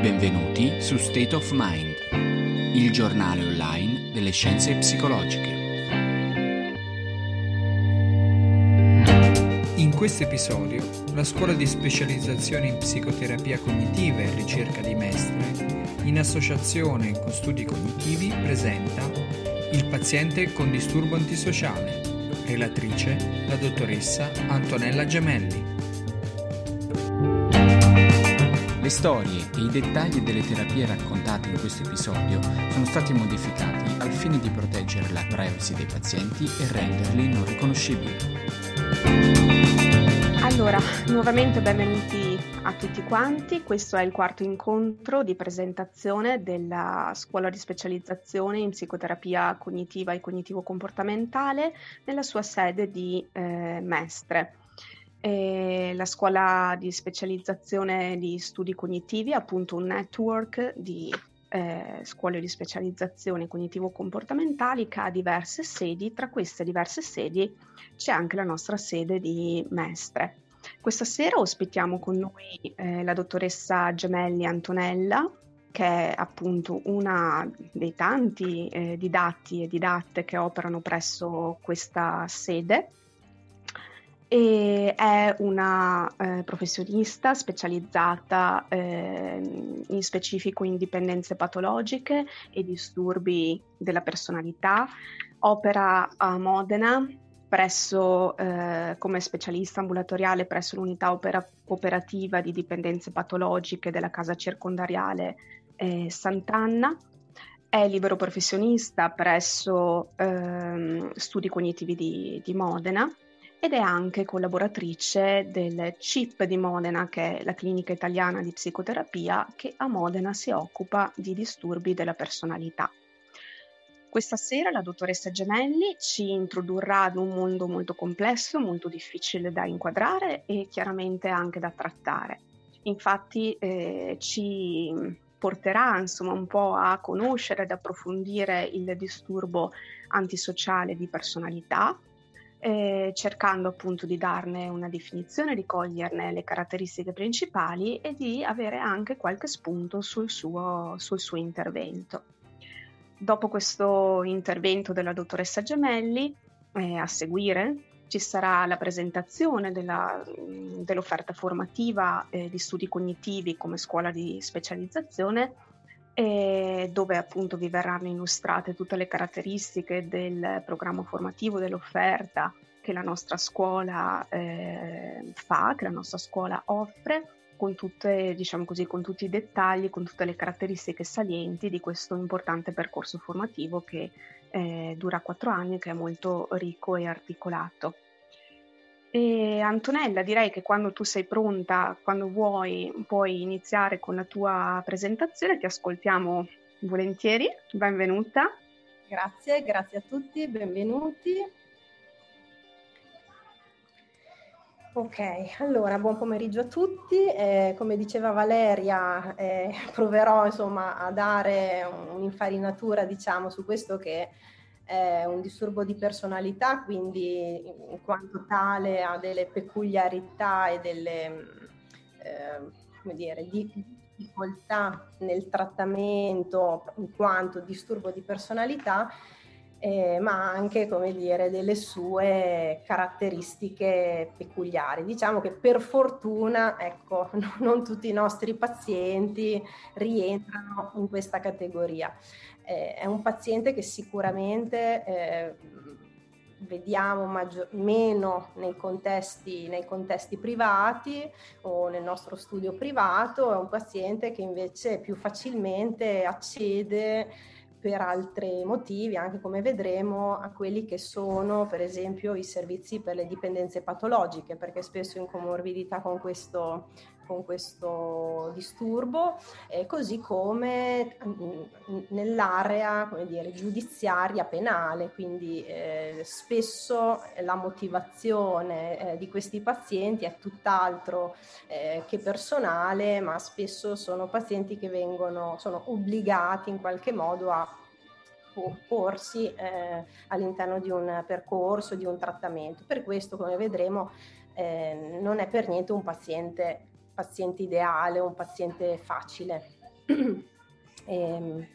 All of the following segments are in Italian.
benvenuti su State of Mind, il giornale online delle scienze psicologiche. In questo episodio, la scuola di specializzazione in psicoterapia cognitiva e ricerca di Mestre, in associazione con studi cognitivi, presenta Il paziente con disturbo antisociale. Relatrice la dottoressa Antonella Gemelli. Le storie e i dettagli delle terapie raccontate in questo episodio sono stati modificati al fine di proteggere la privacy dei pazienti e renderli non riconoscibili. Allora, nuovamente benvenuti a tutti quanti. Questo è il quarto incontro di presentazione della scuola di specializzazione in psicoterapia cognitiva e cognitivo-comportamentale nella sua sede di eh, Mestre. E la scuola di specializzazione di studi cognitivi appunto un network di eh, scuole di specializzazione cognitivo-comportamentali che ha diverse sedi, tra queste diverse sedi c'è anche la nostra sede di Mestre. Questa sera ospitiamo con noi eh, la dottoressa Gemelli Antonella, che è appunto una dei tanti eh, didatti e didatte che operano presso questa sede e è una eh, professionista specializzata eh, in specifico in dipendenze patologiche e disturbi della personalità. Opera a Modena presso, eh, come specialista ambulatoriale presso l'unità opera- operativa di dipendenze patologiche della casa circondariale eh, Sant'Anna. È libero professionista presso ehm, studi cognitivi di, di Modena ed è anche collaboratrice del CIP di Modena, che è la clinica italiana di psicoterapia, che a Modena si occupa di disturbi della personalità. Questa sera la dottoressa Gemelli ci introdurrà ad un mondo molto complesso, molto difficile da inquadrare e chiaramente anche da trattare. Infatti eh, ci porterà insomma un po' a conoscere ed approfondire il disturbo antisociale di personalità, eh, cercando appunto di darne una definizione, di coglierne le caratteristiche principali e di avere anche qualche spunto sul suo, sul suo intervento. Dopo questo intervento della dottoressa Gemelli, eh, a seguire ci sarà la presentazione della, dell'offerta formativa eh, di studi cognitivi come scuola di specializzazione dove appunto vi verranno illustrate tutte le caratteristiche del programma formativo, dell'offerta che la nostra scuola eh, fa, che la nostra scuola offre, con, tutte, diciamo così, con tutti i dettagli, con tutte le caratteristiche salienti di questo importante percorso formativo che eh, dura quattro anni e che è molto ricco e articolato. E Antonella, direi che quando tu sei pronta, quando vuoi, puoi iniziare con la tua presentazione, ti ascoltiamo volentieri. Benvenuta. Grazie, grazie a tutti, benvenuti. Ok, allora buon pomeriggio a tutti. Eh, come diceva Valeria, eh, proverò insomma a dare un'infarinatura diciamo su questo che un disturbo di personalità, quindi in quanto tale ha delle peculiarità e delle eh, dire, difficoltà nel trattamento in quanto disturbo di personalità, eh, ma anche dire, delle sue caratteristiche peculiari. Diciamo che per fortuna ecco, non tutti i nostri pazienti rientrano in questa categoria eh, è un paziente che sicuramente eh, vediamo maggior, meno nei contesti, nei contesti privati o nel nostro studio privato, è un paziente che invece più facilmente accede per altri motivi, anche come vedremo, a quelli che sono per esempio i servizi per le dipendenze patologiche, perché spesso in comorbidità con questo, con questo disturbo, eh, così come mm, nell'area dire, giudiziaria penale, quindi eh, spesso la motivazione eh, di questi pazienti è tutt'altro eh, che personale, ma spesso sono pazienti che vengono, sono obbligati in qualche modo a porsi eh, all'interno di un percorso, di un trattamento. Per questo, come vedremo, eh, non è per niente un paziente paziente ideale, un paziente facile. ehm,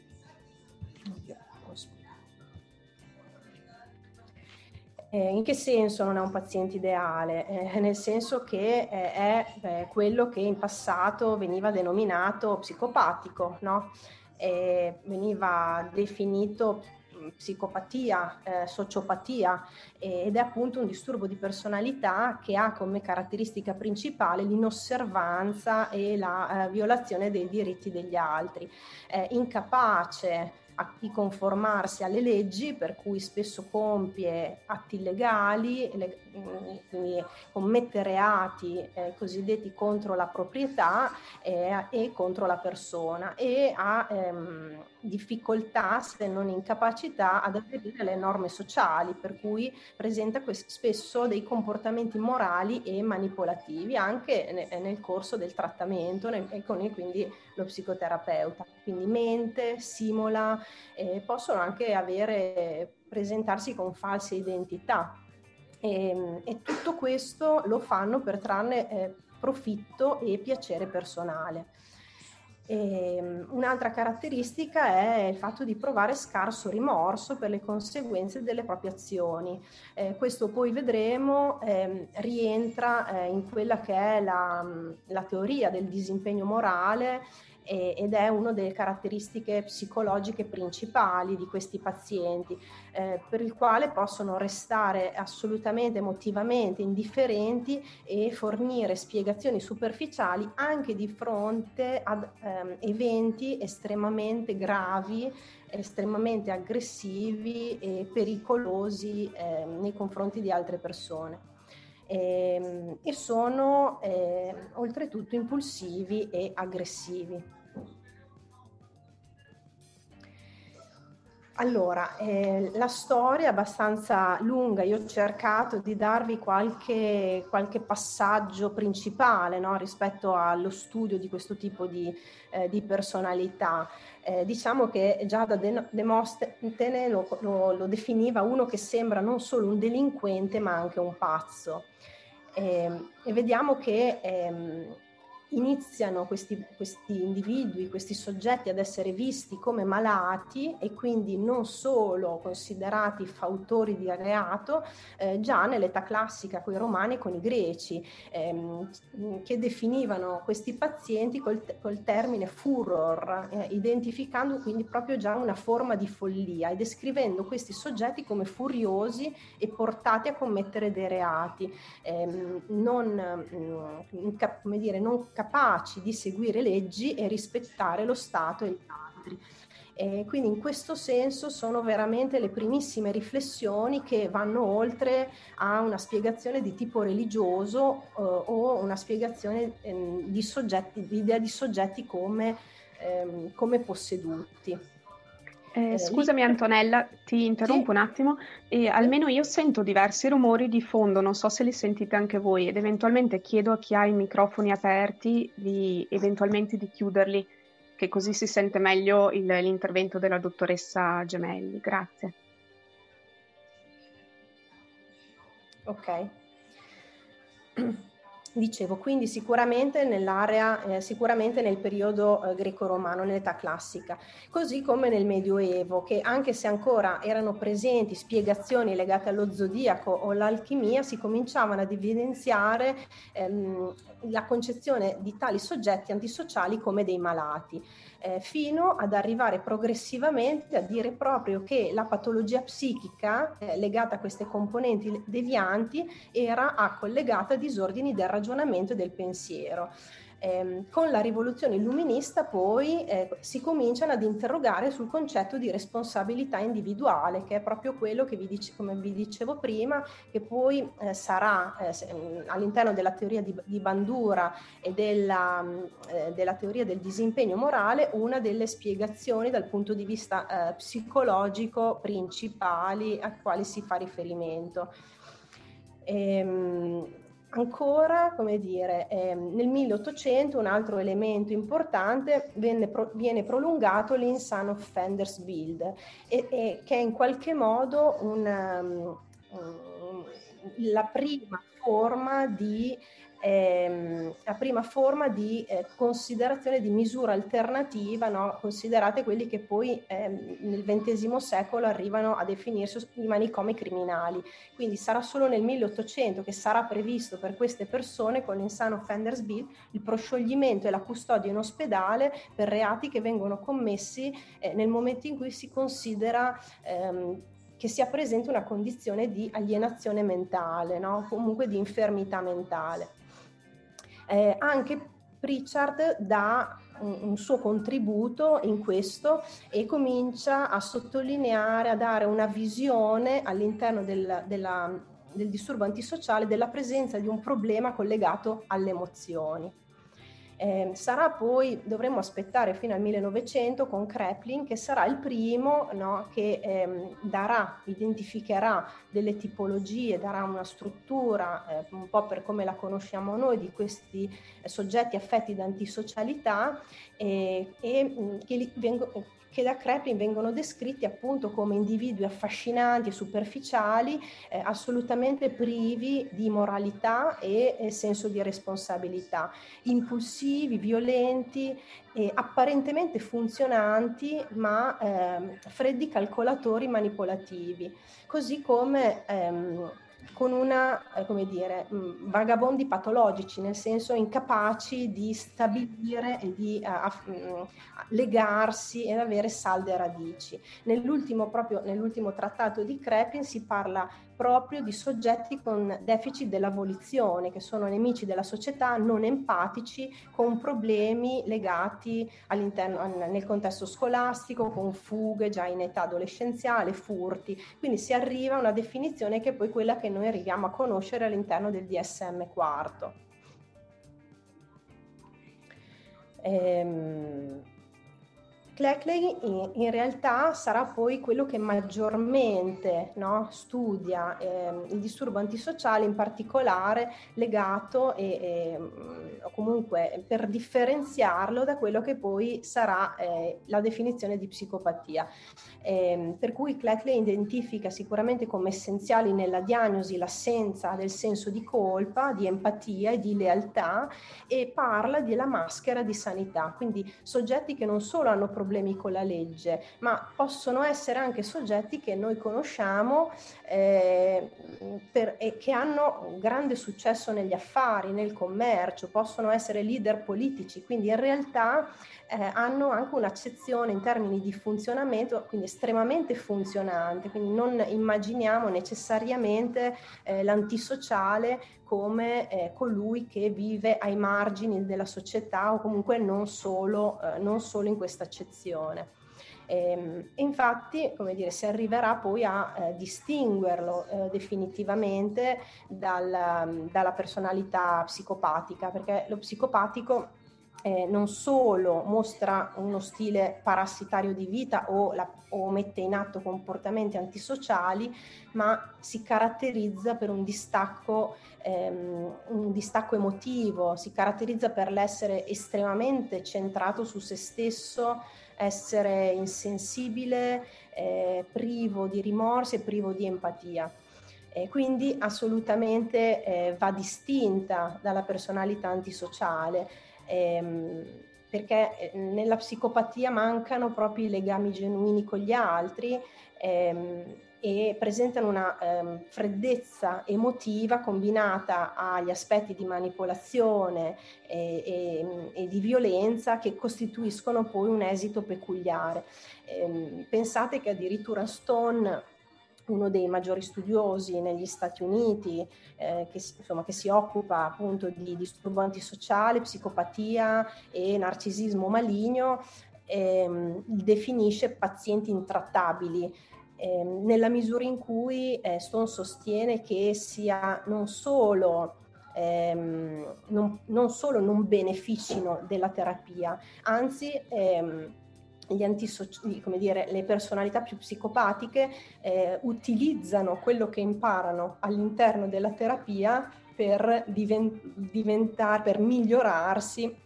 Eh, in che senso non è un paziente ideale? Eh, nel senso che eh, è eh, quello che in passato veniva denominato psicopatico, no? veniva definito psicopatia, eh, sociopatia ed è appunto un disturbo di personalità che ha come caratteristica principale l'inosservanza e la eh, violazione dei diritti degli altri, incapace di conformarsi alle leggi, per cui spesso compie atti illegali, le, quindi commette reati eh, cosiddetti contro la proprietà eh, e contro la persona e ha ehm, difficoltà, se non incapacità, ad aderire alle norme sociali, per cui presenta spesso dei comportamenti morali e manipolativi anche ne- nel corso del trattamento nel- e con quindi lo psicoterapeuta. Quindi mente, simula, eh, possono anche avere, presentarsi con false identità e, ehm, e tutto questo lo fanno per trarne eh, profitto e piacere personale. E, ehm, un'altra caratteristica è il fatto di provare scarso rimorso per le conseguenze delle proprie azioni. Eh, questo poi vedremo eh, rientra eh, in quella che è la, la teoria del disimpegno morale ed è una delle caratteristiche psicologiche principali di questi pazienti, eh, per il quale possono restare assolutamente emotivamente indifferenti e fornire spiegazioni superficiali anche di fronte ad ehm, eventi estremamente gravi, estremamente aggressivi e pericolosi eh, nei confronti di altre persone. E, ehm, e sono eh, oltretutto impulsivi e aggressivi. Allora, eh, la storia è abbastanza lunga, io ho cercato di darvi qualche, qualche passaggio principale no, rispetto allo studio di questo tipo di, eh, di personalità. Eh, diciamo che già da Demostene lo, lo, lo, definiva uno che sembra non solo un delinquente ma anche un pazzo. Ehm, e vediamo che ehm, iniziano questi, questi, individui, questi soggetti ad essere visti come malati e quindi non solo considerati fautori di reato, eh, già nell'età classica con i romani e con i greci, ehm, che definivano questi pazienti col, col termine furor, eh, identificando quindi proprio già una forma di follia e descrivendo questi soggetti come furiosi e portati a commettere dei reati, ehm, non, mh, mm, come dire, non capaci di seguire leggi e rispettare lo Stato e gli altri. E quindi in questo senso sono veramente le primissime riflessioni che vanno oltre a una spiegazione di tipo religioso eh, o una spiegazione eh, di soggetti, di idea di soggetti come, ehm, come posseduti. Eh, eh scusami Antonella, ti interrompo sì. un attimo. E almeno io sento diversi rumori di fondo, non so se li sentite anche voi ed eventualmente chiedo a chi ha i microfoni aperti di eventualmente di chiuderli, che così si sente meglio il, l'intervento della dottoressa Gemelli. Grazie. Ok. Dicevo, quindi sicuramente nell'area, eh, sicuramente nel periodo eh, greco-romano, nell'età classica, così come nel Medioevo, che anche se ancora erano presenti spiegazioni legate allo zodiaco o all'alchimia, si cominciavano ad evidenziare ehm, la concezione di tali soggetti antisociali come dei malati eh, fino ad arrivare progressivamente a dire proprio che la patologia psichica eh, legata a queste componenti devianti era collegata a disordini del ragionamento e del pensiero. Eh, con la rivoluzione illuminista poi eh, si cominciano ad interrogare sul concetto di responsabilità individuale, che è proprio quello che vi dice, come vi dicevo prima, che poi eh, sarà eh, mm, all'interno della teoria di, di Bandura e della, mm, eh, della, teoria del disimpegno morale una delle spiegazioni dal punto di vista eh, psicologico principali a quali si fa riferimento. Ehm, Ancora, come dire, ehm, nel 1800 un altro elemento importante pro, viene prolungato l'insano offenders bill, e, e, che è in qualche modo una, um, la prima forma di ehm, la prima forma di eh, considerazione di misura alternativa, no? considerate quelli che poi ehm, nel XX secolo arrivano a definirsi i manicomi criminali. Quindi sarà solo nel 1800 che sarà previsto per queste persone con l'insano Offenders Bill il proscioglimento e la custodia in ospedale per reati che vengono commessi eh, nel momento in cui si considera ehm, che sia presente una condizione di alienazione mentale, no? comunque di infermità mentale. Eh, anche Pritchard dà un, un, suo contributo in questo e comincia a sottolineare, a dare una visione all'interno del, della, del disturbo antisociale della presenza di un problema collegato alle emozioni. Eh, sarà poi, dovremmo aspettare fino al 1900 con Kreplin, che sarà il primo no, che ehm, darà, identificherà delle tipologie, darà una struttura, eh, un po' per come la conosciamo noi, di questi eh, soggetti affetti da antisocialità e mm, che vengo, che da Kreplin vengono descritti appunto come individui affascinanti e superficiali, eh, assolutamente privi di moralità e, e senso di responsabilità, impulsivi, violenti, eh, apparentemente funzionanti, ma eh, freddi calcolatori manipolativi, così come ehm, con una, eh, come dire, mh, vagabondi patologici, nel senso incapaci di stabilire e di uh, aff- mh, legarsi ed avere salde radici. Nell'ultimo, proprio nell'ultimo trattato di Crepin si parla proprio di soggetti con deficit della volizione, che sono nemici della società, non empatici, con problemi legati all'interno, nel contesto scolastico, con fughe già in età adolescenziale, furti. Quindi si arriva a una definizione che è poi quella che noi arriviamo a conoscere all'interno del DSM quarto. Ehm, Cleckley in, in, realtà sarà poi quello che maggiormente no, studia eh, il disturbo antisociale, in particolare legato e, e, comunque per differenziarlo da quello che poi sarà eh, la definizione di psicopatia. Eh, per cui Cleckley identifica sicuramente come essenziali nella diagnosi l'assenza del senso di colpa, di empatia e di lealtà e parla della maschera di sanità, quindi soggetti che non solo hanno problemi problemi con la legge, ma possono essere anche soggetti che noi conosciamo eh, per, e che hanno grande successo negli affari, nel commercio, possono essere leader politici, quindi in realtà eh, hanno anche un'accezione in termini di funzionamento, quindi estremamente funzionante, quindi non immaginiamo necessariamente eh, l'antisociale come eh, colui che vive ai margini della società o comunque non solo, eh, non solo in questa accezione. E, ehm, infatti, come dire, si arriverà poi a eh, distinguerlo eh, definitivamente dal, dalla personalità psicopatica, perché lo psicopatico eh, non solo mostra uno stile parassitario di vita o, la, o, mette in atto comportamenti antisociali, ma si caratterizza per un distacco, ehm, un distacco emotivo, si caratterizza per l'essere estremamente centrato su se stesso, essere insensibile, eh, privo di rimorsi e privo di empatia. E quindi assolutamente eh, va distinta dalla personalità antisociale ehm, perché eh, nella psicopatia mancano proprio i legami genuini con gli altri ehm, e presentano una ehm, freddezza emotiva combinata agli aspetti di manipolazione e, e, e, di violenza che costituiscono poi un esito peculiare. Ehm, pensate che addirittura Stone uno dei maggiori studiosi negli Stati Uniti eh, che, insomma, che, si occupa appunto di disturbo antisociale, psicopatia e narcisismo maligno, ehm, definisce pazienti intrattabili. Ehm, nella misura in cui eh, Stone sostiene che sia non solo ehm, non, non, solo non beneficino della terapia, anzi ehm, dire, le personalità più psicopatiche eh, utilizzano quello che imparano all'interno della terapia per diven- diventare, per migliorarsi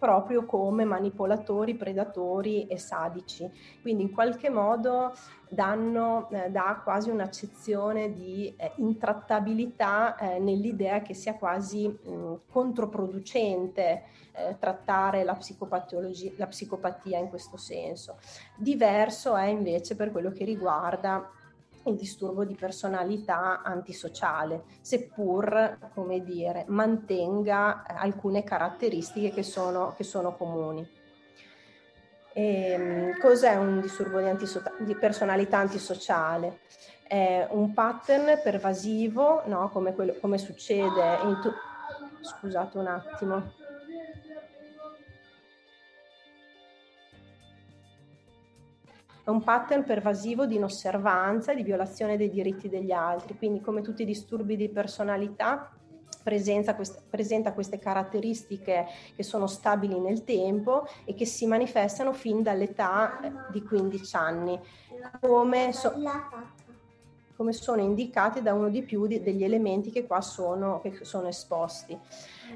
proprio come manipolatori, predatori e sadici. Quindi in qualche modo danno, eh, dà quasi un'accezione di eh, intrattabilità eh, nell'idea che sia quasi mh, controproducente eh, trattare la, la psicopatia in questo senso. Diverso è invece per quello che riguarda il disturbo di personalità antisociale, seppur, come dire, mantenga eh, alcune caratteristiche che sono, che sono comuni. E, ehm, cos'è un disturbo di, antiso- di, personalità antisociale? È un pattern pervasivo, no? come, quello, come succede in... Tu- Scusate un attimo. È un pattern pervasivo di inosservanza e di violazione dei diritti degli altri, quindi come tutti i disturbi di personalità quest- presenta queste caratteristiche che sono stabili nel tempo e che si manifestano fin dall'età eh, di 15 anni, come, so- come sono indicate da uno di più di- degli elementi che qua sono, che sono esposti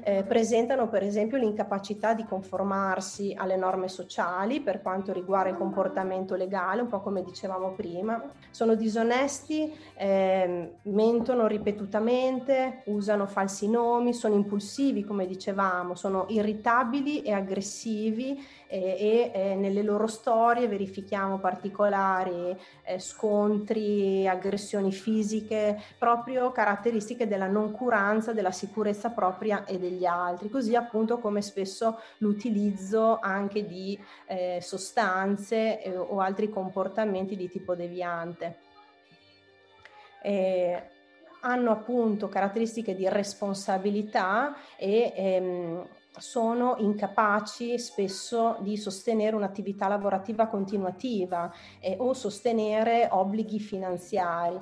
eh, presentano per esempio l'incapacità di conformarsi alle norme sociali per quanto riguarda il comportamento legale, un po' come dicevamo prima, sono disonesti, eh, mentono ripetutamente, usano falsi nomi, sono impulsivi come dicevamo, sono irritabili e aggressivi e, e nelle loro storie verifichiamo particolari eh, scontri, aggressioni fisiche, proprio caratteristiche della noncuranza della sicurezza propria e degli altri, così appunto come spesso l'utilizzo anche di eh, sostanze eh, o altri comportamenti di tipo deviante. Eh, hanno appunto caratteristiche di responsabilità e ehm, sono incapaci spesso di sostenere un'attività lavorativa continuativa eh, o sostenere obblighi finanziari.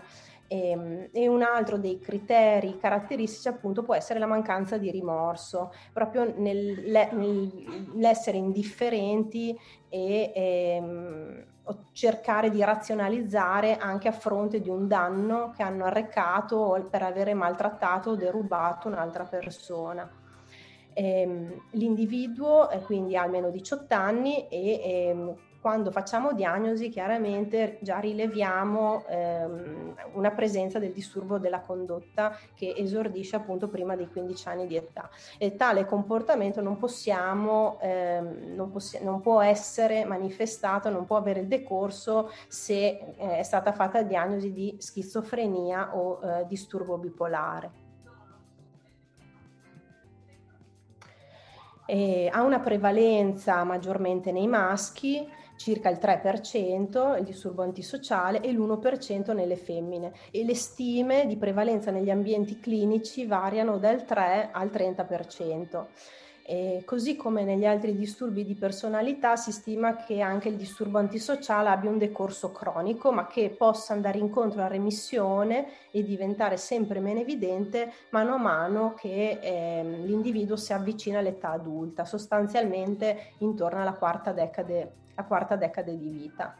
E, ehm, e, un altro dei criteri caratteristici appunto può essere la mancanza di rimorso, proprio nel, nell'essere indifferenti e, e ehm, cercare di razionalizzare anche a fronte di un danno che hanno arrecato per avere maltrattato o derubato un'altra persona. Ehm, l'individuo quindi ha almeno 18 anni e quando facciamo diagnosi chiaramente già rileviamo ehm, una presenza del disturbo della condotta che esordisce appunto prima dei 15 anni di età e tale comportamento non possiamo, ehm, non, possi- non può essere manifestato, non può avere decorso se eh, è stata fatta diagnosi di schizofrenia o eh, disturbo bipolare. eh, ha una prevalenza maggiormente nei maschi, circa il 3%, il disturbo antisociale, e l'1% nelle femmine. E le stime di prevalenza negli ambienti clinici variano dal 3 al 30%. E così come negli altri disturbi di personalità si stima che anche il disturbo antisociale abbia un decorso cronico, ma che possa andare incontro a remissione e diventare sempre meno evidente mano a mano che eh, l'individuo si avvicina all'età adulta, sostanzialmente intorno alla quarta decade, quarta decade di vita.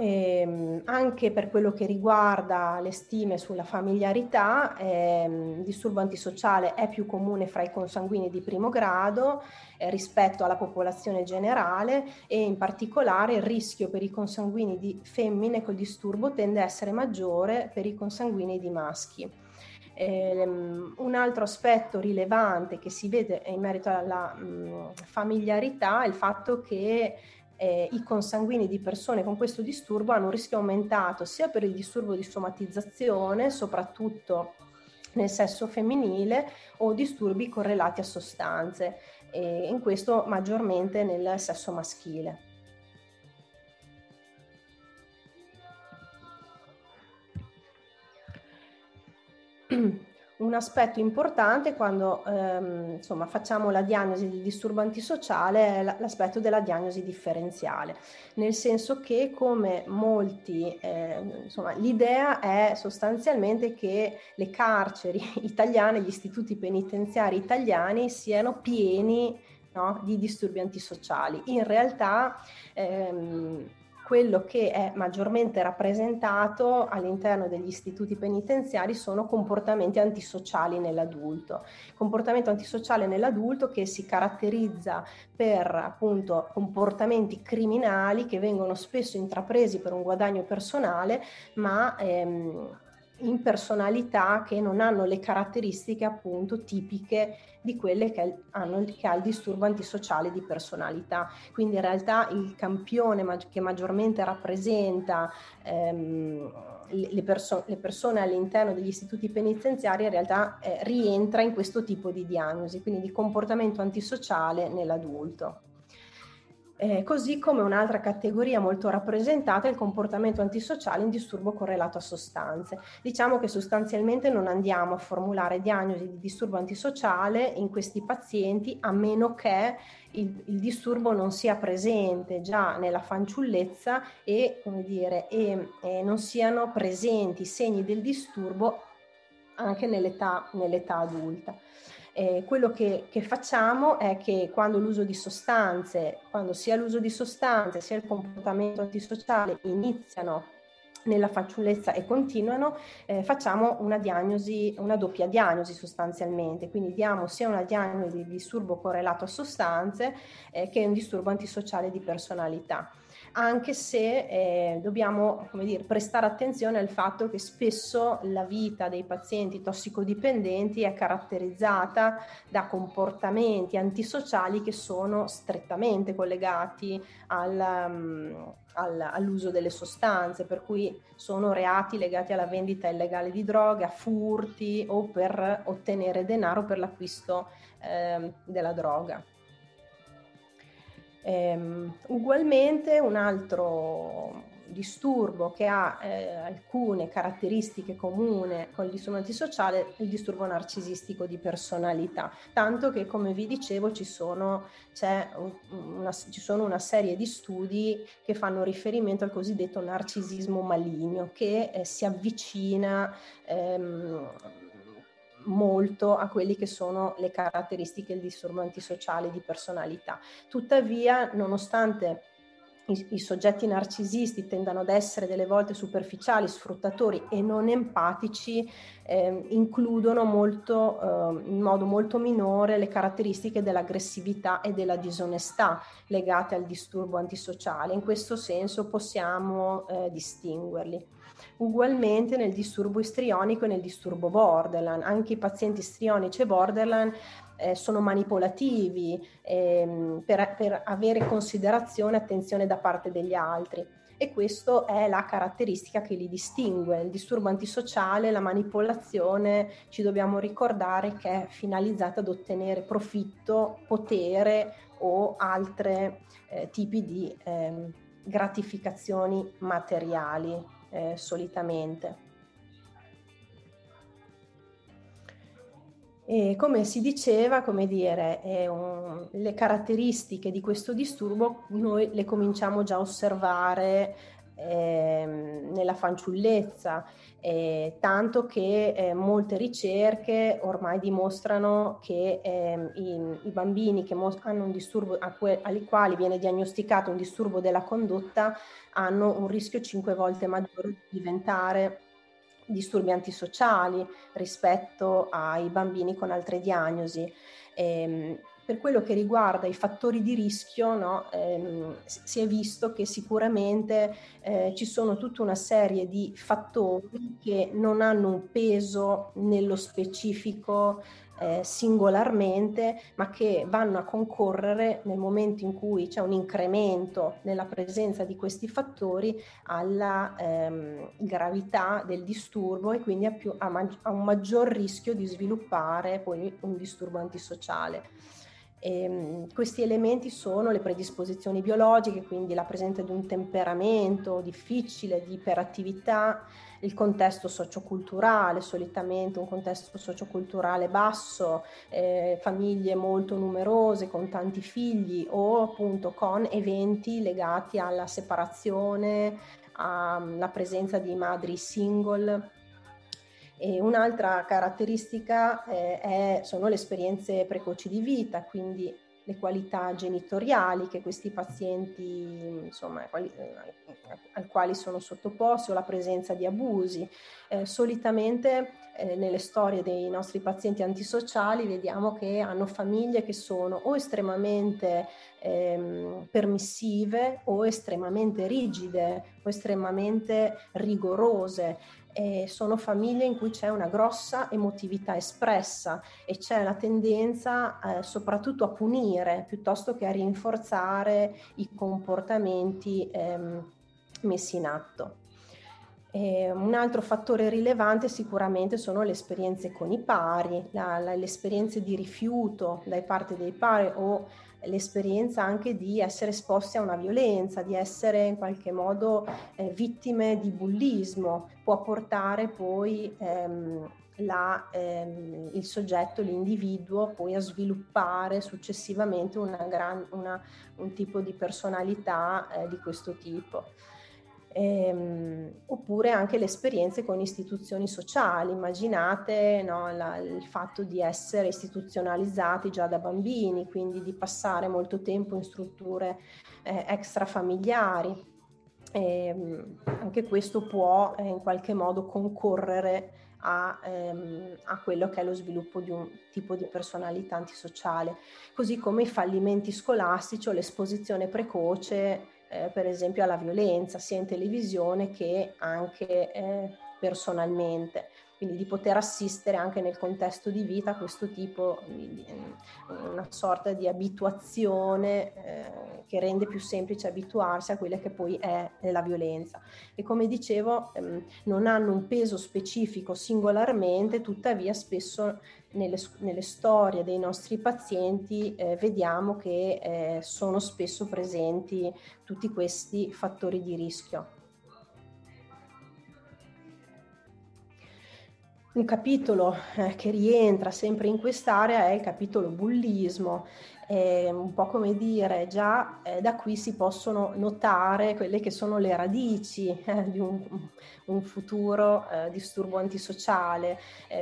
Eh, anche per quello che riguarda le stime sulla familiarità, ehm, il disturbo antisociale è più comune fra i consanguini di primo grado eh, rispetto alla popolazione generale e in particolare il rischio per i consanguini di femmine col disturbo tende a essere maggiore per i consanguini di maschi. Eh, un altro aspetto rilevante che si vede in merito alla familiarità è il fatto che eh, i consanguini di persone con questo disturbo hanno un rischio aumentato sia per il disturbo di somatizzazione, soprattutto nel sesso femminile, o disturbi correlati a sostanze, e in questo maggiormente nel sesso maschile. Un aspetto importante quando ehm, insomma, facciamo la diagnosi di disturbo antisociale è l'aspetto della diagnosi differenziale, nel senso che come molti, eh, insomma, l'idea è sostanzialmente che le carceri italiane, gli istituti penitenziari italiani siano pieni no, di disturbi antisociali. In realtà ehm, quello che è maggiormente rappresentato all'interno degli istituti penitenziari sono comportamenti antisociali nell'adulto. Comportamento antisociale nell'adulto che si caratterizza per appunto comportamenti criminali che vengono spesso intrapresi per un guadagno personale, ma ehm, in personalità che non hanno le caratteristiche appunto tipiche di quelle che, hanno, che ha il disturbo antisociale di personalità. Quindi in realtà il campione ma- che maggiormente rappresenta ehm, le, perso- le, persone all'interno degli istituti penitenziari in realtà eh, rientra in questo tipo di diagnosi, quindi di comportamento antisociale nell'adulto. Eh, così come un'altra categoria molto rappresentata è il comportamento antisociale in disturbo correlato a sostanze. Diciamo che sostanzialmente non andiamo a formulare diagnosi di disturbo antisociale in questi pazienti a meno che il, il disturbo non sia presente già nella fanciullezza e, dire, e, e non siano presenti segni del disturbo anche nell'età, nell'età adulta. Eh, quello che, che, facciamo è che quando l'uso di sostanze, quando sia l'uso di sostanze sia il comportamento antisociale iniziano nella fanciullezza e continuano, eh, facciamo una diagnosi, una doppia diagnosi sostanzialmente, quindi diamo sia una diagnosi di disturbo correlato a sostanze eh, che un disturbo antisociale di personalità anche se eh, dobbiamo dire, prestare attenzione al fatto che spesso la vita dei pazienti tossicodipendenti è caratterizzata da comportamenti antisociali che sono strettamente collegati al, um, al, all'uso delle sostanze, per cui sono reati legati alla vendita illegale di droghe, a furti o per ottenere denaro per l'acquisto eh, della droga. Ehm, ugualmente un altro disturbo che ha eh, alcune caratteristiche comuni con il disturbo antisociale è il disturbo narcisistico di personalità, tanto che come vi dicevo ci sono, una, ci sono una serie di studi che fanno riferimento al cosiddetto narcisismo maligno che eh, si avvicina ehm, molto a quelle che sono le caratteristiche del disturbo antisociale di personalità. Tuttavia, nonostante i, i, soggetti narcisisti tendano ad essere delle volte superficiali, sfruttatori e non empatici, eh, includono molto, eh, in modo molto minore le caratteristiche dell'aggressività e della disonestà legate al disturbo antisociale. In questo senso possiamo eh, distinguerli. Ugualmente nel disturbo istrionico e nel disturbo borderline, anche i pazienti istrionici e borderline eh, sono manipolativi ehm, per, per avere considerazione e attenzione da parte degli altri. E questa è la caratteristica che li distingue. Il disturbo antisociale, la manipolazione, ci dobbiamo ricordare che è finalizzata ad ottenere profitto, potere o altri eh, tipi di eh, gratificazioni materiali eh, solitamente. E come si diceva, come dire, un, le caratteristiche di questo disturbo noi le cominciamo già a osservare eh, nella fanciullezza, eh, tanto che eh, molte ricerche ormai dimostrano che ehm, i, i, bambini che mos- hanno un disturbo, que- ai quali viene diagnosticato un disturbo della condotta, hanno un rischio cinque volte maggiore di diventare disturbi antisociali rispetto ai bambini con altre diagnosi. Ehm, per quello che riguarda i fattori di rischio, no, ehm, si è visto che sicuramente eh, ci sono tutta una serie di fattori che non hanno un peso nello specifico eh, singolarmente, ma che vanno a concorrere nel momento in cui c'è un incremento nella presenza di questi fattori alla ehm, gravità del disturbo e quindi a, più, a, mag- a un maggior rischio di sviluppare poi un disturbo antisociale. E, ehm, questi elementi sono le predisposizioni biologiche, quindi la presenza di un temperamento difficile, di iperattività, il contesto socioculturale, solitamente un contesto socioculturale basso, eh, famiglie molto numerose con tanti figli o appunto con eventi legati alla separazione, alla presenza di madri single e un'altra caratteristica eh, è, sono le esperienze precoci di vita, quindi le qualità genitoriali che questi pazienti, insomma, quali, eh, al quali sono sottoposti o la presenza di abusi. Eh, solitamente eh, nelle storie dei nostri pazienti antisociali vediamo che hanno famiglie che sono o estremamente ehm, permissive o estremamente rigide o estremamente rigorose eh, sono famiglie in cui c'è una grossa emotività espressa e c'è la tendenza eh, soprattutto a punire piuttosto che a rinforzare i comportamenti ehm, messi in atto. Eh, un altro fattore rilevante sicuramente sono le esperienze con i pari, la, la, le esperienze di rifiuto da parte dei pari o l'esperienza anche di essere esposti a una violenza, di essere in qualche modo eh, vittime di bullismo, può portare poi ehm, la, ehm, il soggetto, l'individuo, poi a sviluppare successivamente una gran, una, un tipo di personalità eh, di questo tipo ehm, oppure anche le esperienze con istituzioni sociali. Immaginate no, la, il fatto di essere istituzionalizzati già da bambini, quindi di passare molto tempo in strutture eh, extrafamiliari. E, anche questo può eh, in qualche modo concorrere a, ehm, a, quello che è lo sviluppo di un tipo di personalità antisociale, così come i fallimenti scolastici o l'esposizione precoce eh, per esempio alla violenza sia in televisione che anche eh, personalmente quindi di poter assistere anche nel contesto di vita a questo tipo di, una sorta di abituazione eh, che rende più semplice abituarsi a quella che poi è la violenza. E come dicevo, ehm, non hanno un peso specifico singolarmente, tuttavia spesso nelle, nelle storie dei nostri pazienti eh, vediamo che eh, sono spesso presenti tutti questi fattori di rischio. Un capitolo eh, che rientra sempre in quest'area è il capitolo bullismo, eh, un po' come dire, già eh, da qui si possono notare quelle che sono le radici eh, di un, un futuro disturbo antisociale,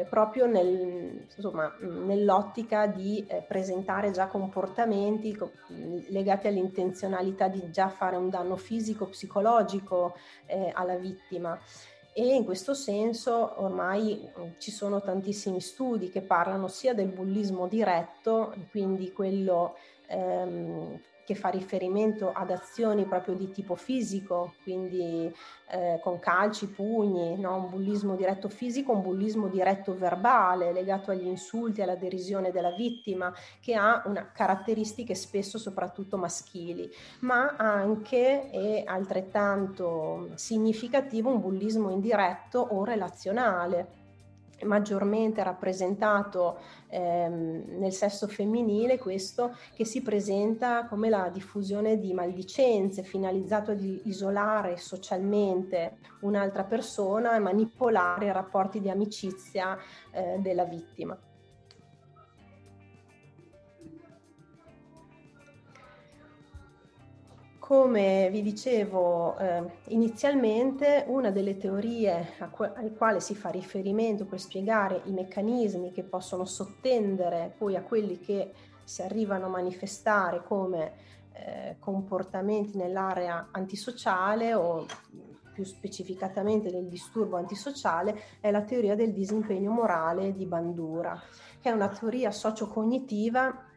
proprio nel, insomma, nell'ottica di presentare già comportamenti co- legati all'intenzionalità di già fare un danno fisico, psicologico alla vittima e in questo senso ormai mm, ci sono tantissimi studi che parlano sia del bullismo diretto, quindi quello ehm, che fa riferimento ad azioni proprio di tipo fisico, quindi eh, con calci, pugni, no? un bullismo diretto fisico, un bullismo diretto verbale legato agli insulti, alla derisione della vittima, che ha una, caratteristiche spesso soprattutto maschili, ma anche e altrettanto significativo un bullismo indiretto o relazionale maggiormente rappresentato ehm, nel sesso femminile questo che si presenta come la diffusione di maldicenze finalizzato ad isolare socialmente un'altra persona e manipolare i rapporti di amicizia eh, della vittima. Come vi dicevo eh, inizialmente, una delle teorie que- alle quali si fa riferimento per spiegare i meccanismi che possono sottendere poi a quelli che si arrivano a manifestare come eh, comportamenti nell'area antisociale o più specificatamente del disturbo antisociale è la teoria del disimpegno morale di Bandura, che è una teoria sociocognitiva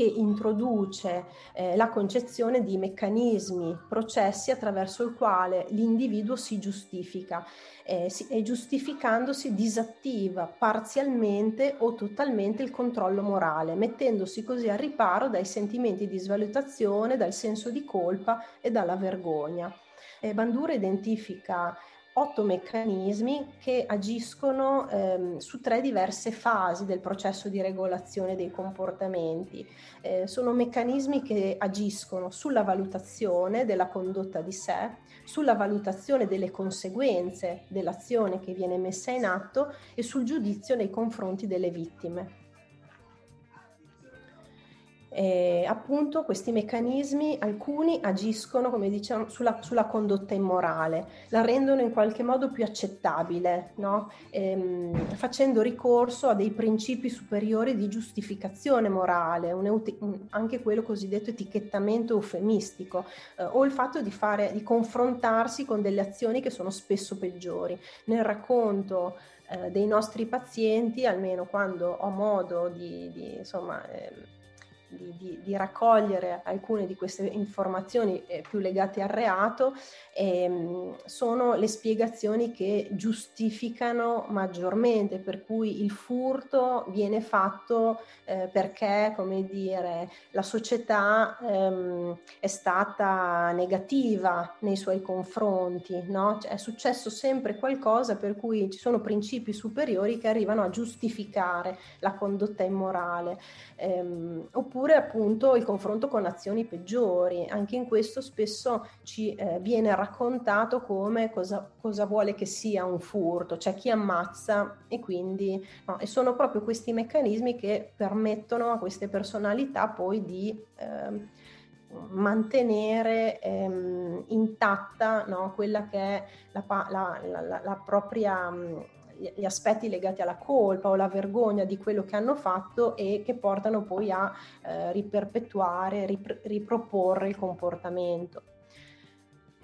che introduce eh, la concezione di meccanismi, processi attraverso il quale l'individuo si giustifica eh, si, e giustificandosi disattiva parzialmente o totalmente il controllo morale, mettendosi così al riparo dai sentimenti di svalutazione, dal senso di colpa e dalla vergogna. Eh, Bandura identifica otto meccanismi che agiscono ehm, su tre diverse fasi del processo di regolazione dei comportamenti. Eh, sono meccanismi che agiscono sulla valutazione della condotta di sé, sulla valutazione delle conseguenze dell'azione che viene messa in atto e sul giudizio nei confronti delle vittime. E appunto questi meccanismi, alcuni agiscono, come diciamo, sulla, sulla condotta immorale, la rendono in qualche modo più accettabile, no? ehm, facendo ricorso a dei principi superiori di giustificazione morale, un, un, anche quello cosiddetto etichettamento eufemistico, eh, o il fatto di, fare, di confrontarsi con delle azioni che sono spesso peggiori. Nel racconto eh, dei nostri pazienti, almeno quando ho modo di, di insomma, eh, di, di, di, raccogliere alcune di queste informazioni eh, più legate al reato ehm, sono le spiegazioni che giustificano maggiormente, per cui il furto viene fatto eh, perché, come dire, la società ehm, è stata negativa nei suoi confronti, no? Cioè, è successo sempre qualcosa per cui ci sono principi superiori che arrivano a giustificare la condotta immorale. Ehm, oppure appunto il confronto con azioni peggiori. Anche in questo spesso ci eh, viene raccontato come cosa, cosa, vuole che sia un furto, c'è chi ammazza e quindi no, e sono proprio questi meccanismi che permettono a queste personalità poi di eh, mantenere ehm, intatta no, quella che è la, la, la, la propria gli aspetti legati alla colpa o la vergogna di quello che hanno fatto e che portano poi a eh, riperpetuare, rip- riproporre il comportamento.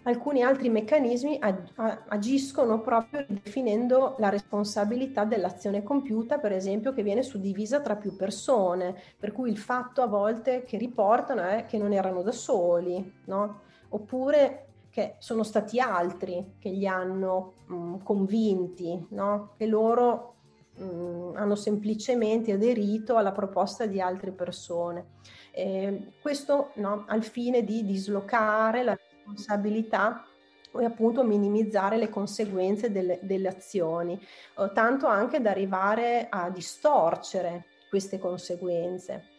Alcuni altri meccanismi ag- agiscono proprio definendo la responsabilità dell'azione compiuta, per esempio, che viene suddivisa tra più persone, per cui il fatto a volte che riportano è che non erano da soli, no? oppure che sono stati altri che li hanno mh, mm, convinti, no? che loro mh, mm, hanno semplicemente aderito alla proposta di altre persone. Eh, questo no, al fine di dislocare la responsabilità e appunto minimizzare le conseguenze delle, delle azioni, eh, tanto anche da arrivare a distorcere queste conseguenze.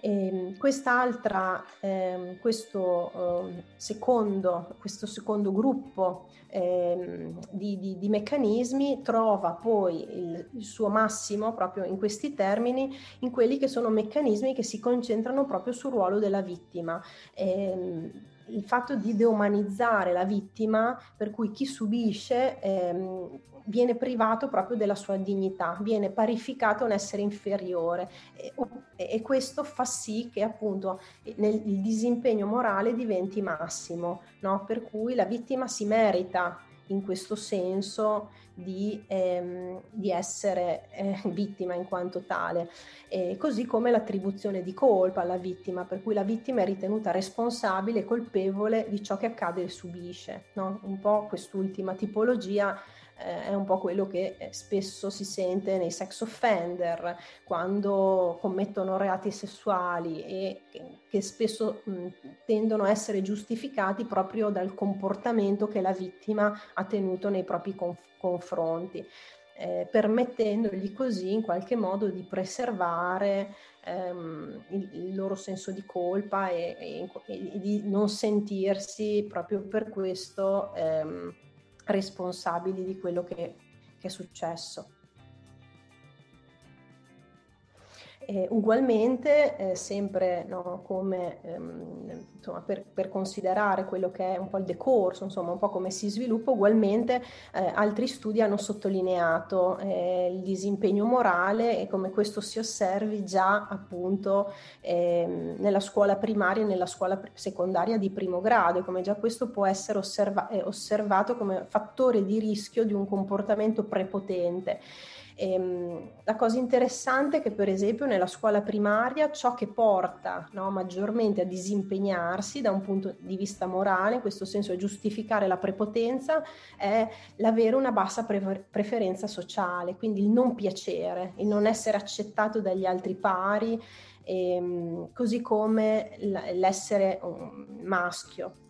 E ehm, quest'altra, eh, questo, eh, secondo, questo secondo gruppo eh, di, di, di, meccanismi trova poi il, il, suo massimo proprio in questi termini, in quelli che sono meccanismi che si concentrano proprio sul ruolo della vittima ehm, il fatto di deumanizzare la vittima, per cui chi subisce ehm, viene privato proprio della sua dignità, viene parificato un essere inferiore e, e questo fa sì che appunto nel, il disimpegno morale diventi massimo, no? per cui la vittima si merita in questo senso di, ehm, di essere eh, vittima in quanto tale, e così come l'attribuzione di colpa alla vittima, per cui la vittima è ritenuta responsabile e colpevole di ciò che accade e subisce. No? Un po' quest'ultima tipologia eh, è un po' quello che eh, spesso si sente nei sex offender quando commettono reati sessuali e che, che spesso mh, tendono a essere giustificati proprio dal comportamento che la vittima ha tenuto nei propri conf- confronti. Eh, permettendogli così in qualche modo di preservare ehm, il, il, loro senso di colpa e, e, e, di non sentirsi proprio per questo ehm, responsabili di quello che, che è successo. E ugualmente, eh, sempre no, come, ehm, insomma, per, per, considerare quello che è un po' il decorso, insomma, un po' come si sviluppa, ugualmente eh, altri studi hanno sottolineato eh, il disimpegno morale e come questo si osservi già appunto ehm, nella scuola primaria e nella scuola secondaria di primo grado e come già questo può essere osserva- eh, osservato come fattore di rischio di un comportamento prepotente. Ehm, la cosa interessante è che per esempio nella scuola primaria ciò che porta no, maggiormente a disimpegnarsi da un punto di vista morale, in questo senso è giustificare la prepotenza, è l'avere una bassa pre- preferenza sociale, quindi il non piacere, il non essere accettato dagli altri pari, ehm, così come l'essere um, maschio.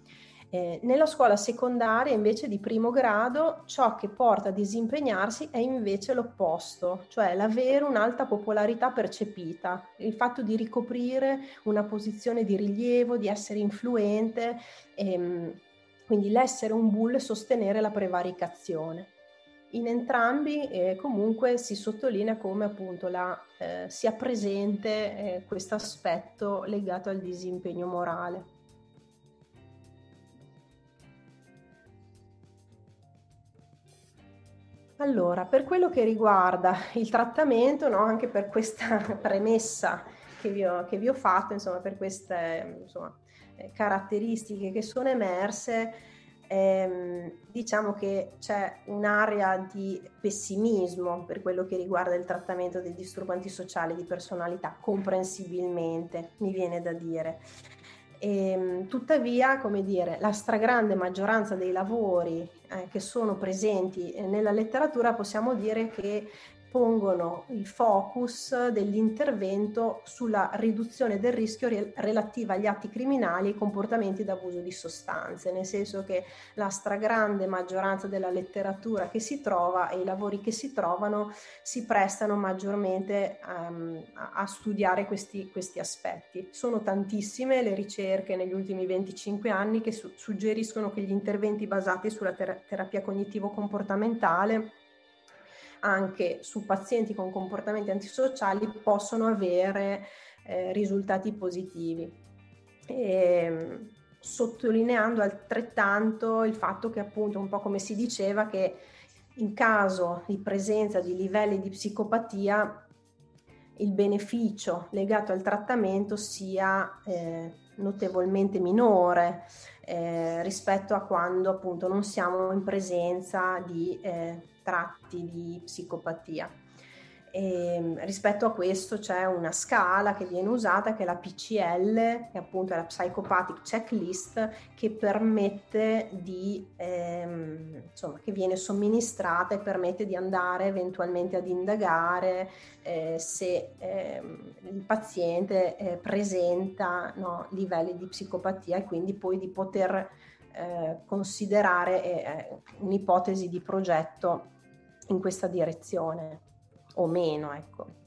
Eh, nella scuola secondaria invece di primo grado ciò che porta a disimpegnarsi è invece l'opposto, cioè l'avere un'alta popolarità percepita, il fatto di ricoprire una posizione di rilievo, di essere influente, ehm, quindi l'essere un bull e sostenere la prevaricazione. in entrambi eh, comunque si sottolinea come appunto la, eh, sia presente eh, questo aspetto legato al disimpegno morale. Allora, per quello che riguarda il trattamento, no, anche per questa premessa che vi ho, che vi ho fatto, insomma, per queste insomma, eh, caratteristiche che sono emerse, ehm, diciamo che c'è un'area di pessimismo per quello che riguarda il trattamento dei disturbanti sociali di personalità, comprensibilmente, mi viene da dire. E, ehm, tuttavia, come dire, la stragrande maggioranza dei lavori eh, che sono presenti nella letteratura possiamo dire che pongono il focus dell'intervento sulla riduzione del rischio re- relativa agli atti criminali e comportamenti d'abuso di sostanze, nel senso che la stragrande maggioranza della letteratura che si trova e i lavori che si trovano si prestano maggiormente um, a, studiare questi, questi, aspetti. Sono tantissime le ricerche negli ultimi 25 anni che su- suggeriscono che gli interventi basati sulla ter- terapia cognitivo-comportamentale anche su pazienti con comportamenti antisociali possono avere eh, risultati positivi. E, ehm, sottolineando altrettanto il fatto che appunto un po' come si diceva che in caso di presenza di livelli di psicopatia il beneficio legato al trattamento sia eh, notevolmente minore eh, rispetto a quando appunto non siamo in presenza di eh, tratti di psicopatia. E, ehm, rispetto a questo c'è una scala che viene usata che è la PCL, che appunto è la Psychopathic Checklist, che permette di, ehm, insomma, che viene somministrata e permette di andare eventualmente ad indagare eh, se ehm, il paziente eh, presenta no, livelli di psicopatia e quindi poi di poter eh, considerare eh, un'ipotesi di progetto in questa direzione o meno. Ecco.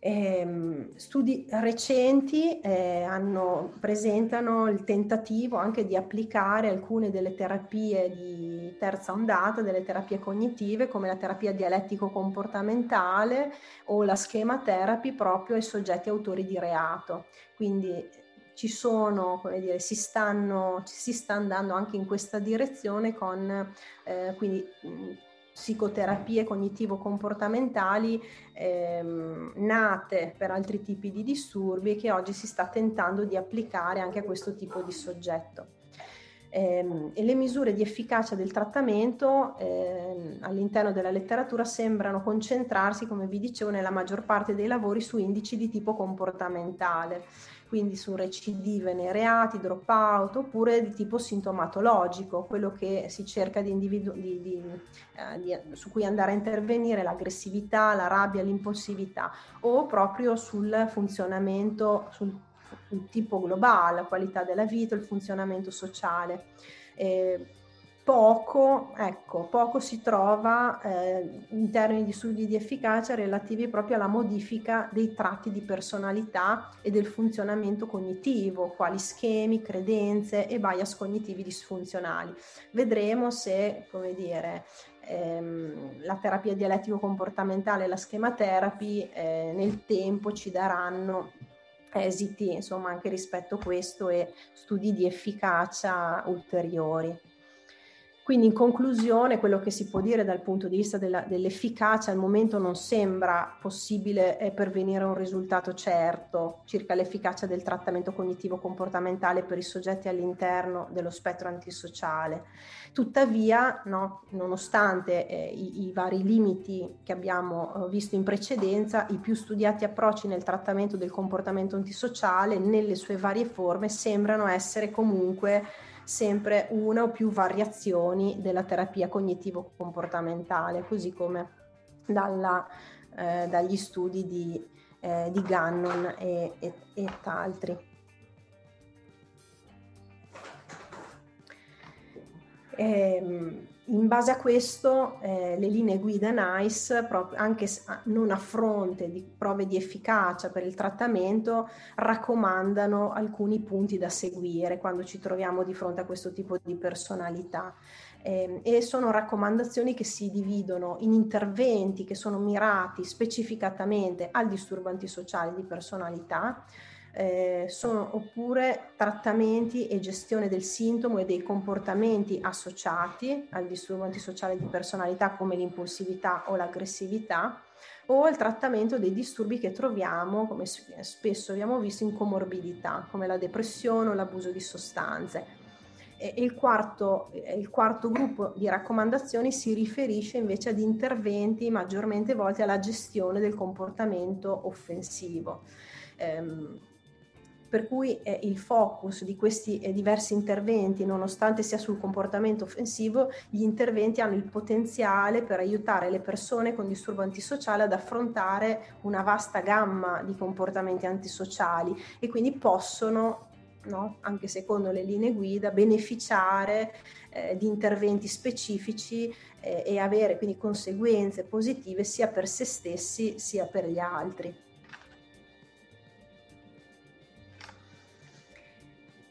Eh, studi recenti eh, hanno, presentano il tentativo anche di applicare alcune delle terapie di terza ondata, delle terapie cognitive come la terapia dialettico-comportamentale o la schema therapy proprio ai soggetti autori di reato. Quindi ci sono, come dire, si, stanno, si sta andando anche in questa direzione con eh, quindi psicoterapie cognitivo-comportamentali ehm, nate per altri tipi di disturbi che oggi si sta tentando di applicare anche a questo tipo di soggetto. Eh, e le misure di efficacia del trattamento eh, all'interno della letteratura sembrano concentrarsi, come vi dicevo, nella maggior parte dei lavori su indici di tipo comportamentale quindi su recidive nei reati, dropout, oppure di tipo sintomatologico, quello che si cerca di individu- di, di, eh, di, su cui andare a intervenire, l'aggressività, la rabbia, l'impulsività, o proprio sul funzionamento, sul, sul tipo globale, la qualità della vita, il funzionamento sociale. Eh, poco, ecco, poco si trova eh, in termini di studi di efficacia relativi proprio alla modifica dei tratti di personalità e del funzionamento cognitivo, quali schemi, credenze e bias cognitivi disfunzionali. Vedremo se, come dire, ehm, la terapia dialettico-comportamentale e la schema therapy eh, nel tempo ci daranno esiti, insomma, anche rispetto a questo e studi di efficacia ulteriori. Quindi in conclusione quello che si può dire dal punto di vista della, dell'efficacia al momento non sembra possibile eh, pervenire a un risultato certo circa l'efficacia del trattamento cognitivo comportamentale per i soggetti all'interno dello spettro antisociale. Tuttavia, no, nonostante eh, i, i, vari limiti che abbiamo eh, visto in precedenza, i più studiati approcci nel trattamento del comportamento antisociale nelle sue varie forme sembrano essere comunque sempre una o più variazioni della terapia cognitivo-comportamentale, così come dalla, eh, dagli studi di, eh, di Gannon e, e, e altri. Ehm, in base a questo eh, le linee guida NICE, anche non a fronte di prove di efficacia per il trattamento, raccomandano alcuni punti da seguire quando ci troviamo di fronte a questo tipo di personalità. eh, e sono raccomandazioni che si dividono in interventi che sono mirati specificatamente al disturbo antisociale di personalità, eh, sono, oppure trattamenti e gestione del sintomo e dei comportamenti associati al disturbo antisociale di personalità come l'impulsività o l'aggressività o il trattamento dei disturbi che troviamo, come spesso abbiamo visto, in comorbidità, come la depressione o l'abuso di sostanze. Il quarto, il quarto gruppo di raccomandazioni si riferisce invece ad interventi maggiormente volti alla gestione del comportamento offensivo. Um, per cui eh, il focus di questi eh, diversi interventi, nonostante sia sul comportamento offensivo, gli interventi hanno il potenziale per aiutare le persone con disturbo antisociale ad affrontare una vasta gamma di comportamenti antisociali e quindi possono No? anche secondo le linee guida, beneficiare eh, di interventi specifici eh, e avere quindi conseguenze positive sia per se stessi sia per gli altri.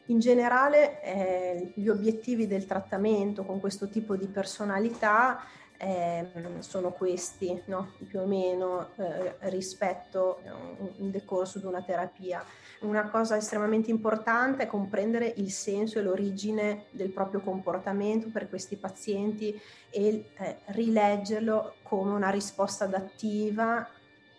In generale eh, gli obiettivi del trattamento con questo tipo di personalità eh, sono questi, no? più o meno eh, rispetto a un decorso di una terapia. Una cosa estremamente importante è comprendere il senso e l'origine del proprio comportamento per questi pazienti e eh, rileggerlo come una risposta adattiva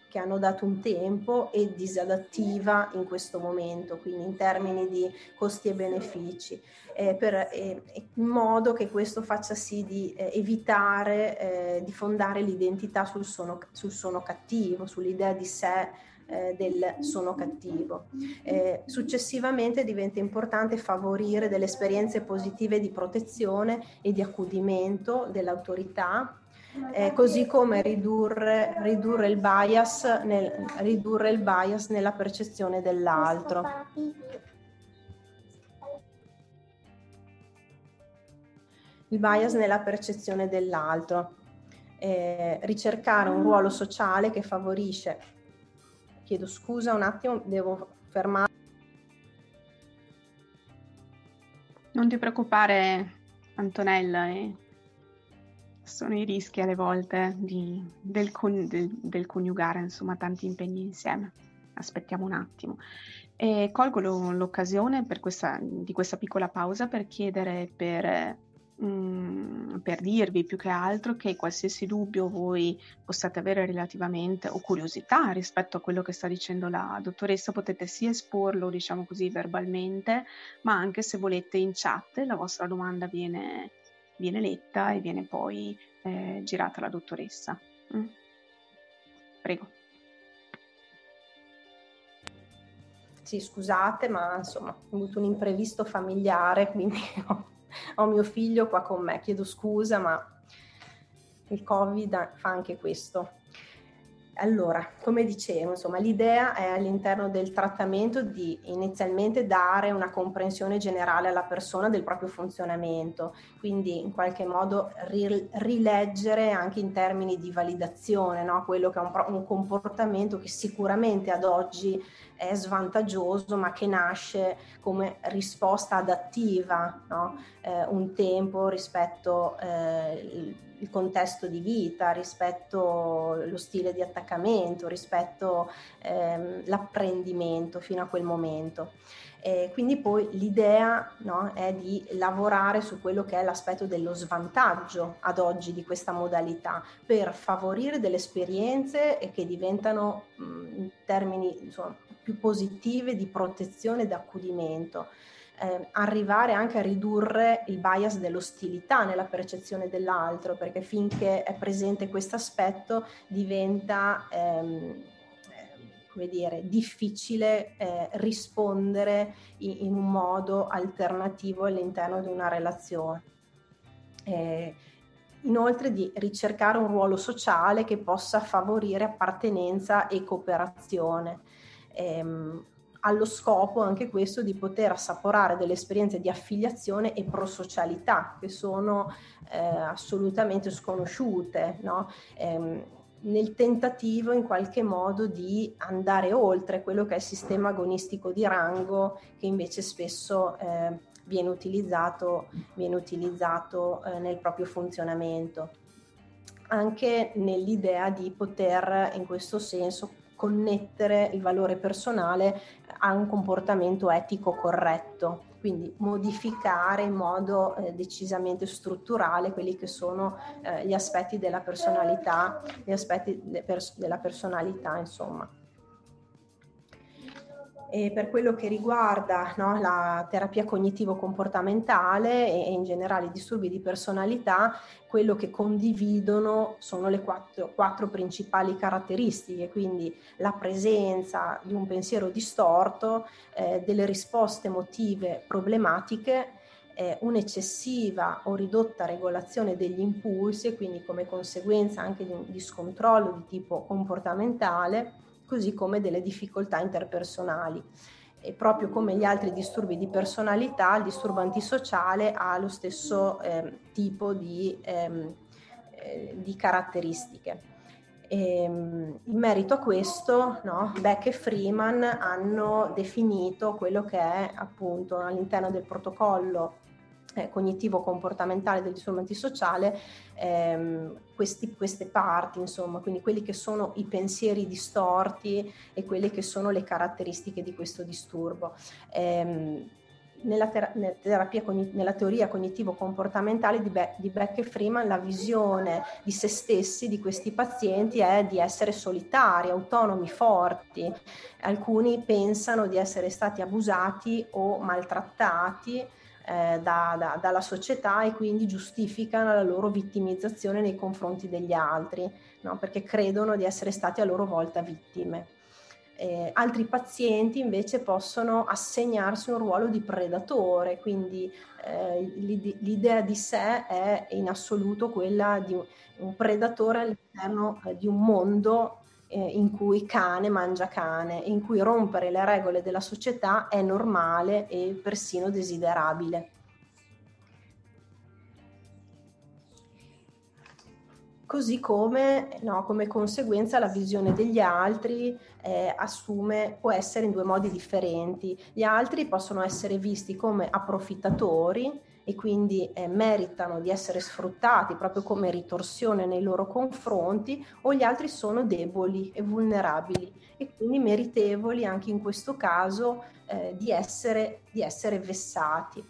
che hanno dato un tempo e disadattiva in questo momento, quindi in termini di costi e benefici, eh, per, eh, in modo che questo faccia sì di eh, evitare eh, di fondare l'identità sul sono, sul sono cattivo, sull'idea di sé eh, del sono cattivo. Eh, successivamente diventa importante favorire delle esperienze positive di protezione e di accudimento dell'autorità eh, così come ridurre, ridurre, il bias nel, ridurre il bias nella percezione dell'altro. Il bias nella percezione dell'altro. Eh, ricercare un ruolo sociale che favorisce. Chiedo scusa un attimo, devo fermare. Non ti preoccupare, Antonella. Eh sono i rischi alle volte di, del, con, del, del, coniugare insomma tanti impegni insieme. Aspettiamo un attimo. E colgo lo, l'occasione questa, di questa piccola pausa per chiedere, per, mm, per dirvi più che altro che qualsiasi dubbio voi possiate avere relativamente o curiosità rispetto a quello che sta dicendo la dottoressa potete sia esporlo diciamo così verbalmente ma anche se volete in chat la vostra domanda viene viene letta e viene poi eh, girata alla dottoressa. Mm. Prego. Sì, scusate, ma insomma, ho avuto un imprevisto familiare, quindi ho, ho mio figlio qua con me. Chiedo scusa, ma il Covid fa anche questo. Allora, come dicevo, insomma, l'idea è all'interno del trattamento di inizialmente dare una comprensione generale alla persona del proprio funzionamento, quindi in qualche modo ri- rileggere anche in termini di validazione, no? quello che è un, un comportamento che sicuramente ad oggi è svantaggioso, ma che nasce come risposta adattiva, no? eh, un tempo rispetto eh, il contesto di vita, rispetto allo stile di attaccamento, rispetto ehm, l'apprendimento fino a quel momento. E quindi poi l'idea no, è di lavorare su quello che è l'aspetto dello svantaggio ad oggi di questa modalità per favorire delle esperienze che diventano in termini insomma, più positive di protezione ed accudimento eh, arrivare anche a ridurre il bias dell'ostilità nella percezione dell'altro, perché finché è presente questo aspetto diventa ehm, come dire, difficile eh, rispondere in, in, un modo alternativo all'interno di una relazione. Eh, inoltre di ricercare un ruolo sociale che possa favorire appartenenza e cooperazione. Ehm, allo scopo anche questo di poter assaporare delle esperienze di affiliazione e prosocialità che sono eh, assolutamente sconosciute, no? ehm, nel tentativo in qualche modo di andare oltre quello che è il sistema agonistico di rango che invece spesso eh, viene utilizzato, viene utilizzato eh, nel proprio funzionamento. Anche nell'idea di poter in questo senso connettere il valore personale a un comportamento etico corretto, quindi modificare in modo eh, decisamente strutturale quelli che sono eh, gli aspetti della personalità, gli aspetti de pers della personalità, insomma. E per quello che riguarda no, la terapia cognitivo-comportamentale e, in generale i disturbi di personalità, quello che condividono sono le quattro, quattro, principali caratteristiche, quindi la presenza di un pensiero distorto, eh, delle risposte emotive problematiche, eh, un'eccessiva o ridotta regolazione degli impulsi e quindi come conseguenza anche di un discontrollo di tipo comportamentale, così come delle difficoltà interpersonali. E proprio come gli altri disturbi di personalità, il disturbo antisociale ha lo stesso eh, tipo di, ehm, eh, di caratteristiche. E, ehm, in merito a questo, no, Beck e Freeman hanno definito quello che è appunto all'interno del protocollo cognitivo-comportamentale del disturbo antisociale, ehm, questi, queste parti, insomma, quindi quelli che sono i pensieri distorti e quelle che sono le caratteristiche di questo disturbo. Eh, nella, ter- nella, terapia, nella, teoria cognitivo-comportamentale di, Be- di Beck e Freeman la visione di se stessi, di questi pazienti, è di essere solitari, autonomi, forti. Alcuni pensano di essere stati abusati o maltrattati eh, da, da, dalla società e quindi giustificano la loro vittimizzazione nei confronti degli altri, no? perché credono di essere stati a loro volta vittime. Eh, altri pazienti invece possono assegnarsi un ruolo di predatore, quindi eh, l'idea di sé è in assoluto quella di un predatore all'interno eh, di un mondo eh, in cui cane mangia cane, in cui rompere le regole della società è normale e persino desiderabile. Così come, no, come conseguenza la visione degli altri eh, assume, può essere in due modi differenti. Gli altri possono essere visti come approfittatori, e quindi eh, meritano di essere sfruttati proprio come ritorsione nei loro confronti o gli altri sono deboli e vulnerabili e quindi meritevoli anche in questo caso eh, di, essere, di, essere, vessati.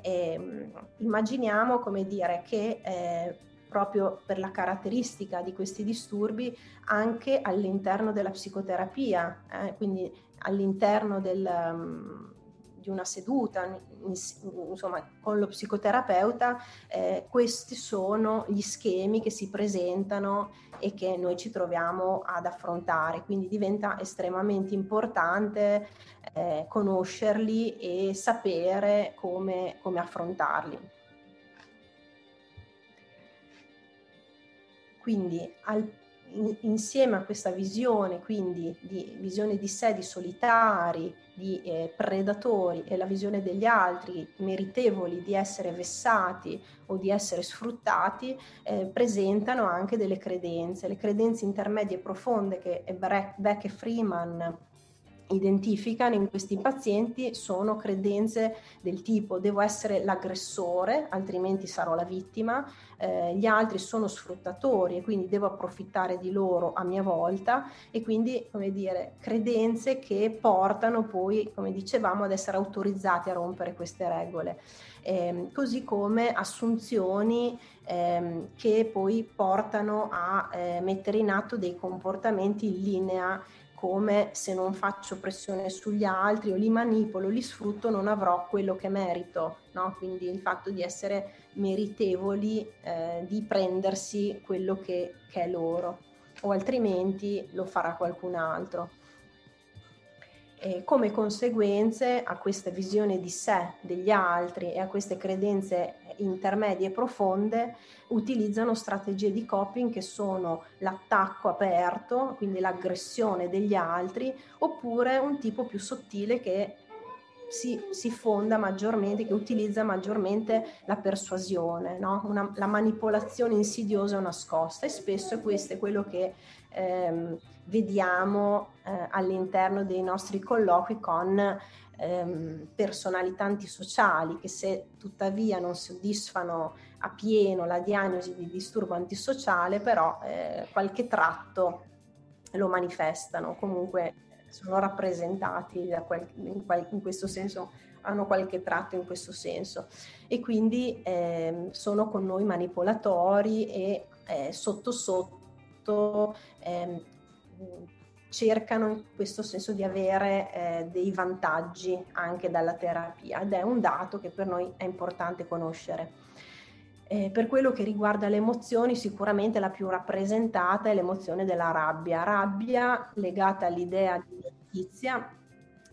E, ehm, immaginiamo come dire che eh, proprio per la caratteristica di questi disturbi anche all'interno della psicoterapia, eh, quindi all'interno del... Um, di una seduta, insomma, con lo psicoterapeuta, eh, questi sono gli schemi che si presentano e che noi ci troviamo ad affrontare. Quindi diventa estremamente importante eh, conoscerli e sapere come, come affrontarli. Quindi al insieme a questa visione, quindi di visione di sé, di solitari, di eh, predatori e la visione degli altri meritevoli di essere vessati o di essere sfruttati, eh, presentano anche delle credenze, le credenze intermedie e profonde che Beck e Freeman identificano in questi pazienti sono credenze del tipo devo essere l'aggressore, altrimenti sarò la vittima, eh, gli altri sono sfruttatori e quindi devo approfittare di loro a mia volta e quindi, come dire, credenze che portano poi, come dicevamo, ad essere autorizzati a rompere queste regole. Eh, così come assunzioni ehm, che poi portano a eh, mettere in atto dei comportamenti in linea come se non faccio pressione sugli altri o li manipolo, li sfrutto, non avrò quello che merito. No? Quindi il fatto di essere meritevoli eh, di prendersi quello che, che è loro, o altrimenti lo farà qualcun altro. E come conseguenze a questa visione di sé, degli altri e a queste credenze intermedie e profonde utilizzano strategie di coping che sono l'attacco aperto, quindi l'aggressione degli altri, oppure un tipo più sottile che si, si fonda maggiormente, che utilizza maggiormente la persuasione, no? Una, la manipolazione insidiosa o nascosta e spesso questo è quello che ehm, vediamo eh, all'interno dei nostri colloqui con ehm, personalità antisociali che se tuttavia non soddisfano a pieno la diagnosi di disturbo antisociale, però eh, qualche tratto lo manifestano, comunque sono rappresentati quel, in, qual, in, questo senso, hanno qualche tratto in questo senso. E quindi eh, sono con noi manipolatori e eh, sotto sotto eh, cercano in questo senso di avere eh, dei vantaggi anche dalla terapia. Ed è un dato che per noi è importante conoscere. Eh, per quello che riguarda le emozioni, sicuramente la più rappresentata è l'emozione della rabbia. Rabbia legata all'idea di giustizia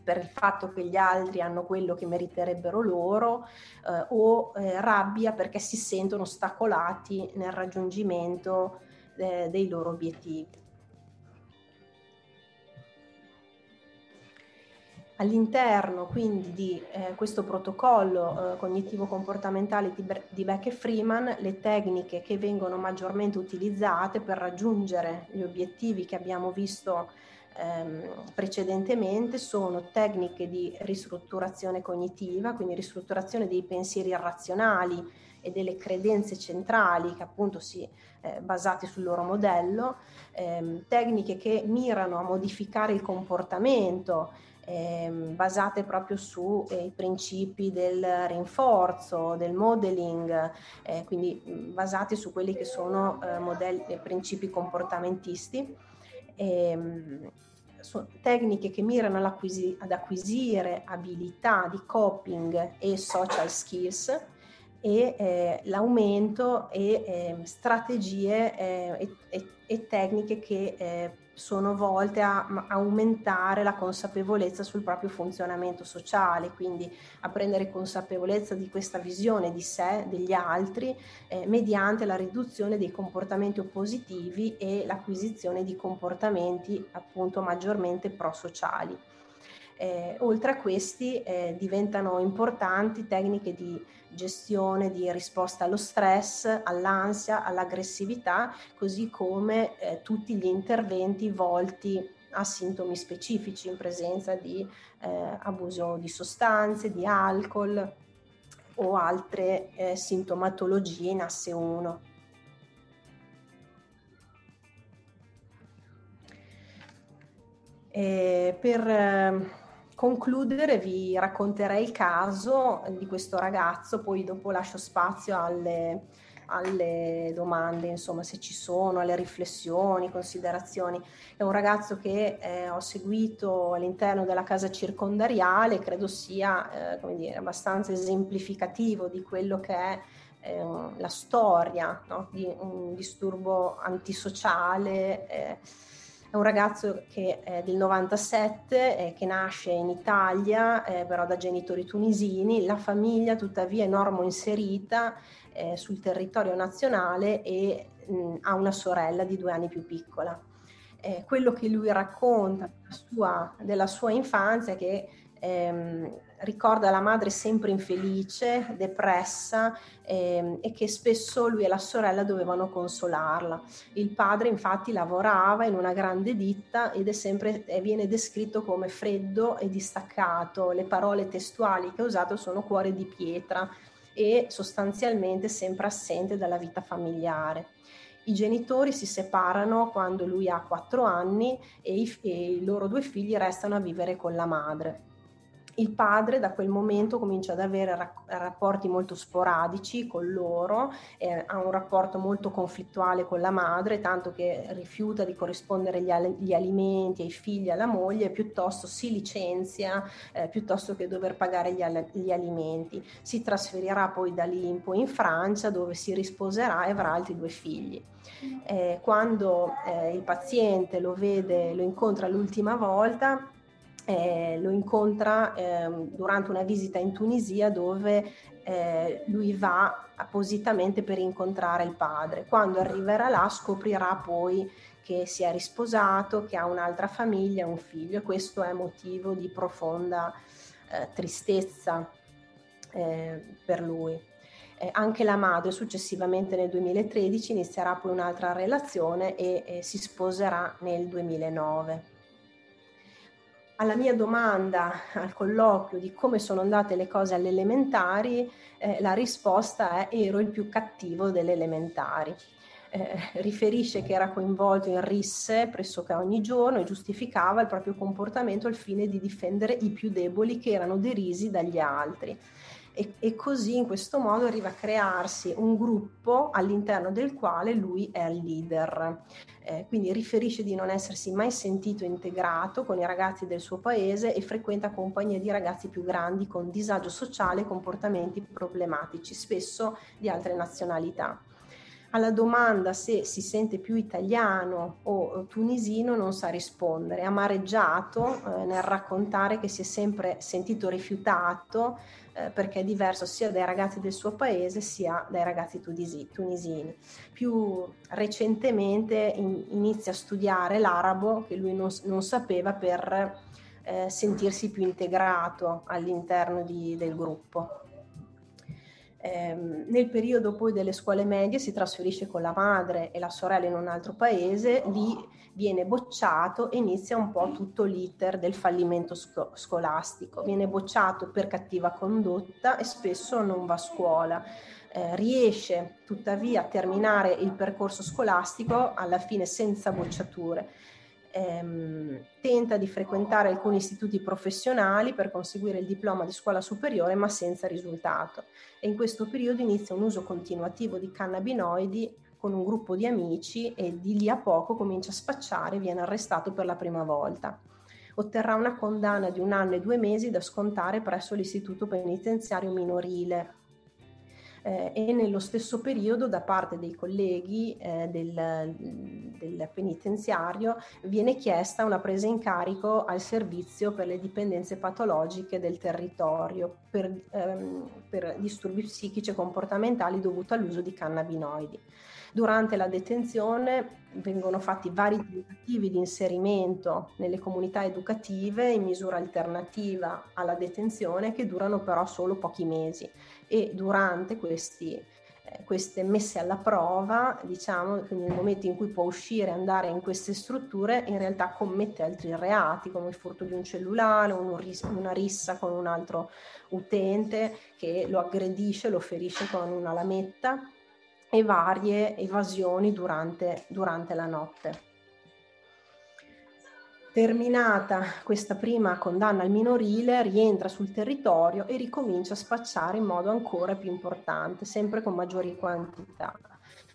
per il fatto che gli altri hanno quello che meriterebbero loro eh, o eh, rabbia perché si sentono ostacolati nel raggiungimento eh, dei loro obiettivi. All'interno quindi di eh, questo protocollo eh, cognitivo-comportamentale di, di Beck e Freeman, le tecniche che vengono maggiormente utilizzate per raggiungere gli obiettivi che abbiamo visto ehm, precedentemente sono tecniche di ristrutturazione cognitiva, quindi ristrutturazione dei pensieri irrazionali e delle credenze centrali che appunto si eh, basate sul loro modello, ehm, tecniche che mirano a modificare il comportamento eh, basate proprio sui eh, principi del rinforzo, del modeling, eh, quindi basati su quelli che sono eh, modelli, eh, principi comportamentisti. Ehm, tecniche che mirano ad acquisire abilità di coping e social skills e eh, l'aumento e eh, strategie eh, e, e, tecniche che eh, sono volte a, aumentare la consapevolezza sul proprio funzionamento sociale, quindi a prendere consapevolezza di questa visione di sé, degli altri, eh, mediante la riduzione dei comportamenti oppositivi e l'acquisizione di comportamenti appunto maggiormente prosociali. Eh, oltre a questi eh, diventano importanti tecniche di gestione di risposta allo stress, all'ansia, all'aggressività, così come eh, tutti gli interventi volti a sintomi specifici in presenza di eh, abuso di sostanze, di alcol o altre eh, sintomatologie in asse 1. per ehm, concludere vi racconterei il caso di questo ragazzo, poi dopo lascio spazio alle, alle domande, insomma, se ci sono, alle riflessioni, considerazioni. È un ragazzo che eh, ho seguito all'interno della casa circondariale, credo sia, eh, come dire, abbastanza esemplificativo di quello che è eh, la storia no? di un disturbo antisociale eh, è un ragazzo che è del 97, eh, che nasce in Italia, eh, però da genitori tunisini. La famiglia tuttavia è normo inserita eh, sul territorio nazionale e mh, ha una sorella di due anni più piccola. Eh, quello che lui racconta della sua, della sua infanzia è che ehm, ricorda la madre sempre infelice, depressa ehm, e che spesso lui e la sorella dovevano consolarla. Il padre infatti lavorava in una grande ditta ed è sempre, eh, viene descritto come freddo e distaccato. Le parole testuali che ha usato sono cuore di pietra e sostanzialmente sempre assente dalla vita familiare. I genitori si separano quando lui ha quattro anni e i, e i loro due figli restano a vivere con la madre il padre da quel momento comincia ad avere rapporti molto sporadici con loro, eh, ha un rapporto molto conflittuale con la madre, tanto che rifiuta di corrispondere gli, al- gli alimenti ai figli e alla moglie, piuttosto si licenzia eh, piuttosto che dover pagare gli, al- gli, alimenti. Si trasferirà poi da lì in poi in Francia dove si risposerà e avrà altri due figli. Eh, quando eh, il paziente lo vede, lo incontra l'ultima volta, eh, lo incontra eh, durante una visita in Tunisia dove eh, lui va appositamente per incontrare il padre. Quando arriverà là scoprirà poi che si è risposato, che ha un'altra famiglia, un figlio e questo è motivo di profonda eh, tristezza eh, per lui. Eh, anche la madre successivamente nel 2013 inizierà poi un'altra relazione e si sposerà nel 2009 alla mia domanda al colloquio di come sono andate le cose alle elementari, eh, la risposta è ero il più cattivo delle elementari. Eh, riferisce che era coinvolto in risse pressoché ogni giorno e giustificava il proprio comportamento al fine di difendere i più deboli che erano derisi dagli altri e, e, così in questo modo arriva a crearsi un gruppo all'interno del quale lui è il leader. Eh, quindi riferisce di non essersi mai sentito integrato con i ragazzi del suo paese e frequenta compagnie di ragazzi più grandi con disagio sociale e comportamenti problematici, spesso di altre nazionalità. Alla domanda se si sente più italiano o tunisino non sa rispondere, amareggiato eh, nel raccontare che si è sempre sentito rifiutato eh, perché è diverso sia dai ragazzi del suo paese sia dai ragazzi tunisi, tunisini. Più recentemente in, inizia a studiare l'arabo che lui non, non sapeva per eh, sentirsi più integrato all'interno di, del gruppo. Eh, nel periodo poi delle scuole medie si trasferisce con la madre e la sorella in un altro paese, lì viene bocciato e inizia un po' tutto l'iter del fallimento sco- scolastico. Viene bocciato per cattiva condotta e spesso non va a scuola. Eh, riesce tuttavia a terminare il percorso scolastico alla fine senza bocciature. Ehm, tenta di frequentare alcuni istituti professionali per conseguire il diploma di scuola superiore ma senza risultato e in questo periodo inizia un uso continuativo di cannabinoidi con un gruppo di amici e di lì a poco comincia a spacciare e viene arrestato per la prima volta. Otterrà una condanna di un anno e due mesi da scontare presso l'istituto penitenziario minorile eh, e nello stesso periodo da parte dei colleghi eh, del, del, penitenziario viene chiesta una presa in carico al servizio per le dipendenze patologiche del territorio per, ehm, per disturbi psichici e comportamentali dovuti all'uso di cannabinoidi. Durante la detenzione vengono fatti vari tentativi di inserimento nelle comunità educative in misura alternativa alla detenzione che durano però solo pochi mesi e durante questi, eh, queste messe alla prova, diciamo, quindi nel momento in cui può uscire e andare in queste strutture, in realtà commette altri reati come il furto di un cellulare, una rissa con un altro utente che lo aggredisce, lo ferisce con una lametta e varie evasioni durante, durante la notte. Terminata questa prima condanna al minorile, rientra sul territorio e ricomincia a spacciare in modo ancora più importante, sempre con maggiori quantità.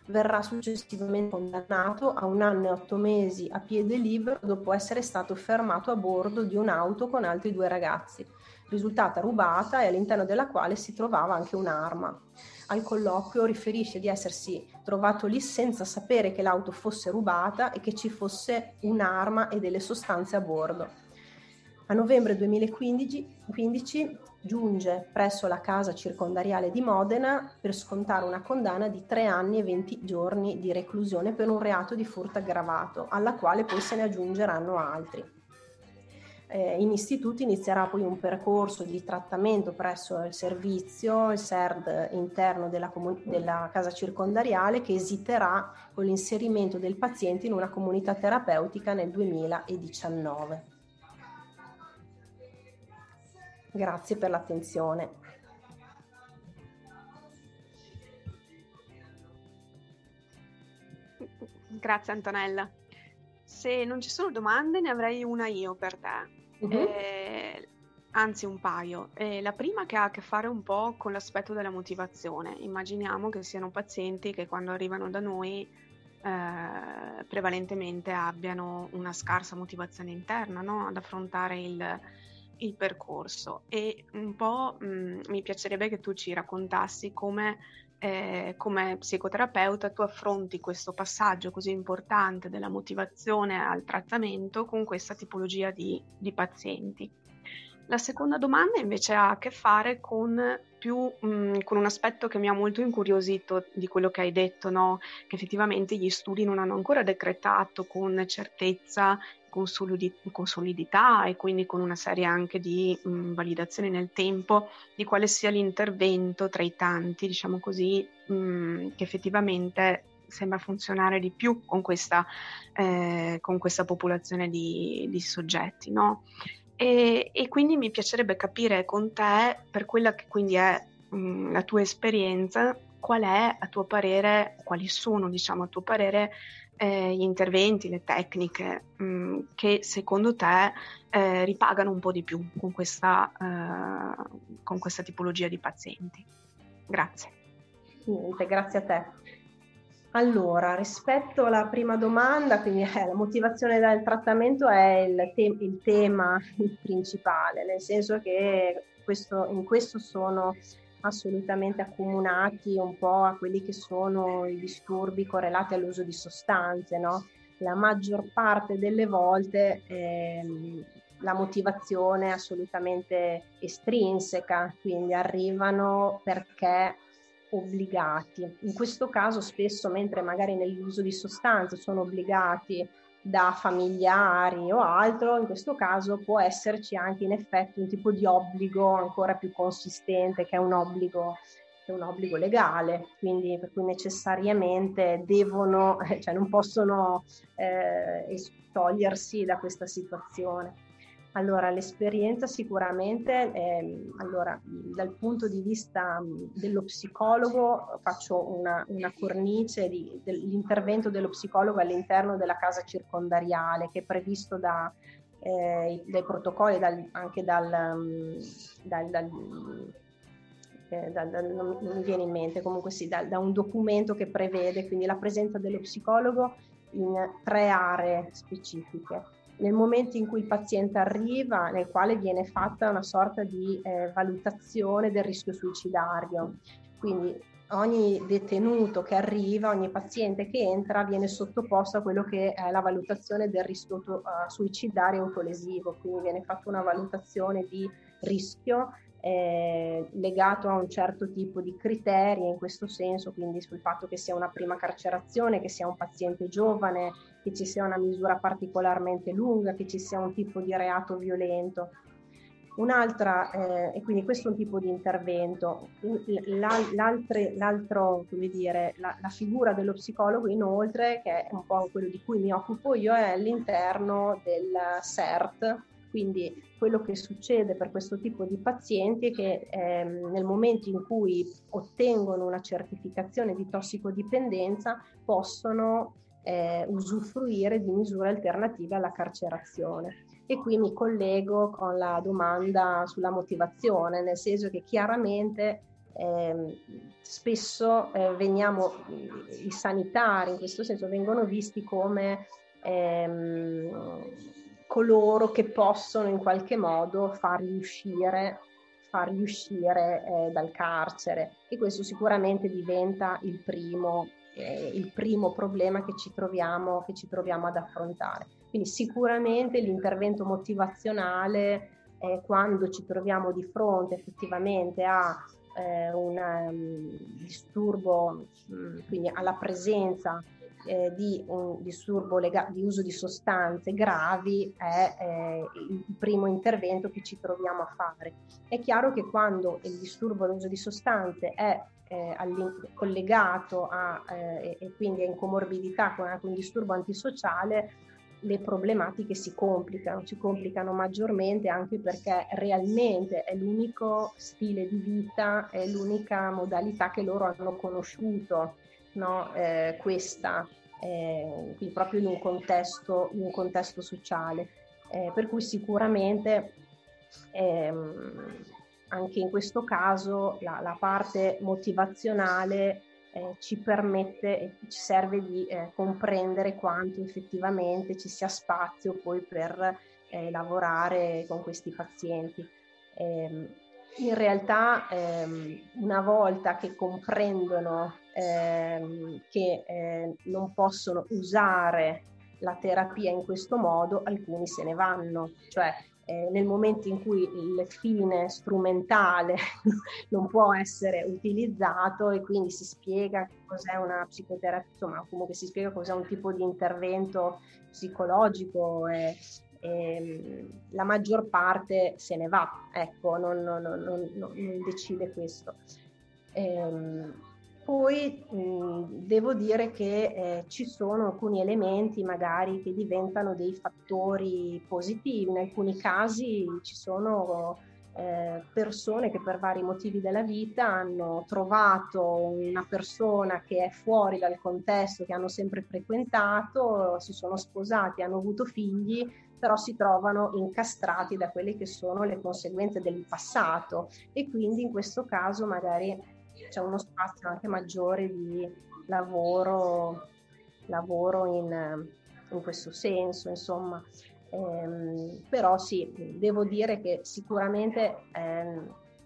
Verrà successivamente condannato a un anno e otto mesi a piede libero dopo essere stato fermato a bordo di un'auto con altri due ragazzi, risultata rubata e all'interno della quale si trovava anche un'arma al colloquio riferisce di essersi trovato lì senza sapere che l'auto fosse rubata e che ci fosse un'arma e delle sostanze a bordo. A novembre 2015 giunge presso la casa circondariale di Modena per scontare una condanna di 3 anni e 20 giorni di reclusione per un reato di furto aggravato, alla quale poi se ne aggiungeranno altri eh, in istituto inizierà poi un percorso di trattamento presso il servizio, il SERD interno della, comun- della casa circondariale che esiterà con l'inserimento del paziente in una comunità terapeutica nel 2019. Grazie per l'attenzione. Grazie Antonella. Se non ci sono domande ne avrei una io per te. Uh-huh. Eh, anzi un paio. Eh, la prima che ha a che fare un po' con l'aspetto della motivazione. Immaginiamo che siano pazienti che quando arrivano da noi eh, prevalentemente abbiano una scarsa motivazione interna no? ad affrontare il, il, percorso e un po' mh, mm, mi piacerebbe che tu ci raccontassi come eh, come psicoterapeuta tu affronti questo passaggio così importante della motivazione al trattamento con questa tipologia di, di pazienti. La seconda domanda invece ha a che fare con, più, mh, mm, con un aspetto che mi ha molto incuriosito di quello che hai detto, no? che effettivamente gli studi non hanno ancora decretato con certezza, con, solidi- con solidità e quindi con una serie anche di mh, mm, validazioni nel tempo di quale sia l'intervento tra i tanti, diciamo così, mh, mm, che effettivamente sembra funzionare di più con questa, eh, con questa popolazione di, di soggetti. No? E, e, quindi mi piacerebbe capire con te, per quella che quindi è mh, mm, la tua esperienza, qual è a tuo parere, quali sono diciamo a tuo parere eh, gli interventi, le tecniche mh, mm, che secondo te eh, ripagano un po' di più con questa, eh, con questa tipologia di pazienti. Grazie. Niente, grazie a te. Allora, rispetto alla prima domanda, quindi eh, la motivazione del trattamento è il, te- il, tema principale, nel senso che questo, in questo sono assolutamente accomunati un po' a quelli che sono i disturbi correlati all'uso di sostanze, no? La maggior parte delle volte ehm, la motivazione è assolutamente estrinseca, quindi arrivano perché obbligati. In questo caso spesso, mentre magari nell'uso di sostanze sono obbligati da familiari o altro, in questo caso può esserci anche in effetti un tipo di obbligo ancora più consistente che è un obbligo, è un obbligo legale, quindi per cui necessariamente devono, cioè non possono eh, togliersi da questa situazione. Allora, l'esperienza sicuramente, eh, allora, dal punto di vista dello psicologo, faccio una, una cornice di, dell'intervento dello psicologo all'interno della casa circondariale che è previsto da, eh, dai protocolli, dal, anche dal, dal, dal eh, da, da, non, mi viene in mente, comunque sì, da, da, un documento che prevede quindi la presenza dello psicologo in tre aree specifiche nel momento in cui il paziente arriva, nel quale viene fatta una sorta di eh, valutazione del rischio suicidario. Quindi ogni detenuto che arriva, ogni paziente che entra viene sottoposto a quello che è la valutazione del rischio uh, suicidario autolesivo, quindi viene fatta una valutazione di rischio eh, legato a un certo tipo di criteri in questo senso, quindi sul fatto che sia una prima carcerazione, che sia un paziente giovane, che ci sia una misura particolarmente lunga, che ci sia un tipo di reato violento. Un'altra, eh, e quindi questo è un tipo di intervento. l'altro, come dire, la, la, figura dello psicologo inoltre, che è un po' quello di cui mi occupo io, è all'interno del CERT, quindi quello che succede per questo tipo di pazienti è che ehm, nel momento in cui ottengono una certificazione di tossicodipendenza possono eh, usufruire di misure alternative alla carcerazione. E qui mi collego con la domanda sulla motivazione, nel senso che chiaramente eh, spesso eh, veniamo, i sanitari in questo senso vengono visti come ehm, coloro che possono in qualche modo farli uscire, farli uscire eh, dal carcere e questo sicuramente diventa il primo, eh, il primo problema che ci, troviamo, che ci troviamo ad affrontare. Quindi sicuramente l'intervento motivazionale eh, quando ci troviamo di fronte effettivamente a eh, un um, disturbo, mm, quindi alla presenza eh, di un disturbo lega- di uso di sostanze gravi è eh, il primo intervento che ci troviamo a fare. È chiaro che quando il disturbo dell'uso di sostanze è eh, collegato a, eh, e quindi è in comorbidità con anche un disturbo antisociale, le problematiche si complicano, si complicano maggiormente anche perché realmente è l'unico stile di vita, è l'unica modalità che loro hanno conosciuto no? eh, questa, eh, proprio in un contesto, in un contesto sociale. Eh, per cui sicuramente ehm, anche in questo caso la, la parte motivazionale eh, ci permette e ci serve di eh, comprendere quanto effettivamente ci sia spazio poi per eh, lavorare con questi pazienti. Eh, in realtà ehm, una volta che comprendono ehm, che eh, non possono usare la terapia in questo modo, alcuni se ne vanno, cioè eh, nel momento in cui il fine strumentale non può essere utilizzato e quindi si spiega cos'è una psicoterapia, insomma comunque si spiega cos'è un tipo di intervento psicologico e, e la maggior parte se ne va, ecco, non, non, non, non decide questo. Ehm, poi mh, devo dire che eh, ci sono alcuni elementi magari che diventano dei fattori positivi, in alcuni casi ci sono eh, persone che per vari motivi della vita hanno trovato una persona che è fuori dal contesto che hanno sempre frequentato, si sono sposati, hanno avuto figli, però si trovano incastrati da quelle che sono le conseguenze del passato. E quindi in questo caso magari c'è uno spazio anche maggiore di lavoro, lavoro in, in questo senso, insomma. Eh, però sì, devo dire che sicuramente eh,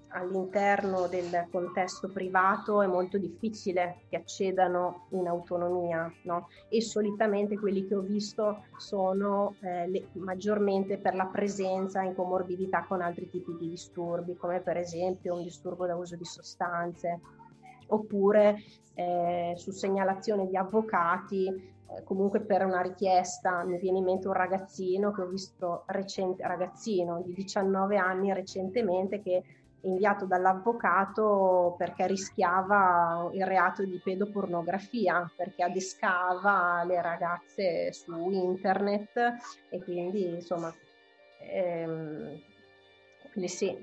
all'interno del contesto privato è molto difficile che accedano in autonomia no? e solitamente quelli che ho visto sono eh, le, maggiormente per la presenza in comorbidità con altri tipi di disturbi come per esempio un disturbo da uso di sostanze oppure eh, su segnalazione di avvocati eh, comunque per una richiesta mi viene in mente un ragazzino che ho visto recente, ragazzino di 19 anni recentemente che inviato dall'avvocato perché rischiava il reato di pedopornografia, perché adescava le ragazze su internet e quindi insomma ehm, quindi sì,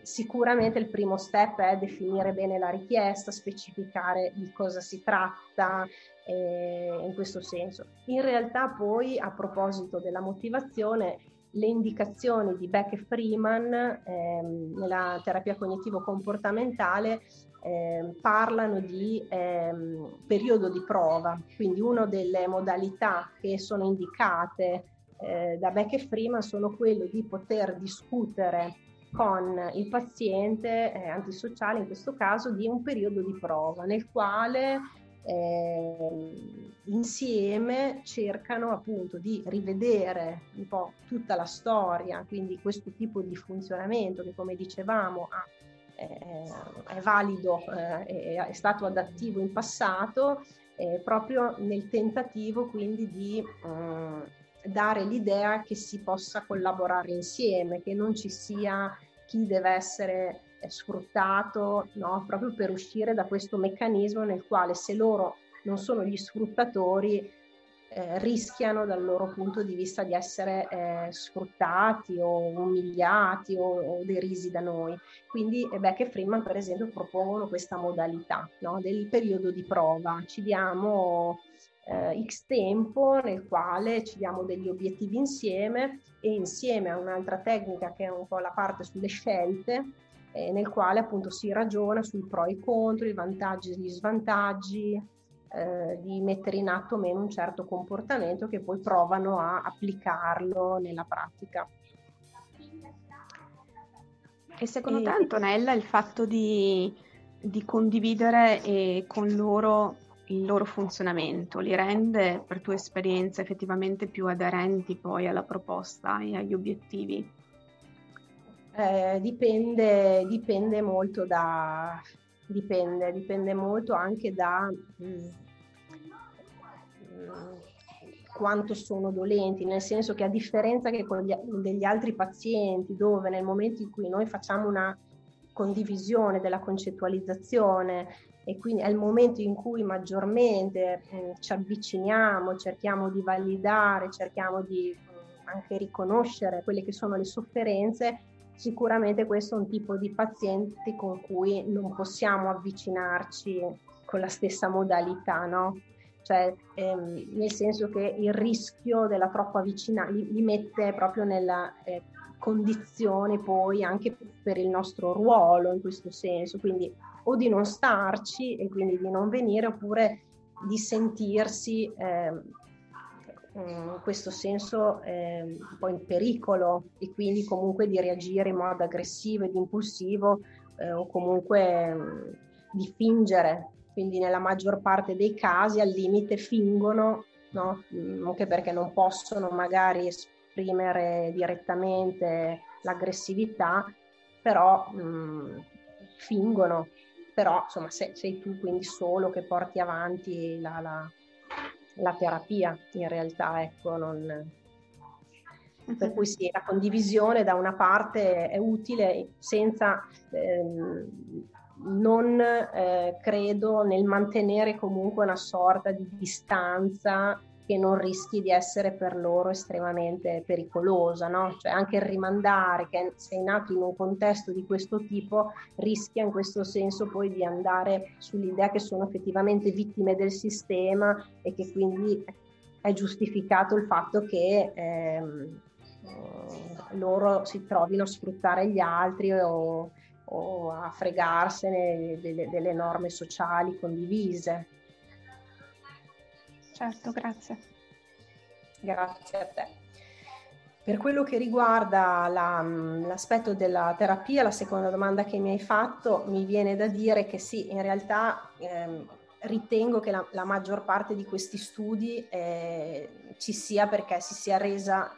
sicuramente il primo step è definire bene la richiesta, specificare di cosa si tratta eh, in questo senso. In realtà poi a proposito della motivazione, le indicazioni di Beck e Freeman ehm, nella terapia cognitivo-comportamentale eh, parlano di ehm, periodo di prova, quindi una delle modalità che sono indicate eh, da Beck e Freeman sono quello di poter discutere con il paziente eh, antisociale, in questo caso, di un periodo di prova nel quale eh, insieme cercano appunto di rivedere un po' tutta la storia, quindi questo tipo di funzionamento che come dicevamo ha, eh, è valido, eh, è stato adattivo in passato, proprio nel tentativo quindi di eh, dare l'idea che si possa collaborare insieme, che non ci sia chi deve essere sfruttato, no? proprio per uscire da questo meccanismo nel quale se loro non sono gli sfruttatori eh, rischiano dal loro punto di vista di essere eh, sfruttati o umiliati o, o, derisi da noi. Quindi eh, Beck e Freeman per esempio propongono questa modalità no? del periodo di prova, ci diamo eh, X tempo nel quale ci diamo degli obiettivi insieme e insieme a un'altra tecnica che è un po' la parte sulle scelte, eh, nel quale appunto si ragiona sui pro e i contro, i vantaggi e gli svantaggi, eh, di mettere in atto o meno un certo comportamento che poi provano a applicarlo nella pratica. E secondo e... te Antonella il fatto di, di condividere eh, con loro il loro funzionamento li rende per tua esperienza effettivamente più aderenti poi alla proposta e agli obiettivi? Eh, dipende, dipende molto da dipende, dipende molto anche da mh, mm, quanto sono dolenti, nel senso che a differenza che con gli, degli altri pazienti, dove nel momento in cui noi facciamo una condivisione della concettualizzazione e quindi è il momento in cui maggiormente eh, ci avviciniamo, cerchiamo di validare, cerchiamo di eh, anche riconoscere quelle che sono le sofferenze, sicuramente questo è un tipo di pazienti con cui non possiamo avvicinarci con la stessa modalità, no? Cioè, ehm, nel senso che il rischio della troppa vicinanza li, li, mette proprio nella eh, condizione poi anche per il nostro ruolo in questo senso, quindi o di non starci e quindi di non venire oppure di sentirsi eh, in questo senso eh, un po' in pericolo e quindi comunque di reagire in modo aggressivo ed impulsivo eh, o comunque mh, di fingere. Quindi nella maggior parte dei casi al limite fingono, no? anche perché non possono magari esprimere direttamente l'aggressività, però mh, fingono però insomma se, sei tu quindi solo che porti avanti la, la, la terapia in realtà, ecco, non... Per cui sì, la condivisione da una parte è utile senza ehm, non eh, credo nel mantenere comunque una sorta di distanza che non rischi di essere per loro estremamente pericolosa, no? Cioè anche il rimandare che sei nato in un contesto di questo tipo rischia in questo senso poi di andare sull'idea che sono effettivamente vittime del sistema e che quindi è giustificato il fatto che ehm, loro si trovino a sfruttare gli altri o, o a fregarsene delle, delle norme sociali condivise. Certo, grazie. Grazie a te. Per quello che riguarda la, l'aspetto della terapia, la seconda domanda che mi hai fatto, mi viene da dire che sì, in realtà ehm, ritengo che la, la, maggior parte di questi studi eh, ci sia perché si sia resa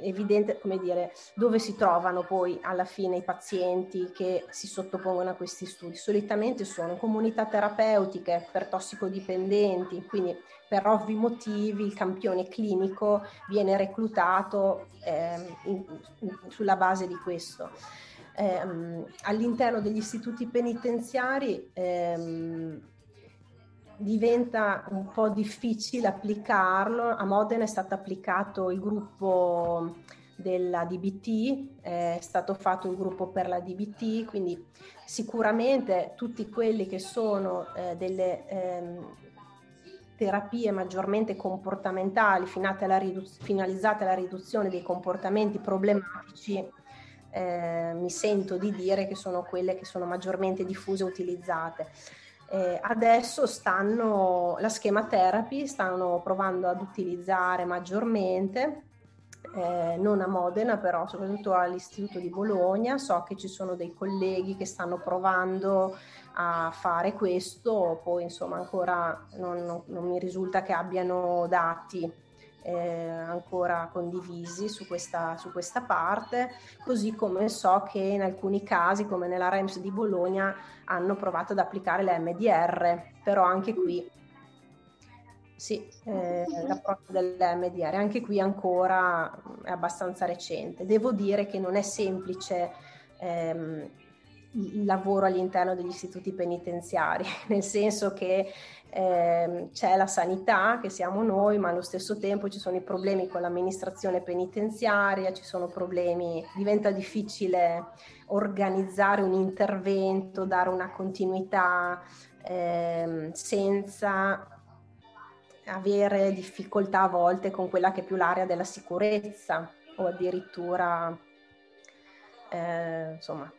evidente, come dire, dove si trovano poi alla fine i pazienti che si sottopongono a questi studi. Solitamente sono comunità terapeutiche per tossicodipendenti, quindi per ovvi motivi il campione clinico viene reclutato eh, in, in, sulla base di questo. Eh, all'interno degli istituti penitenziari ehm, diventa un po' difficile applicarlo. A Modena è stato applicato il gruppo della DBT, è stato fatto il gruppo per la DBT, quindi sicuramente tutti quelli che sono eh, delle ehm, terapie maggiormente comportamentali alla ridu- finalizzate alla riduzione dei comportamenti problematici, eh, mi sento di dire che sono quelle che sono maggiormente diffuse e utilizzate. Eh, adesso stanno, la schema therapy stanno provando ad utilizzare maggiormente, eh, non a Modena però soprattutto all'Istituto di Bologna, so che ci sono dei colleghi che stanno provando a fare questo, poi insomma ancora non, non, non mi risulta che abbiano dati eh, ancora condivisi su questa, su questa parte, così come so che in alcuni casi, come nella REMS di Bologna, hanno provato ad applicare l'MDR, però anche qui sì, eh, l'approccio dell'MDR, anche qui ancora è abbastanza recente. Devo dire che non è semplice ehm, il lavoro all'interno degli istituti penitenziari, nel senso che eh, c'è la sanità, che siamo noi, ma allo stesso tempo ci sono i problemi con l'amministrazione penitenziaria, ci sono problemi, diventa difficile organizzare un intervento, dare una continuità eh, senza avere difficoltà a volte con quella che è più l'area della sicurezza o addirittura eh, insomma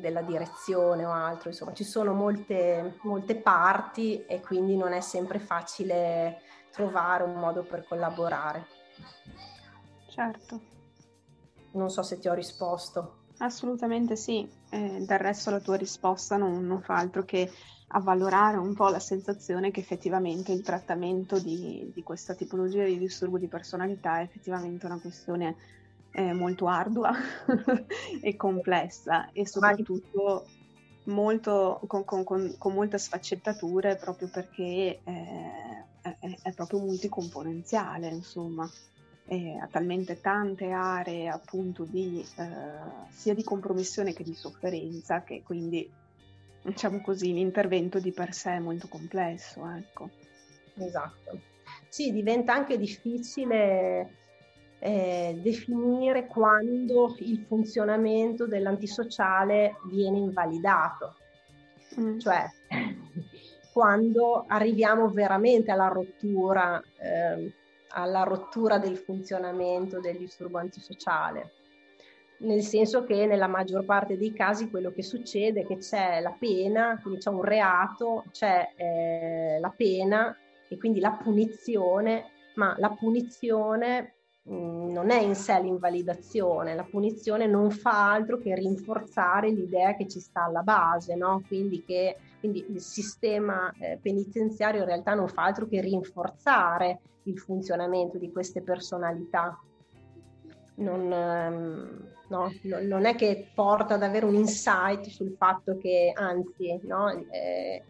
della direzione o altro, insomma ci sono molte, molte parti e quindi non è sempre facile trovare un modo per collaborare. Certo. Non so se ti ho risposto. Assolutamente sì, eh, del resto la tua risposta non, non, fa altro che avvalorare un po' la sensazione che effettivamente il trattamento di, di questa tipologia di disturbo di personalità è effettivamente una questione eh, molto ardua e complessa e soprattutto molto, con, con, con, con, molte sfaccettature proprio perché eh, è, è, proprio multicomponenziale, insomma. E ha talmente tante aree appunto di eh, sia di compromissione che di sofferenza che quindi diciamo così l'intervento di per sé è molto complesso ecco esatto sì diventa anche difficile eh, definire quando il funzionamento dell'antisociale viene invalidato, mm. cioè quando arriviamo veramente alla rottura, eh, alla rottura del funzionamento del disturbo antisociale. Nel senso che nella maggior parte dei casi quello che succede è che c'è la pena, quindi c'è un reato, c'è eh, la pena e quindi la punizione, ma la punizione non è in sé l'invalidazione, la punizione non fa altro che rinforzare l'idea che ci sta alla base, no? quindi, che, quindi il sistema eh, penitenziario in realtà non fa altro che rinforzare il funzionamento di queste personalità. Non, ehm, no, non è che porta ad avere un insight sul fatto che anzi no, eh,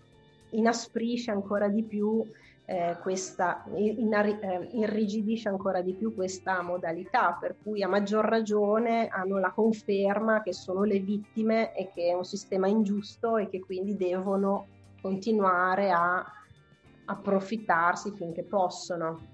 inasprisce ancora di più eh, questa, in, eh, irrigidisce ancora di più questa modalità, per cui a maggior ragione hanno la conferma che sono le vittime e che è un sistema ingiusto e che quindi devono continuare a approfittarsi finché possono.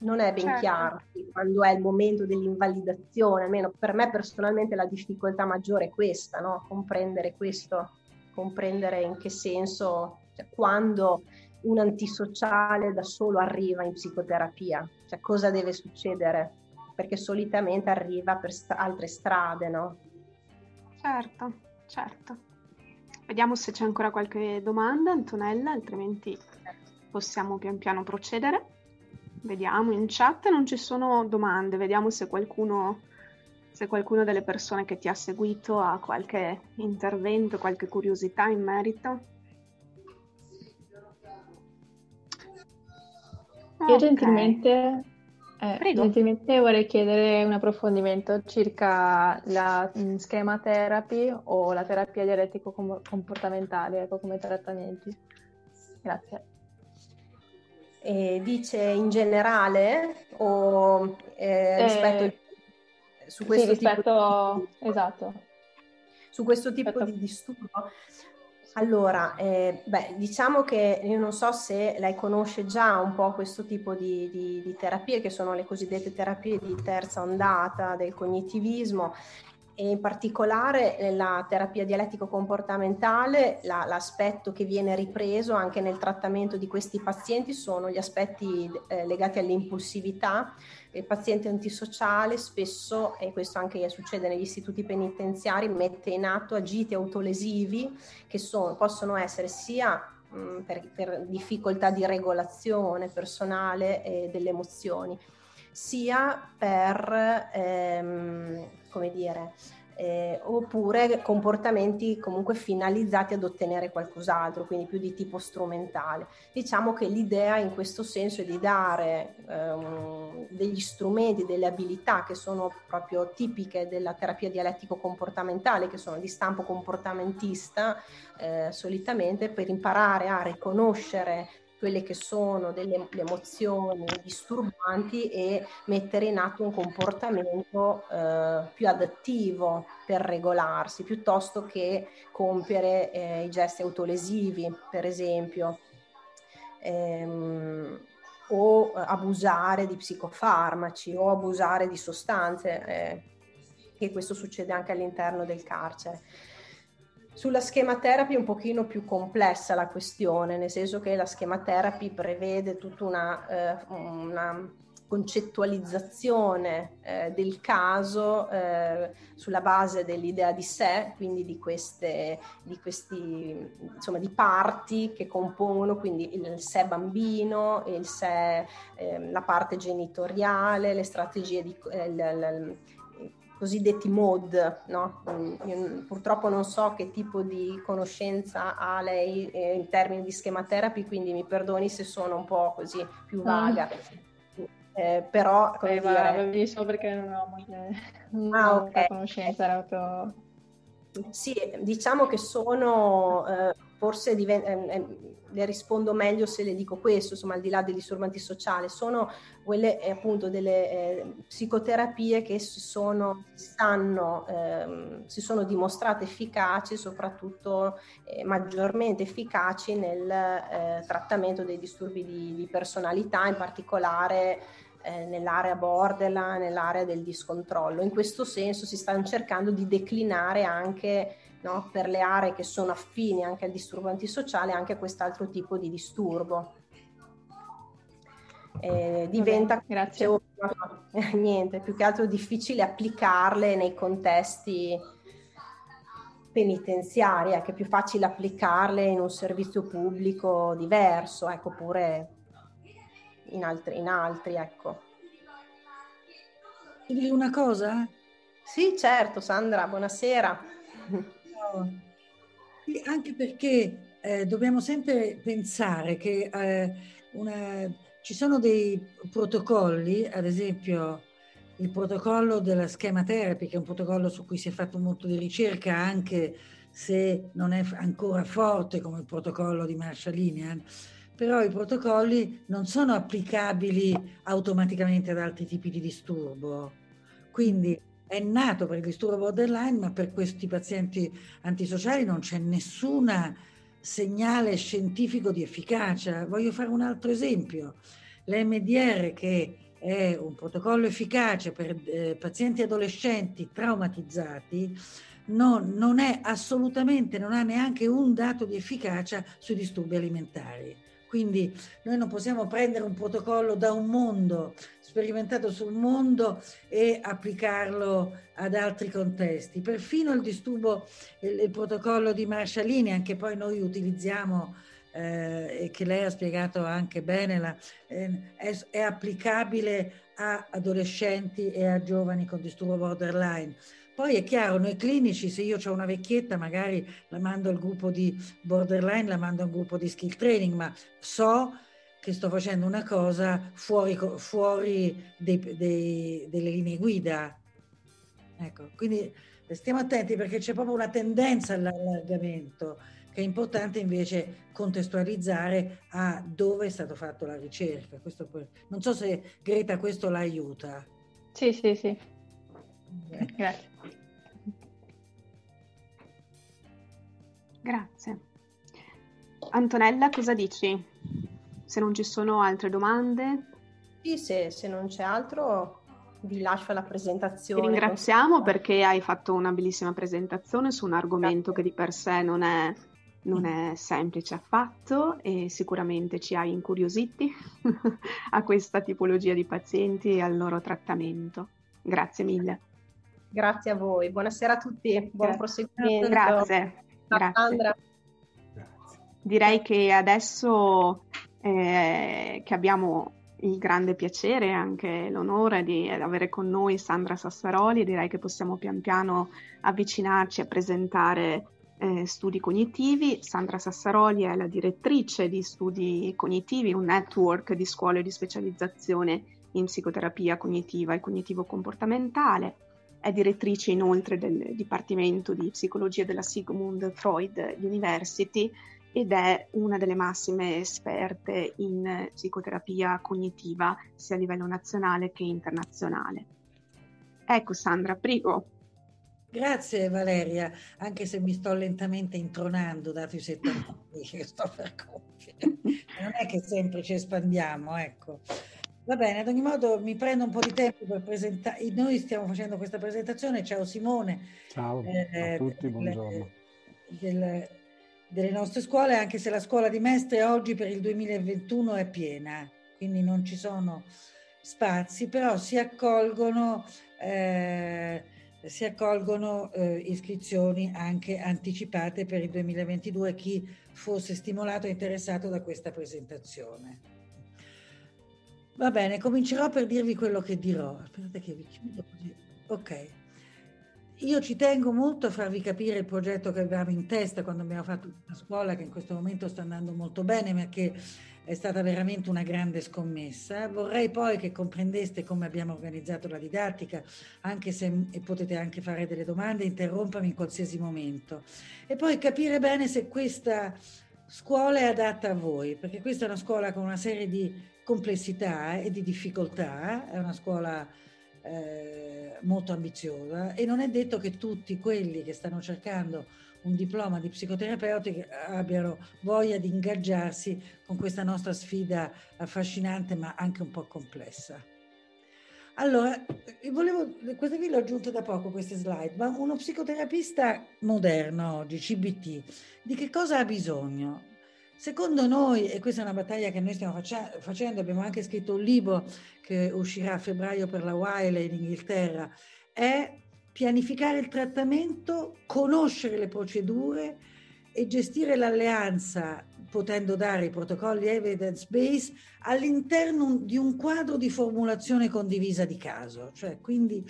Non è ben certo. chiaro quando è il momento dell'invalidazione, almeno per me personalmente la difficoltà maggiore è questa, no? comprendere questo, comprendere in che senso cioè, quando un antisociale da solo arriva in psicoterapia, cioè cosa deve succedere? Perché solitamente arriva per st- altre strade, no? Certo, certo. Vediamo se c'è ancora qualche domanda, Antonella, altrimenti possiamo pian piano procedere. Vediamo in chat, non ci sono domande, vediamo se qualcuno, se qualcuno delle persone che ti ha seguito ha qualche intervento, qualche curiosità in merito. Io gentilmente, eh, gentilmente vorrei chiedere un approfondimento circa la mh, mm, schema therapy o la terapia dialettico-comportamentale ecco, come trattamenti. Grazie. E dice in generale o eh, rispetto, eh, su questo sì, rispetto, di... esatto. su questo tipo rispetto... di disturbo? Allora, eh, beh, diciamo che io non so se lei conosce già un po' questo tipo di, di, di terapie, che sono le cosiddette terapie di terza ondata del cognitivismo e in particolare nella terapia dialettico-comportamentale la, l'aspetto che viene ripreso anche nel trattamento di questi pazienti sono gli aspetti eh, legati all'impulsività. Il paziente antisociale spesso, e questo anche succede negli istituti penitenziari, mette in atto agiti autolesivi che sono, possono essere sia mh, per, per, difficoltà di regolazione personale eh, delle emozioni, sia per ehm, come dire, eh, oppure comportamenti comunque finalizzati ad ottenere qualcos'altro, quindi più di tipo strumentale. Diciamo che l'idea in questo senso è di dare ehm, degli strumenti, delle abilità che sono proprio tipiche della terapia dialettico-comportamentale, che sono di stampo comportamentista eh, solitamente, per imparare a riconoscere quelle che sono delle emozioni disturbanti e mettere in atto un comportamento eh, più adattivo per regolarsi, piuttosto che compiere eh, i gesti autolesivi, per esempio, ehm, o abusare di psicofarmaci o abusare di sostanze, eh, e questo succede anche all'interno del carcere. Sulla schema therapy è un pochino più complessa la questione, nel senso che la schema therapy prevede tutta una, eh, una concettualizzazione eh, del caso eh, sulla base dell'idea di sé, quindi di, queste, di questi insomma di parti che compongono quindi il sé bambino, il sé, eh, la parte genitoriale, le strategie di, il, il, cosiddetti mod, no? Io purtroppo non so che tipo di conoscenza ha lei eh, in termini di schema therapy, quindi mi perdoni se sono un po' così più vaga. Mm. Eh, però come eh, dire... va benissimo perché non ho molta, ah, okay. conoscenza. Era Sì, diciamo che sono eh, forse diven- eh, eh, le rispondo meglio se le dico questo, insomma, al di là dei disturbanti sociali, sono quelle eh, appunto delle eh, psicoterapie che si sono, stanno, ehm, si sono dimostrate efficaci, soprattutto eh, maggiormente efficaci nel eh, trattamento dei disturbi di, di personalità, in particolare nell'area borderline, nell'area del discontrollo. In questo senso si stanno cercando di declinare anche no? per le aree che sono affini anche al disturbo antisociale, anche quest'altro tipo di disturbo. Eh, diventa grazie. niente, più che altro difficile applicarle nei contesti penitenziari, è che è più facile applicarle in un servizio pubblico diverso, ecco, oppure in altri, in altri ecco. Dire una cosa? Sì, certo, Sandra, buonasera. Anche perché eh, dobbiamo sempre pensare che eh, una, ci sono dei protocolli, ad esempio il protocollo della schema therapy, che è un protocollo su cui si è fatto molto di ricerca anche se non è ancora forte come il protocollo di Marshallinian, però i protocolli non sono applicabili automaticamente ad altri tipi di disturbo. Quindi è nato per il disturbo borderline, ma per questi pazienti antisociali non c'è nessun segnale scientifico di efficacia. Voglio fare un altro esempio. L'MDR, che è un protocollo efficace per eh, pazienti adolescenti traumatizzati, non, non è assolutamente, non ha neanche un dato di efficacia sui disturbi alimentari. Quindi noi non possiamo prendere un protocollo da un mondo, sperimentato sul mondo, e applicarlo ad altri contesti. Perfino il disturbo, il, il protocollo di Marshallini, anche poi noi utilizziamo eh, e che lei ha spiegato anche bene, la, eh, è, è applicabile a adolescenti e a giovani con disturbo borderline. Poi è chiaro, noi clinici, se io ho una vecchietta, magari la mando al gruppo di borderline, la mando al gruppo di skill training, ma so che sto facendo una cosa fuori, fuori dei, dei, delle linee guida. Ecco, quindi stiamo attenti perché c'è proprio una tendenza all'allargamento che è importante invece contestualizzare a dove è stato fatto la ricerca. Questo, non so se Greta questo la aiuta. Sì, sì, sì. Grazie. Grazie. Antonella, cosa dici? Se non ci sono altre domande? Sì, se, se non c'è altro vi lascio la presentazione. Ti ringraziamo perché hai fatto una bellissima presentazione su un argomento Grazie. che di per sé non è, non è semplice affatto e sicuramente ci hai incuriositi a questa tipologia di pazienti e al loro trattamento. Grazie mille. Grazie a voi, buonasera a tutti, buon proseguimento. Grazie. Grazie. Direi che adesso eh, che abbiamo il grande piacere e anche l'onore di avere con noi Sandra Sassaroli, direi che possiamo pian piano avvicinarci a presentare eh, studi cognitivi. Sandra Sassaroli è la direttrice di studi cognitivi, un network di scuole di specializzazione in psicoterapia cognitiva e cognitivo-comportamentale è direttrice inoltre del Dipartimento di Psicologia della Sigmund Freud University ed è una delle massime esperte in psicoterapia cognitiva sia a livello nazionale che internazionale. Ecco Sandra, prego. Grazie Valeria, anche se mi sto lentamente intronando dato i 70 anni che sto per compiere. Non è che sempre ci espandiamo, ecco. Va bene, ad ogni modo mi prendo un po' di tempo per presentare. Noi stiamo facendo questa presentazione. Ciao Simone. Ciao eh, a tutti, buongiorno. Del, delle nostre scuole, anche se la scuola di Mestre oggi per il 2021 è piena, quindi non ci sono spazi, però si accolgono, eh, si accolgono eh, iscrizioni anche anticipate per il 2022 chi fosse stimolato e interessato da questa presentazione. Va bene, comincerò per dirvi quello che dirò. Aspettate che vi chiudo così. Ok. Io ci tengo molto a farvi capire il progetto che avevamo in testa quando abbiamo fatto una scuola che in questo momento sta andando molto bene, ma che è stata veramente una grande scommessa. Vorrei poi che comprendeste come abbiamo organizzato la didattica, anche se potete anche fare delle domande, interrompami in qualsiasi momento. E poi capire bene se questa scuola è adatta a voi, perché questa è una scuola con una serie di complessità e di difficoltà, è una scuola eh, molto ambiziosa e non è detto che tutti quelli che stanno cercando un diploma di psicoterapeutica abbiano voglia di ingaggiarsi con questa nostra sfida affascinante ma anche un po' complessa. Allora, volevo, questa qui l'ho aggiunta da poco, queste slide, ma uno psicoterapista moderno oggi, CBT, di che cosa ha bisogno? Secondo noi, e questa è una battaglia che noi stiamo faccia- facendo, abbiamo anche scritto un libro che uscirà a febbraio per la Wiley in Inghilterra, è pianificare il trattamento, conoscere le procedure e gestire l'alleanza, potendo dare i protocolli evidence based all'interno di un quadro di formulazione condivisa di caso. Cioè, quindi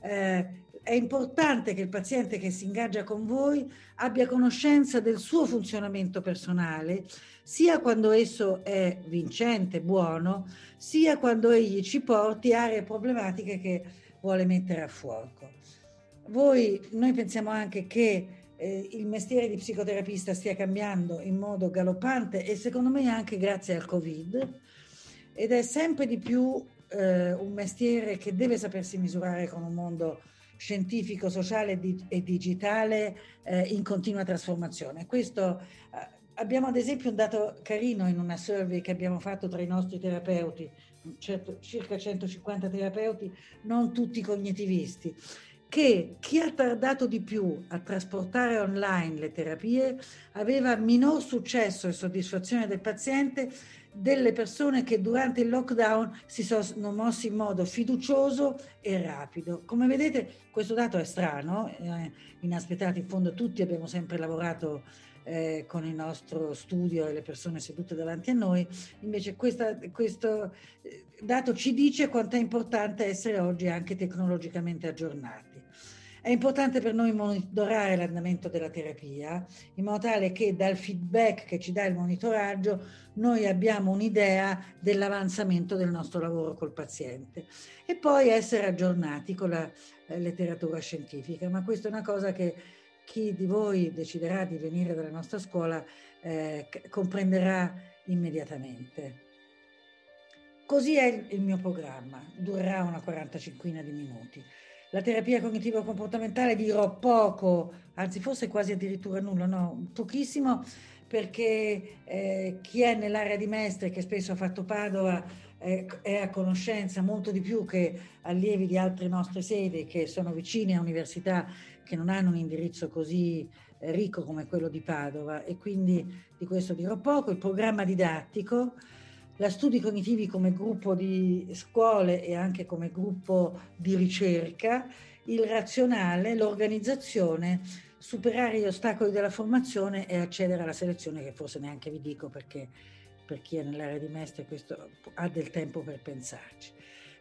eh, è importante che il paziente che si ingaggia con voi abbia conoscenza del suo funzionamento personale, sia quando esso è vincente, buono, sia quando egli ci porti aree problematiche che vuole mettere a fuoco. Voi, noi pensiamo anche che eh, il mestiere di psicoterapista stia cambiando in modo galoppante e secondo me anche grazie al Covid ed è sempre di più eh, un mestiere che deve sapersi misurare con un mondo scientifico, sociale e digitale eh, in continua trasformazione. Questo, eh, abbiamo ad esempio un dato carino in una survey che abbiamo fatto tra i nostri terapeuti, certo, circa 150 terapeuti, non tutti cognitivisti, che chi ha tardato di più a trasportare online le terapie aveva minor successo e soddisfazione del paziente delle persone che durante il lockdown si sono mossi in modo fiducioso e rapido. Come vedete questo dato è strano, eh, inaspettato, in fondo tutti abbiamo sempre lavorato eh, con il nostro studio e le persone sedute davanti a noi, invece questa, questo eh, dato ci dice quanto è importante essere oggi anche tecnologicamente aggiornati. È importante per noi monitorare l'andamento della terapia in modo tale che dal feedback che ci dà il monitoraggio noi abbiamo un'idea dell'avanzamento del nostro lavoro col paziente e poi essere aggiornati con la eh, letteratura scientifica, ma questa è una cosa che chi di voi deciderà di venire dalla nostra scuola eh, comprenderà immediatamente. Così è il mio programma, durerà una 45 di minuti. La terapia cognitivo-comportamentale dirò poco, anzi forse quasi addirittura nulla, no, pochissimo, perché eh, chi è nell'area di Mestre, che spesso ha fatto Padova, eh, è a conoscenza molto di più che allievi di altre nostre sedi che sono vicine a università che non hanno un indirizzo così eh, ricco come quello di Padova e quindi di questo dirò poco. Il programma didattico la studi cognitivi come gruppo di scuole e anche come gruppo di ricerca, il razionale, l'organizzazione, superare gli ostacoli della formazione e accedere alla selezione che forse neanche vi dico perché per chi è nell'area di mestre questo ha del tempo per pensarci.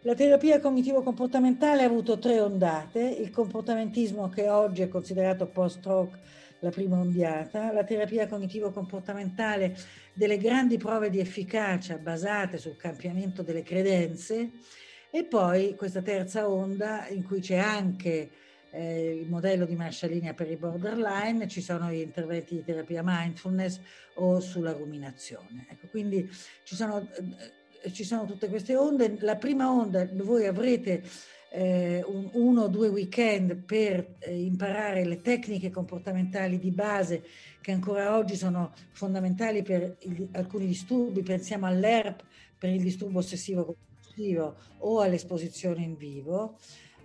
La terapia cognitivo-comportamentale ha avuto tre ondate, il comportamentismo che oggi è considerato post-stroke la prima ondata, la terapia cognitivo-comportamentale delle grandi prove di efficacia basate sul cambiamento delle credenze e poi questa terza onda in cui c'è anche eh, il modello di Marshallinia per i borderline, ci sono gli interventi di terapia mindfulness o sulla ruminazione. Ecco, quindi ci sono, eh, ci sono tutte queste onde. La prima onda voi avrete eh, un, uno o due weekend per eh, imparare le tecniche comportamentali di base che ancora oggi sono fondamentali per il, alcuni disturbi, pensiamo all'ERP per il disturbo ossessivo compulsivo o all'esposizione in vivo.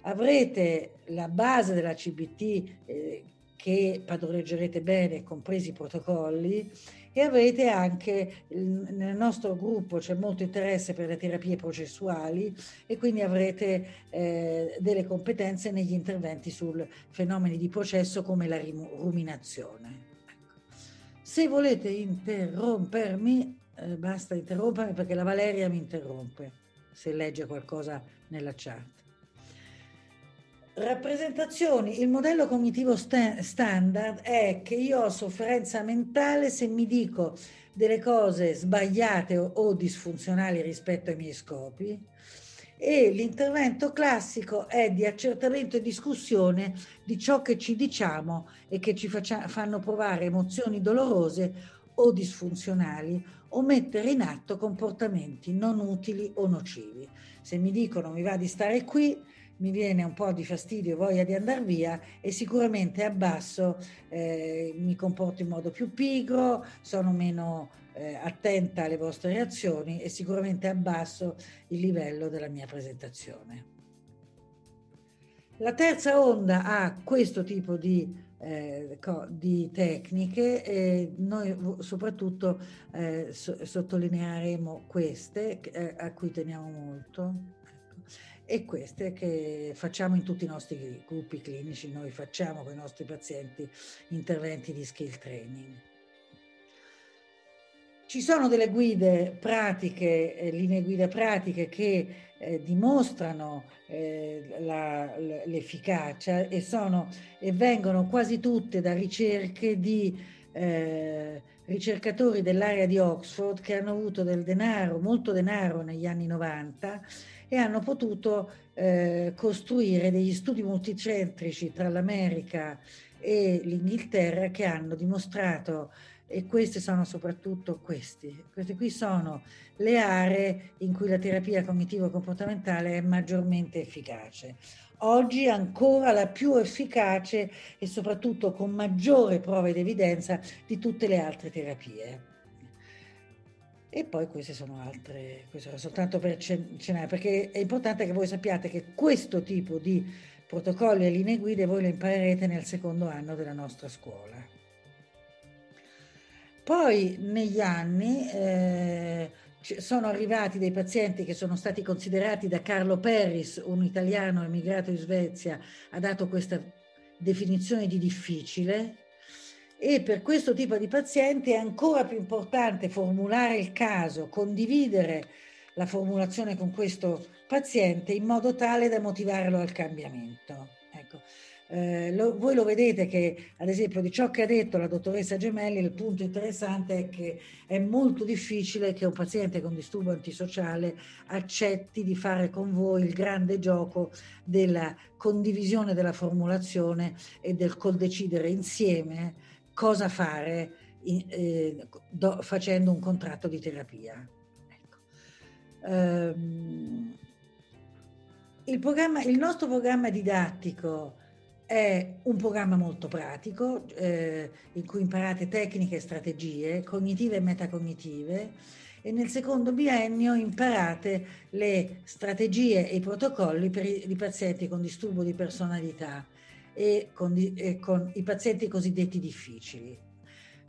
Avrete la base della CBT eh, che padroneggerete bene, compresi i protocolli, e avrete anche nel nostro gruppo c'è molto interesse per le terapie processuali e quindi avrete eh, delle competenze negli interventi sul fenomeni di processo come la ruminazione. Ecco. Se volete interrompermi, eh, basta interrompermi perché la Valeria mi interrompe se legge qualcosa nella chat. Rappresentazioni, il modello cognitivo sta- standard è che io ho sofferenza mentale se mi dico delle cose sbagliate o, o disfunzionali rispetto ai miei scopi e l'intervento classico è di accertamento e discussione di ciò che ci diciamo e che ci faccia- fanno provare emozioni dolorose o disfunzionali o mettere in atto comportamenti non utili o nocivi. Se mi dicono mi va di stare qui, mi viene un po' di fastidio e voglia di andare via e sicuramente abbasso, eh, mi comporto in modo più pigro, sono meno eh, attenta alle vostre reazioni e sicuramente abbasso il livello della mia presentazione. La terza onda ha questo tipo di, eh, di tecniche e noi soprattutto eh, so- sottolineeremo queste eh, a cui teniamo molto e queste che facciamo in tutti i nostri gruppi clinici, noi facciamo con i nostri pazienti interventi di skill training. Ci sono delle guide pratiche, eh, linee guida pratiche che eh, dimostrano eh, la, l'efficacia e, sono, e vengono quasi tutte da ricerche di eh, ricercatori dell'area di Oxford che hanno avuto del denaro, molto denaro negli anni 90 e hanno potuto eh, costruire degli studi multicentrici tra l'America e l'Inghilterra che hanno dimostrato e questi sono soprattutto questi. Queste qui sono le aree in cui la terapia cognitivo-comportamentale è maggiormente efficace. Oggi ancora la più efficace e soprattutto con maggiore prova ed evidenza di tutte le altre terapie. E poi queste sono altre, questo era soltanto per cenare, perché è importante che voi sappiate che questo tipo di protocolli e linee guida voi le imparerete nel secondo anno della nostra scuola. Poi negli anni eh, sono arrivati dei pazienti che sono stati considerati da Carlo Perris, un italiano emigrato in Svezia, ha dato questa definizione di difficile e per questo tipo di pazienti è ancora più importante formulare il caso, condividere la formulazione con questo paziente in modo tale da motivarlo al cambiamento. Ecco. Eh, lo, voi lo vedete che, ad esempio, di ciò che ha detto la dottoressa Gemelli, il punto interessante è che è molto difficile che un paziente con disturbo antisociale accetti di fare con voi il grande gioco della condivisione della formulazione e del col decidere insieme cosa fare in, eh, do, facendo un contratto di terapia. Ecco. Um, il, il nostro programma didattico è un programma molto pratico eh, in cui imparate tecniche e strategie cognitive e metacognitive e nel secondo biennio imparate le strategie e i protocolli per i, i pazienti con disturbo di personalità e con, e con i pazienti cosiddetti difficili.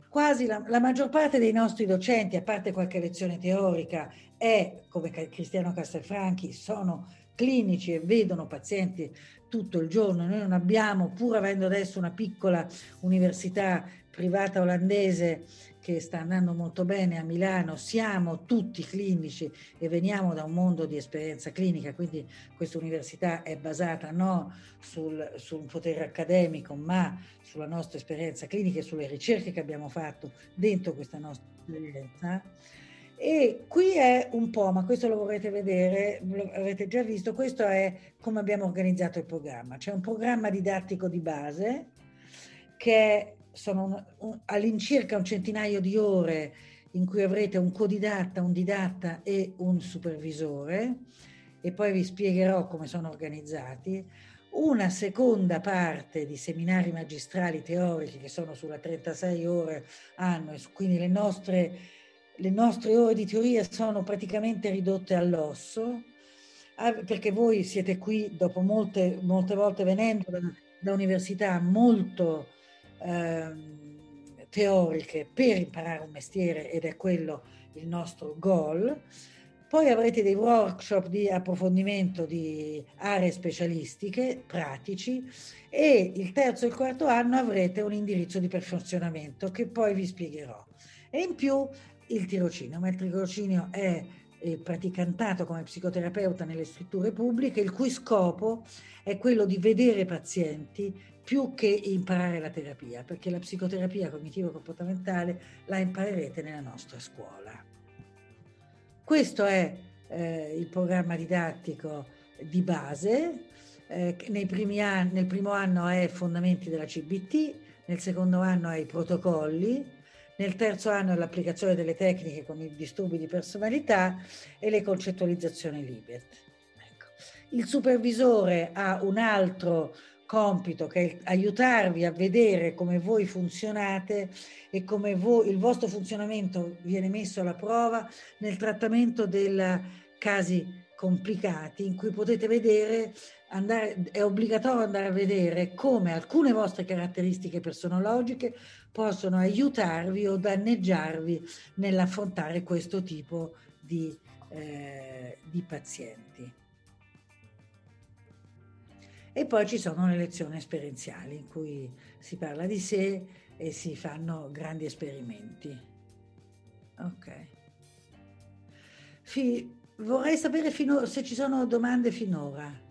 Quasi la, la, maggior parte dei nostri docenti, a parte qualche lezione teorica, è, come Cristiano Castelfranchi, sono clinici e vedono pazienti tutto il giorno. Noi non abbiamo, pur avendo adesso una piccola università privata olandese che sta andando molto bene a Milano, siamo tutti clinici e veniamo da un mondo di esperienza clinica, quindi questa università è basata non sul, sul potere accademico, ma sulla nostra esperienza clinica e sulle ricerche che abbiamo fatto dentro questa nostra esperienza. E qui è un po', ma questo lo vorrete vedere, lo avete già visto, questo è come abbiamo organizzato il programma. C'è un programma didattico di base che sono un, un, all'incirca un centinaio di ore in cui avrete un codidatta, un didatta e un supervisore e poi vi spiegherò come sono organizzati. Una seconda parte di seminari magistrali teorici che sono sulla 36 ore anno e quindi le nostre le nostre ore di teoria sono praticamente ridotte all'osso, perché voi siete qui dopo molte, molte volte venendo da, da università molto eh, teoriche per imparare un mestiere ed è quello il nostro goal. Poi avrete dei workshop di approfondimento di aree specialistiche, pratici, e il terzo e il quarto anno avrete un indirizzo di perfezionamento che poi vi spiegherò. E in più il tirocinio, ma il tirocinio è praticantato come psicoterapeuta nelle strutture pubbliche, il cui scopo è quello di vedere pazienti più che imparare la terapia, perché la psicoterapia cognitivo-comportamentale la imparerete nella nostra scuola. Questo è eh, il programma didattico di base. Eh, anni, nel primo anno è fondamenti della CBT, nel secondo anno è i protocolli, nel terzo anno è l'applicazione delle tecniche con i disturbi di personalità e le concettualizzazioni libere. Ecco. Il supervisore ha un altro compito che è aiutarvi a vedere come voi funzionate e come voi, il vostro funzionamento viene messo alla prova nel trattamento dei casi complicati in cui potete vedere, andare, è obbligatorio andare a vedere come alcune vostre caratteristiche personologiche possono aiutarvi o danneggiarvi nell'affrontare questo tipo di, eh, di pazienti. E poi ci sono le lezioni esperienziali in cui si parla di sé e si fanno grandi esperimenti. Ok. Fi- vorrei sapere fino- se ci sono domande finora.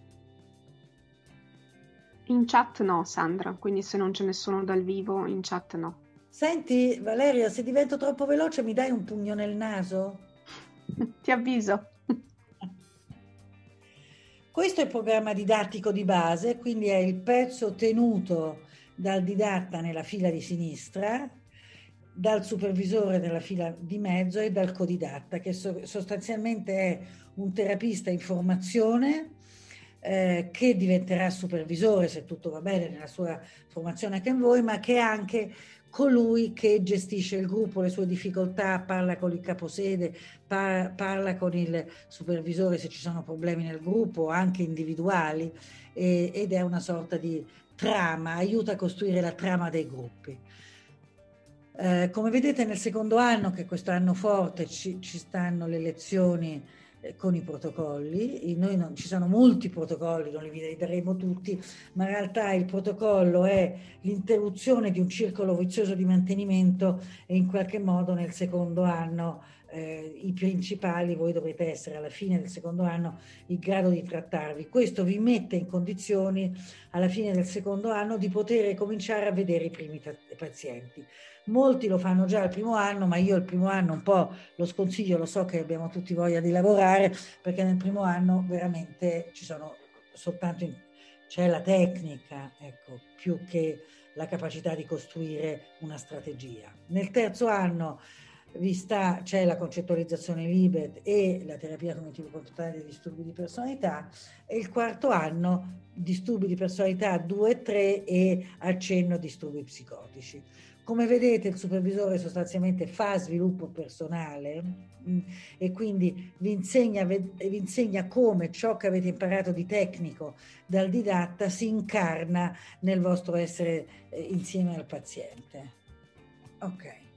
In chat no, Sandra, quindi se non ce ne sono dal vivo, in chat no. Senti, Valeria, se divento troppo veloce mi dai un pugno nel naso? Ti avviso. Questo è il programma didattico di base, quindi è il pezzo tenuto dal didatta nella fila di sinistra, dal supervisore nella fila di mezzo e dal codidatta, che so, sostanzialmente è un terapista in formazione eh, che diventerà supervisore se tutto va bene nella sua formazione anche in voi, ma che è anche colui che gestisce il gruppo, le sue difficoltà, parla con il caposede, par- parla con il supervisore se ci sono problemi nel gruppo, anche individuali, e- ed è una sorta di trama, aiuta a costruire la trama dei gruppi. Eh, come vedete nel secondo anno, che è questo anno forte, ci, ci stanno le lezioni con i protocolli. Non, ci sono molti protocolli, non li vedremo tutti, ma in realtà il protocollo è l'interruzione di un circolo vizioso di mantenimento e in qualche modo nel secondo anno eh, i principali voi dovrete essere alla fine del secondo anno in grado di trattarvi. Questo vi mette in condizioni alla fine del secondo anno di poter cominciare a vedere i primi pazienti. Molti lo fanno già il primo anno, ma io il primo anno un po' lo sconsiglio, lo so che abbiamo tutti voglia di lavorare, perché nel primo anno veramente ci sono soltanto in, c'è la tecnica, ecco, più che la capacità di costruire una strategia. Nel terzo anno c'è la concettualizzazione Libet e la terapia cognitivo-comportamentale dei disturbi di personalità e il quarto anno disturbi di personalità 2 e 3 e accenno disturbi psicotici. Come vedete il supervisore sostanzialmente fa sviluppo personale mm, e quindi vi insegna, vi insegna come ciò che avete imparato di tecnico dal didatta si incarna nel vostro essere eh, insieme al paziente. Ok.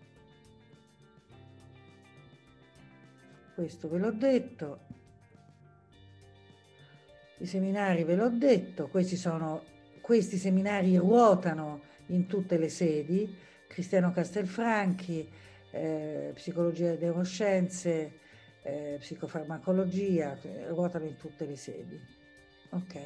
Questo ve l'ho detto. I seminari ve l'ho detto, questi, sono, questi seminari ruotano in tutte le sedi Cristiano Castelfranchi, eh, psicologia e neuroscienze, eh, psicofarmacologia, ruotano in tutte le sedi. Ok.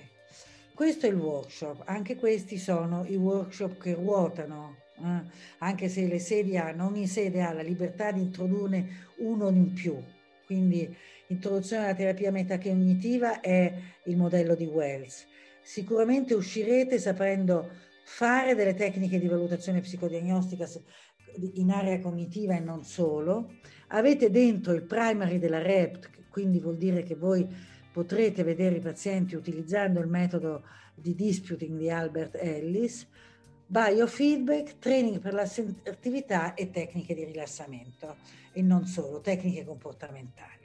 Questo è il workshop, anche questi sono i workshop che ruotano, eh? anche se le sedi hanno, ogni sede ha la libertà di introdurne uno in più. Quindi introduzione alla terapia metacognitiva è il modello di Wells. Sicuramente uscirete sapendo fare delle tecniche di valutazione psicodiagnostica in area cognitiva e non solo. Avete dentro il primary della REPT, quindi vuol dire che voi potrete vedere i pazienti utilizzando il metodo di disputing di Albert Ellis, biofeedback, training per l'assertività e tecniche di rilassamento e non solo, tecniche comportamentali.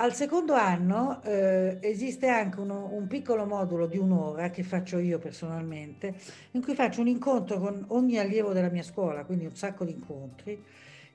Al secondo anno eh, esiste anche uno, un piccolo modulo di un'ora che faccio io personalmente, in cui faccio un incontro con ogni allievo della mia scuola, quindi un sacco di incontri,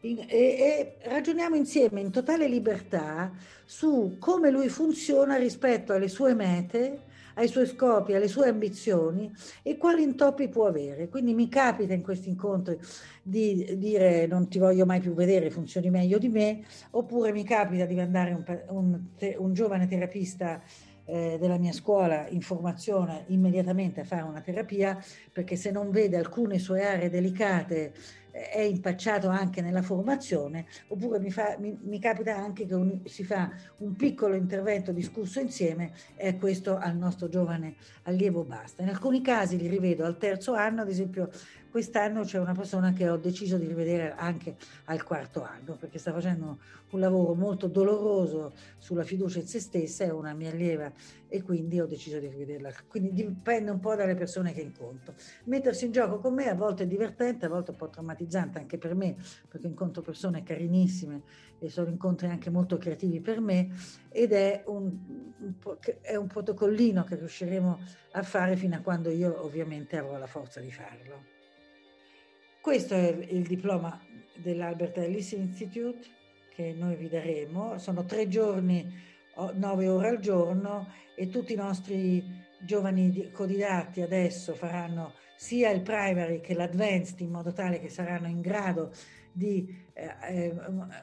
in, e, e ragioniamo insieme in totale libertà su come lui funziona rispetto alle sue mete, ai suoi scopi, alle sue ambizioni e quali intoppi può avere. Quindi mi capita in questi incontri di dire non ti voglio mai più vedere, funzioni meglio di me, oppure mi capita di mandare un, un, un giovane terapista eh, della mia scuola in formazione immediatamente a fare una terapia perché se non vede alcune sue aree delicate è impacciato anche nella formazione, oppure mi, fa, mi, mi capita anche che un, si fa un piccolo intervento discusso insieme e questo al nostro giovane allievo basta. In alcuni casi li rivedo al terzo anno, ad esempio quest'anno c'è una persona che ho deciso di rivedere anche al quarto anno perché sta facendo un lavoro molto doloroso sulla fiducia in se stessa, è una mia allieva e quindi ho deciso di rivederla. Quindi dipende un po' dalle persone che incontro. Mettersi in gioco con me a volte è divertente, a volte un po' traumatizzante anche per me perché incontro persone carinissime e sono incontri anche molto creativi per me ed è un, un, è un protocollino che riusciremo a fare fino a quando io ovviamente avrò la forza di farlo. Questo è il diploma dell'Albert Ellis Institute che noi vi daremo. Sono tre giorni, nove ore al giorno e tutti i nostri giovani codidatti adesso faranno sia il primary che l'advanced in modo tale che saranno in grado di eh, eh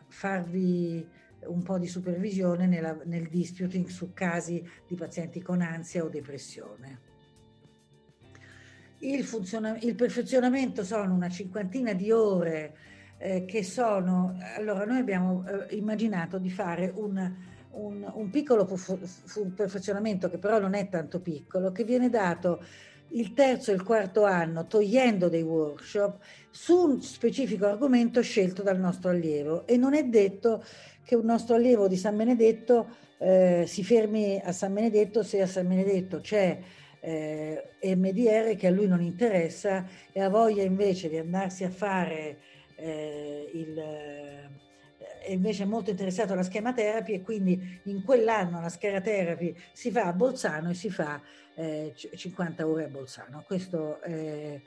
farvi un po' di supervisione nella, nel disputing su casi di pazienti con ansia o depressione. Il, il perfezionamento sono una cinquantina di ore eh, che sono... Allora, noi abbiamo eh, immaginato di fare un, un, un piccolo perfezionamento che però non è tanto piccolo, che viene dato il terzo e il quarto anno togliendo dei workshop su un specifico argomento scelto dal nostro allievo. E non è detto che un nostro allievo di San Benedetto eh, si fermi a San Benedetto se a San Benedetto c'è eh, MDR che a lui non interessa e ha voglia invece di andarsi a fare eh, il è invece molto interessato alla schema therapy e quindi in quell'anno la schema therapy si fa a Bolzano e si fa eh, 50 ore a Bolzano. Questo è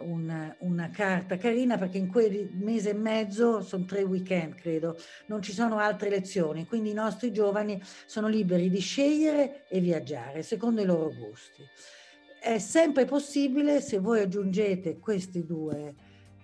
una, una, carta carina perché in quel mese e mezzo, sono tre weekend credo, non ci sono altre lezioni, quindi i nostri giovani sono liberi di scegliere e viaggiare secondo i loro gusti. È sempre possibile se voi aggiungete questi due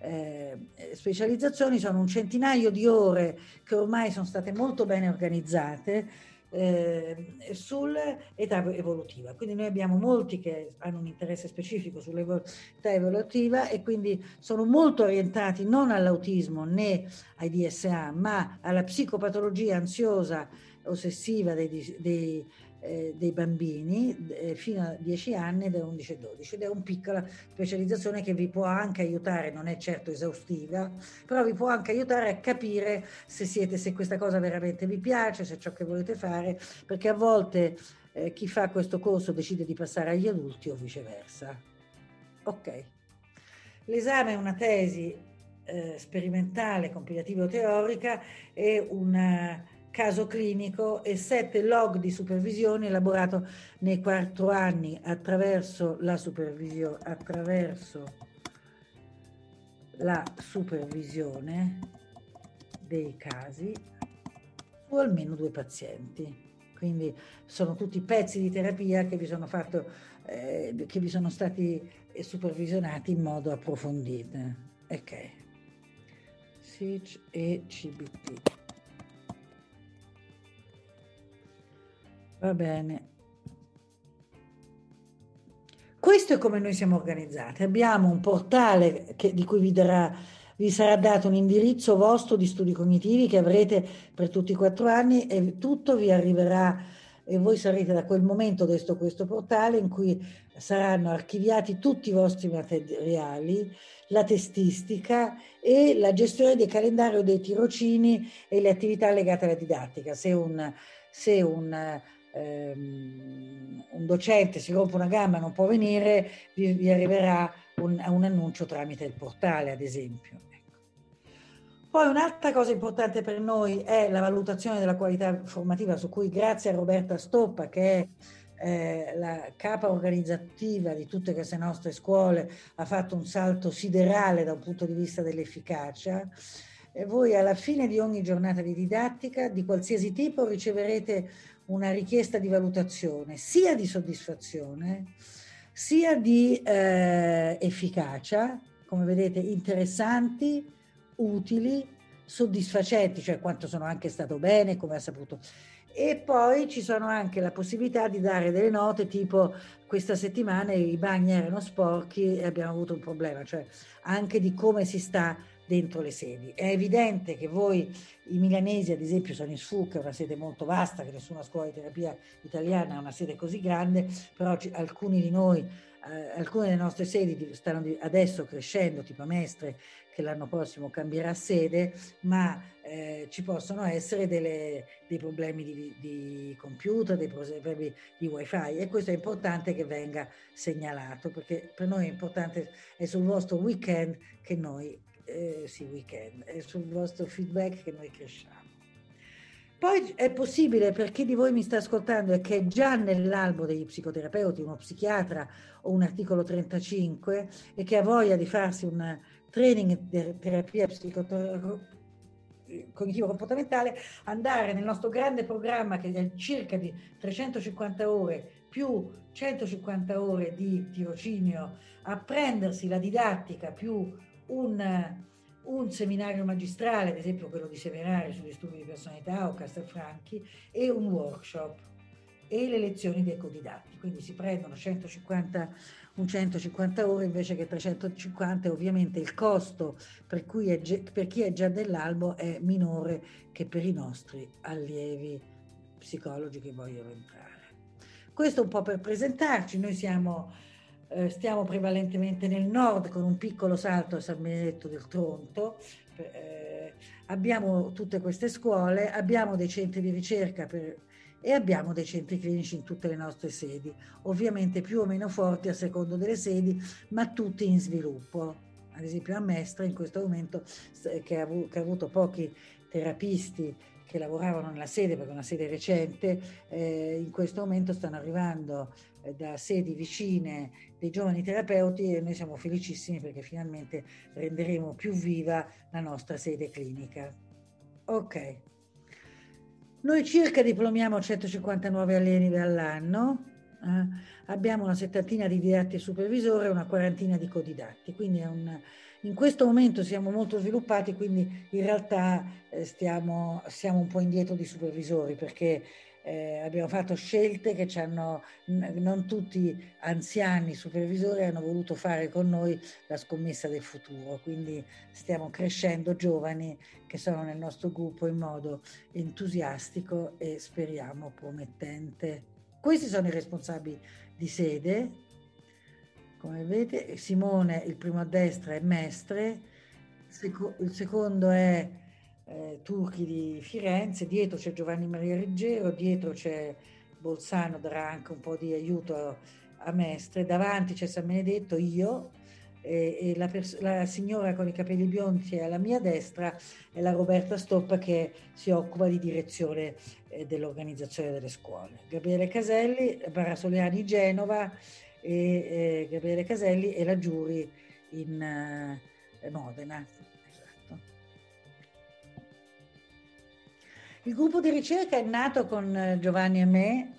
eh, specializzazioni, sono un centinaio di ore che ormai sono state molto bene organizzate eh, sull'età evolutiva. Quindi noi abbiamo molti che hanno un interesse specifico sull'età evolutiva e quindi sono molto orientati non all'autismo né ai DSA, ma alla psicopatologia ansiosa ossessiva dei, dei eh, dei bambini eh, fino a 10 anni da 11 e 12 ed è una piccola specializzazione che vi può anche aiutare, non è certo esaustiva, però vi può anche aiutare a capire se siete, se questa cosa veramente vi piace, se è ciò che volete fare, perché a volte eh, chi fa questo corso decide di passare agli adulti o viceversa. Ok. L'esame è una tesi eh, sperimentale, compilativa o teorica e una caso clinico e sette log di supervisione elaborato nei quattro anni attraverso la supervisione, attraverso la supervisione dei casi su almeno due pazienti. Quindi sono tutti pezzi di terapia che vi sono, fatto, eh, che vi sono stati supervisionati in modo approfondito. Ok. SIC e CBT. Va bene. Questo è come noi siamo organizzati. Abbiamo un portale che, di cui vi, darà, vi sarà dato un indirizzo vostro di studi cognitivi che avrete per tutti i quattro anni e tutto vi arriverà e voi sarete da quel momento dentro questo portale in cui saranno archiviati tutti i vostri materiali, la testistica e la gestione del calendario dei tirocini e le attività legate alla didattica. Se un, se un ehm, un docente si rompe una gamba e non può venire, vi, vi arriverà un, un, annuncio tramite il portale, ad esempio. Ecco. Poi un'altra cosa importante per noi è la valutazione della qualità formativa, su cui grazie a Roberta Stoppa, che è eh, la capa organizzativa di tutte queste nostre scuole, ha fatto un salto siderale da un punto di vista dell'efficacia. E voi alla fine di ogni giornata di didattica, di qualsiasi tipo, riceverete una richiesta di valutazione sia di soddisfazione sia di eh, efficacia, come vedete interessanti, utili, soddisfacenti, cioè quanto sono anche stato bene, come ha saputo. E poi ci sono anche la possibilità di dare delle note tipo questa settimana i bagni erano sporchi e abbiamo avuto un problema, cioè anche di come si sta dentro le sedi. È evidente che voi, i milanesi ad esempio, sono in SFUC, una sede molto vasta, che nessuna scuola di terapia italiana ha una sede così grande, però c- alcuni di noi, eh, alcune delle nostre sedi stanno adesso crescendo, tipo Mestre, che l'anno prossimo cambierà sede, ma eh, ci possono essere delle, dei problemi di, di, computer, dei problemi di wifi e questo è importante che venga segnalato perché per noi è importante, è sul vostro weekend che noi eh, sì, weekend, è sul vostro feedback che noi cresciamo. Poi è possibile per chi di voi mi sta ascoltando e che è già nell'albo degli psicoterapeuti, uno psichiatra o un articolo 35 e che ha voglia di farsi un training di terapia psicoterapeutica cognitivo-comportamentale, andare nel nostro grande programma che è circa di 350 ore più 150 ore di tirocinio, a prendersi la didattica più un, un seminario magistrale, ad esempio quello di seminario sugli studi di personalità o Castelfranchi, e un workshop e le lezioni dei codidatti. Quindi si prendono 150, un 150 ore invece che 350 ovviamente il costo per, è, per chi è già dell'albo è minore che per i nostri allievi psicologi che vogliono entrare. Questo un po' per presentarci, noi siamo, eh, stiamo prevalentemente nel nord con un piccolo salto a San Benedetto del Tronto, eh, abbiamo tutte queste scuole, abbiamo dei centri di ricerca per, e abbiamo dei centri clinici in tutte le nostre sedi, ovviamente più o meno forti a secondo delle sedi, ma tutti in sviluppo. Ad esempio a Mestre in questo momento, che ha, avuto pochi terapisti che lavoravano nella sede, perché è una sede recente, eh, in questo momento stanno arrivando da sedi vicine dei giovani terapeuti e noi siamo felicissimi perché finalmente renderemo più viva la nostra sede clinica. Ok. Noi circa diplomiamo 159 allievi all'anno, eh? abbiamo una settantina di didatti e supervisore e una quarantina di codidatti, quindi un, in questo momento siamo molto sviluppati, quindi in realtà eh, stiamo, siamo un po' indietro di supervisori perché eh, abbiamo fatto scelte che ci hanno, non tutti anziani supervisori hanno voluto fare con noi la scommessa del futuro, quindi stiamo crescendo giovani che sono nel nostro gruppo in modo entusiastico e speriamo promettente. Questi sono i responsabili di sede, come vedete, Simone, il primo a destra, è Mestre, il secondo è eh, Turchi di Firenze, dietro c'è Giovanni Maria Reggero, dietro c'è Bolzano, darà anche un po' di aiuto a Mestre, davanti c'è San Benedetto, io, e, e la, pers- la, signora con i capelli biondi alla mia destra è la Roberta Stoppa che si occupa di direzione eh, dell'organizzazione delle scuole. Gabriele Caselli, Barasoliani Genova e eh, Gabriele Caselli e la Giuri in eh, Modena. Il gruppo di ricerca è nato con eh, Giovanni e me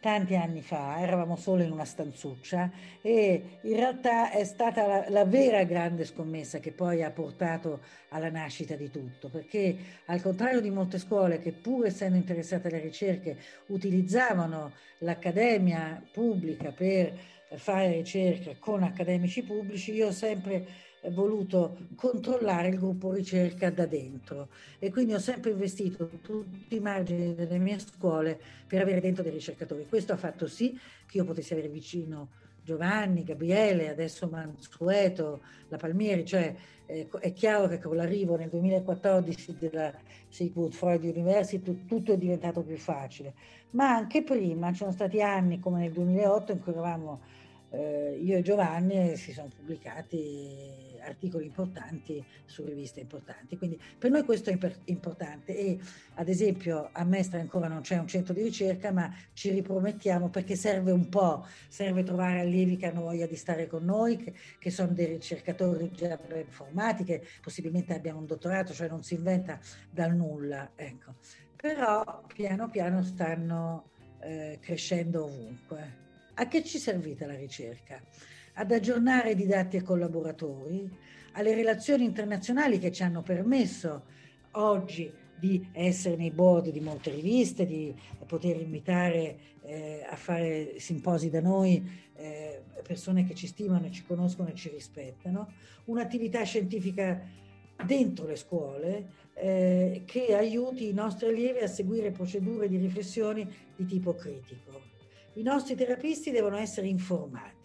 tanti anni fa, eravamo solo in una stanzuccia e in realtà è stata la, la, vera grande scommessa che poi ha portato alla nascita di tutto, perché al contrario di molte scuole che pur essendo interessate alle ricerche utilizzavano l'accademia pubblica per fare ricerca con accademici pubblici, io ho sempre voluto controllare il gruppo ricerca da dentro e quindi ho sempre investito tutti i margini delle mie scuole per avere dentro dei ricercatori. Questo ha fatto sì che io potessi avere vicino Giovanni, Gabriele, adesso Mansueto, la Palmieri, cioè eh, è chiaro che con l'arrivo nel 2014 della Sigmund Freud University tutto è diventato più facile, ma anche prima ci sono stati anni come nel 2008 in cui eravamo eh, io e Giovanni si sono pubblicati articoli importanti su riviste importanti. Quindi per noi questo è importante e ad esempio a Mestre ancora non c'è un centro di ricerca, ma ci ripromettiamo perché serve un po', serve trovare allievi che hanno voglia di stare con noi, che, che sono dei ricercatori già formati, che possibilmente abbiano un dottorato, cioè non si inventa dal nulla. Ecco. Però piano piano stanno eh, crescendo ovunque. A che ci servita la ricerca? Ad aggiornare didatti e collaboratori, alle relazioni internazionali che ci hanno permesso oggi di essere nei board di molte riviste, di poter invitare eh, a fare simposi da noi eh, persone che ci stimano, ci conoscono e ci rispettano, un'attività scientifica dentro le scuole eh, che aiuti i nostri allievi a seguire procedure di riflessione di tipo critico. I nostri terapisti devono essere informati.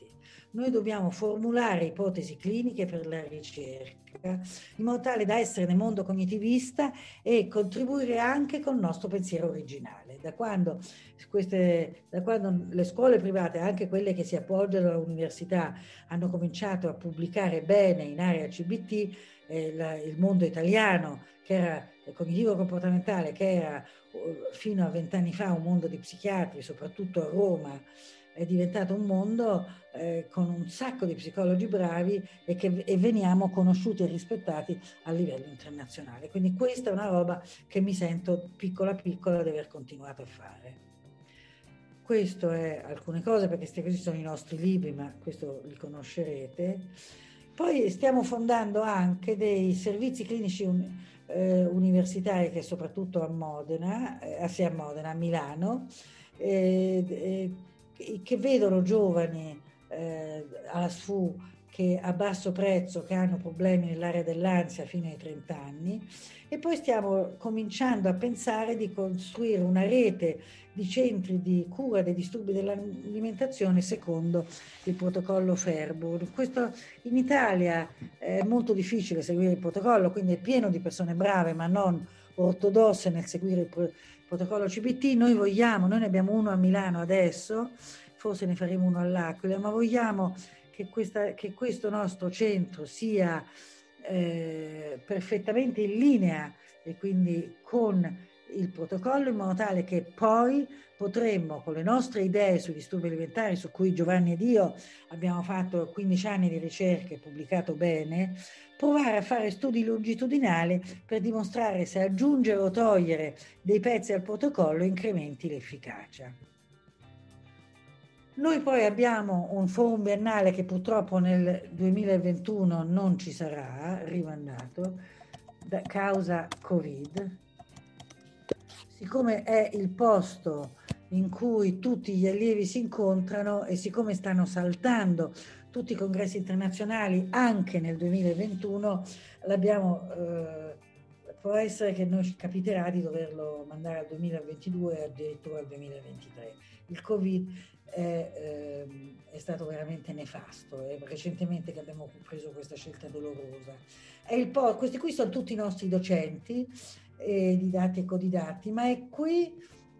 Noi dobbiamo formulare ipotesi cliniche per la ricerca in modo tale da essere nel mondo cognitivista e contribuire anche con il nostro pensiero originale. Da quando, queste, da quando le scuole private, anche quelle che si appoggiano all'università, hanno cominciato a pubblicare bene in area CBT, eh, la, il mondo italiano, che era cognitivo-comportamentale, che era fino a vent'anni fa un mondo di psichiatri, soprattutto a Roma, è diventato un mondo eh, con un sacco di psicologi bravi e che e veniamo conosciuti e rispettati a livello internazionale. Quindi questa è una roba che mi sento piccola piccola di aver continuato a fare. Questo è alcune cose perché questi sono i nostri libri, ma questo li conoscerete. Poi stiamo fondando anche dei servizi clinici eh, universitari che soprattutto a Modena, eh, sia a Modena, a Milano, eh, che vedono giovani eh, alla SFU che a basso prezzo che hanno problemi nell'area dell'ansia fino ai 30 anni e poi stiamo cominciando a pensare di costruire una rete di centri di cura dei disturbi dell'alimentazione secondo il protocollo Fairburn. Questo in Italia è molto difficile seguire il protocollo, quindi è pieno di persone brave ma non ortodosse nel seguire il protocollo CBT. Noi vogliamo, noi ne abbiamo uno a Milano adesso, forse ne faremo uno all'Aquila, ma vogliamo che, questa, che questo nostro centro sia eh, perfettamente in linea e quindi con il protocollo in modo tale che poi potremmo con le nostre idee sui disturbi alimentari su cui Giovanni ed io abbiamo fatto 15 anni di ricerca e pubblicato bene, provare a fare studi longitudinali per dimostrare se aggiungere o togliere dei pezzi al protocollo incrementi l'efficacia. Noi poi abbiamo un forum biennale che purtroppo nel 2021 non ci sarà, rimandato, da causa Covid. Siccome è il posto in cui tutti gli allievi si incontrano e siccome stanno saltando tutti i congressi internazionali anche nel 2021, l'abbiamo, eh, può essere che noi ci capiterà di doverlo mandare al 2022 e addirittura al 2023. Il Covid è, ehm, è, stato veramente nefasto. È recentemente che abbiamo preso questa scelta dolorosa. Po- questi qui sono tutti i nostri docenti, eh, didatti e codidatti, ma è qui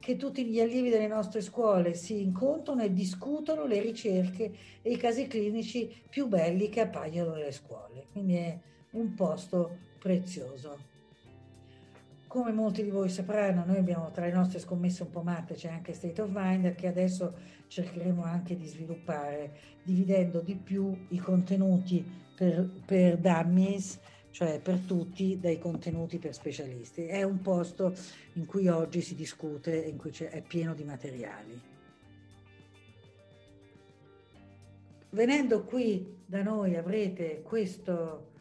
che tutti gli allievi delle nostre scuole si incontrano e discutono le ricerche e i casi clinici più belli che appaiono nelle scuole. Quindi è un posto prezioso. Come molti di voi sapranno, noi abbiamo tra le nostre scommesse un po' matte, c'è anche State of Mind, che adesso cercheremo anche di sviluppare, dividendo di più i contenuti per, per dummies, cioè per tutti, dai contenuti per specialisti. È un posto in cui oggi si discute, in cui è pieno di materiali. Venendo qui da noi avrete questo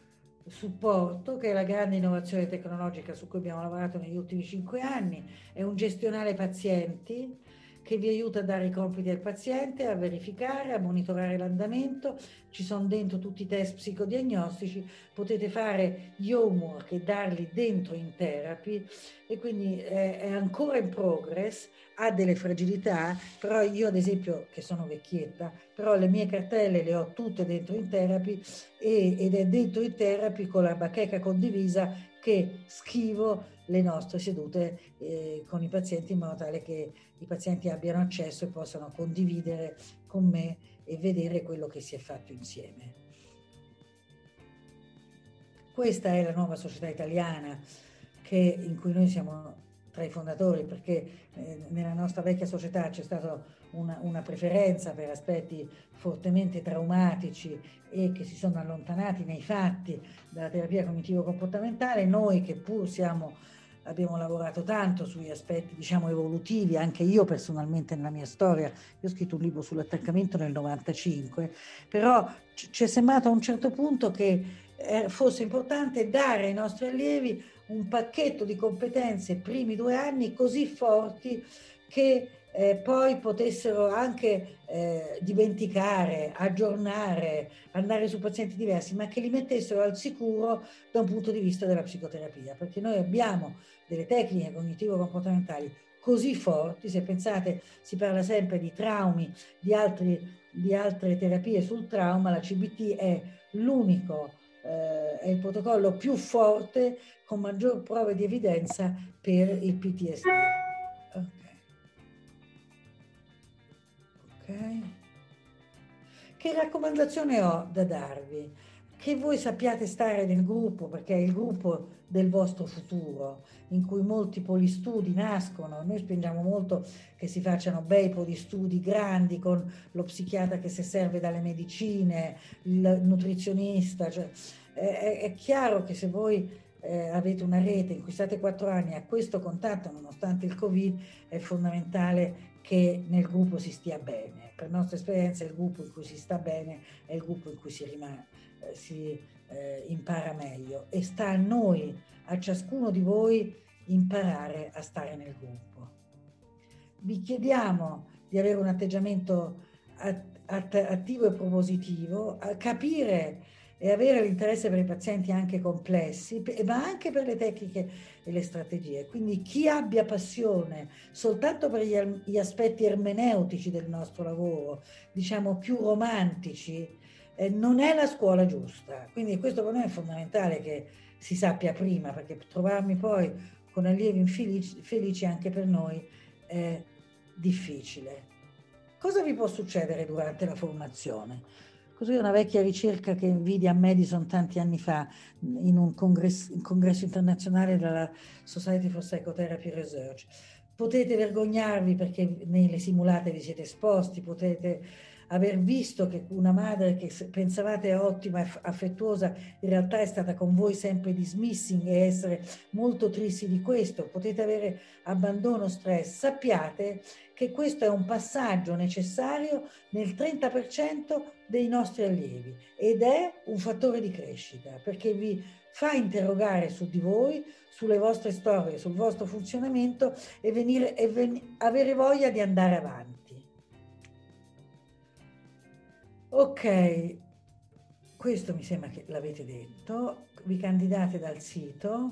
supporto, che è la grande innovazione tecnologica su cui abbiamo lavorato negli ultimi cinque anni, è un gestionale pazienti che vi aiuta a dare i compiti al paziente, a verificare, a monitorare l'andamento, ci sono dentro tutti i test psicodiagnostici, potete fare gli homework e darli dentro in therapy. E quindi è, è ancora in progress, ha delle fragilità, però io ad esempio, che sono vecchietta, però le mie cartelle le ho tutte dentro in therapy e, ed è dentro in therapy con la bacheca condivisa che schivo le nostre sedute eh, con i pazienti in modo tale che i pazienti abbiano accesso e possano condividere con me e vedere quello che si è fatto insieme. Questa è la nuova società italiana che, in cui noi siamo tra i fondatori perché eh, nella nostra vecchia società c'è stata una, una, preferenza per aspetti fortemente traumatici e che si sono allontanati nei fatti dalla terapia cognitivo-comportamentale, noi che pur siamo abbiamo lavorato tanto sugli aspetti diciamo evolutivi, anche io personalmente nella mia storia, io ho scritto un libro sull'attaccamento nel 95, però ci è sembrato a un certo punto che eh, fosse importante dare ai nostri allievi un pacchetto di competenze primi due anni così forti che eh, poi potessero anche eh, dimenticare, aggiornare, andare su pazienti diversi, ma che li mettessero al sicuro da un punto di vista della psicoterapia, perché noi abbiamo delle tecniche cognitivo-comportamentali così forti, se pensate si parla sempre di traumi, di, altri, di altre terapie sul trauma, la CBT è l'unico, eh, è il protocollo più forte con maggior prove di evidenza per il PTSD. Che raccomandazione ho da darvi? Che voi sappiate stare nel gruppo, perché è il gruppo del vostro futuro, in cui molti polistudi nascono. Noi spingiamo molto che si facciano bei polistudi grandi con lo psichiatra che si serve dalle medicine, il nutrizionista. Cioè, è, è, chiaro che se voi eh, avete una rete in cui state quattro anni a questo contatto, nonostante il Covid, è fondamentale che nel gruppo si stia bene. Per nostra esperienza il gruppo in cui si sta bene è il gruppo in cui si, rimane, eh, si eh, impara meglio e sta a noi, a ciascuno di voi, imparare a stare nel gruppo. Vi chiediamo di avere un atteggiamento attivo e propositivo, capire e avere l'interesse per i pazienti anche complessi, ma anche per le tecniche e le strategie. Quindi chi abbia passione soltanto per gli, gli aspetti ermeneutici del nostro lavoro, diciamo più romantici, eh, non è la scuola giusta. Quindi questo per noi è fondamentale che si sappia prima, perché trovarmi poi con allievi infelici, felici anche per noi è difficile. Cosa vi può succedere durante la formazione? Così una vecchia ricerca che vidi a Madison tanti anni fa in un congresso, un congresso internazionale della Society for Psychotherapy Research. Potete vergognarvi perché nelle simulate vi siete esposti, potete aver visto che una madre che pensavate ottima e affettuosa in realtà è stata con voi sempre dismissing e essere molto tristi di questo, potete avere abbandono, stress, sappiate che questo è un passaggio necessario nel 30% dei nostri allievi ed è un fattore di crescita perché vi fa interrogare su di voi, sulle vostre storie, sul vostro funzionamento e, venire, e ven- avere voglia di andare avanti. Ok, questo mi sembra che l'avete detto, vi candidate dal sito.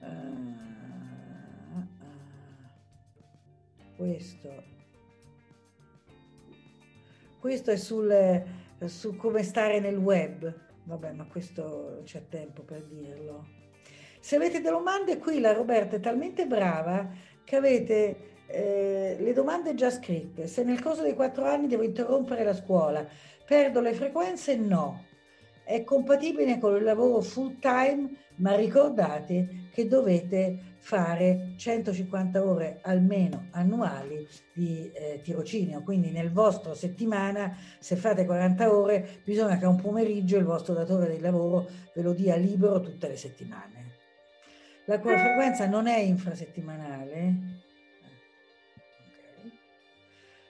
Uh, questo, questo è sul, su come stare nel web. Vabbè, ma questo c'è tempo per dirlo. Se avete domande, qui la Roberta è talmente brava che avete eh, le domande già scritte. Se nel corso dei quattro anni devo interrompere la scuola, perdo le frequenze? No. È compatibile con il lavoro full time, ma ricordate che dovete fare 150 ore almeno annuali di eh, tirocinio, quindi nel vostro settimana se fate 40 ore bisogna che un pomeriggio il vostro datore di lavoro ve lo dia libero tutte le settimane. La frequenza non è infrasettimanale,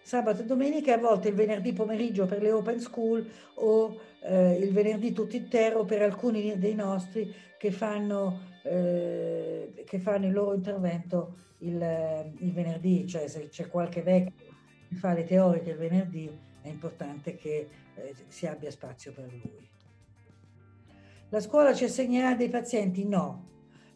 sabato e domenica e a volte il venerdì pomeriggio per le open school o eh, il venerdì tutto intero per alcuni dei nostri che fanno, eh, che fanno il loro intervento il, il, venerdì, cioè se c'è qualche vecchio che fa le teoriche il venerdì è importante che eh, si abbia spazio per lui. La scuola ci assegnerà dei pazienti? No,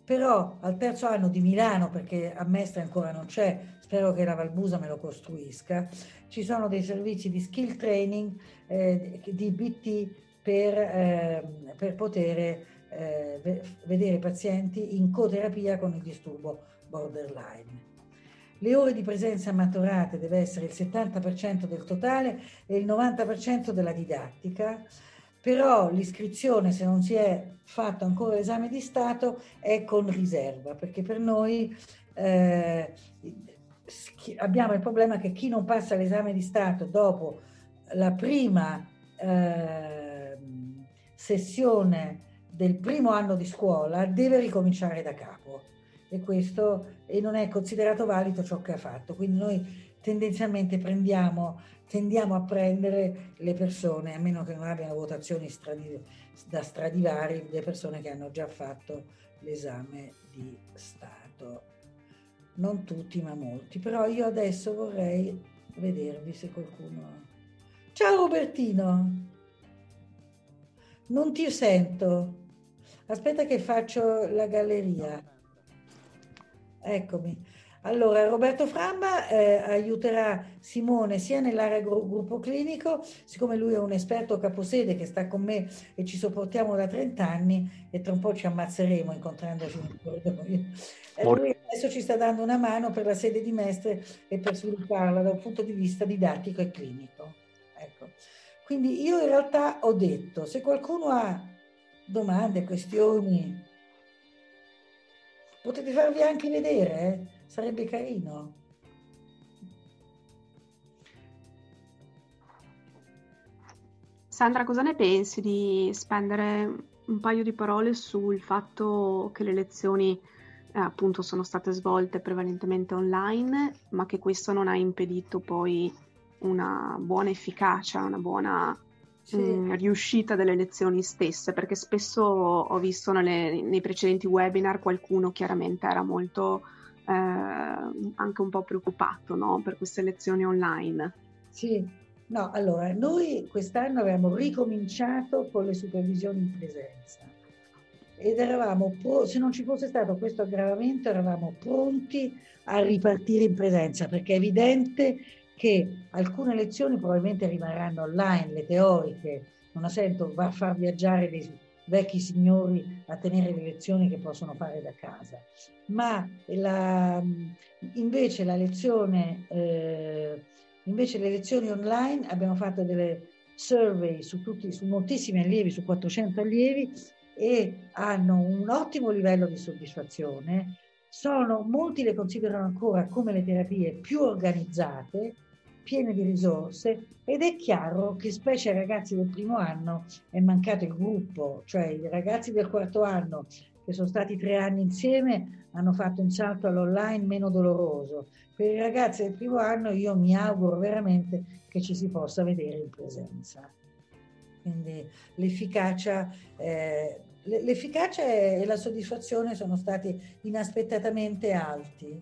però al terzo anno di Milano, perché a Mestre ancora non c'è, spero che la Valbusa me lo costruisca, ci sono dei servizi di skill training eh, di BT per, eh, per poter eh, vedere pazienti in coterapia con il disturbo borderline. Le ore di presenza maturate deve essere il 70% del totale e il 90% della didattica però l'iscrizione, se non si è fatto ancora l'esame di Stato, è con riserva, perché per noi eh, abbiamo il problema che chi non passa l'esame di Stato dopo la prima eh, sessione del primo anno di scuola deve ricominciare da capo e questo e non è considerato valido ciò che ha fatto. Quindi noi tendenzialmente prendiamo, tendiamo a prendere le persone, a meno che non abbiano votazioni stradi, da Stradivari, le persone che hanno già fatto l'esame di Stato. Non tutti, ma molti. Però io adesso vorrei vedervi se qualcuno... Ciao Robertino! Non ti sento. Aspetta che faccio la galleria. Eccomi. Allora, Roberto Framba eh, aiuterà Simone sia nell'area gruppo clinico, siccome lui è un esperto caposede che sta con me e ci sopportiamo da 30 anni e tra un po' ci ammazzeremo incontrandoci nel corridoio. lui adesso ci sta dando una mano per la sede di Mestre e per svilupparla da un punto di vista didattico e clinico. Ecco. Quindi io in realtà ho detto, se qualcuno ha domande, questioni, potete farvi anche vedere, eh? Sarebbe carino. Sandra, cosa ne pensi di spendere un paio di parole sul fatto che le lezioni eh, appunto sono state svolte prevalentemente online, ma che questo non ha impedito poi una buona efficacia, una buona sì. mh, mm, riuscita delle lezioni stesse, perché spesso ho visto nelle, nei precedenti webinar qualcuno chiaramente era molto eh, anche un po' preoccupato no? per queste lezioni online. Sì, No, allora, noi quest'anno abbiamo ricominciato con le supervisioni in presenza ed eravamo, pro- se non ci fosse stato questo aggravamento, eravamo pronti a ripartire in presenza, perché è evidente che alcune lezioni probabilmente rimarranno online, le teoriche, non ha senso far viaggiare dei vecchi signori a tenere le lezioni che possono fare da casa, ma la, invece la lezione, eh, invece le lezioni online abbiamo fatto delle survey su, tutti, su moltissimi allievi, su 400 allievi e hanno un ottimo livello di soddisfazione. Sono, molti le considerano ancora come le terapie più organizzate, piene di risorse ed è chiaro che specie ai ragazzi del primo anno è mancato il gruppo, cioè i ragazzi del quarto anno che sono stati tre anni insieme hanno fatto un salto all'online meno doloroso. Per i ragazzi del primo anno io mi auguro veramente che ci si possa vedere in presenza. Quindi l'efficacia eh, l'efficacia e la soddisfazione sono stati inaspettatamente alti.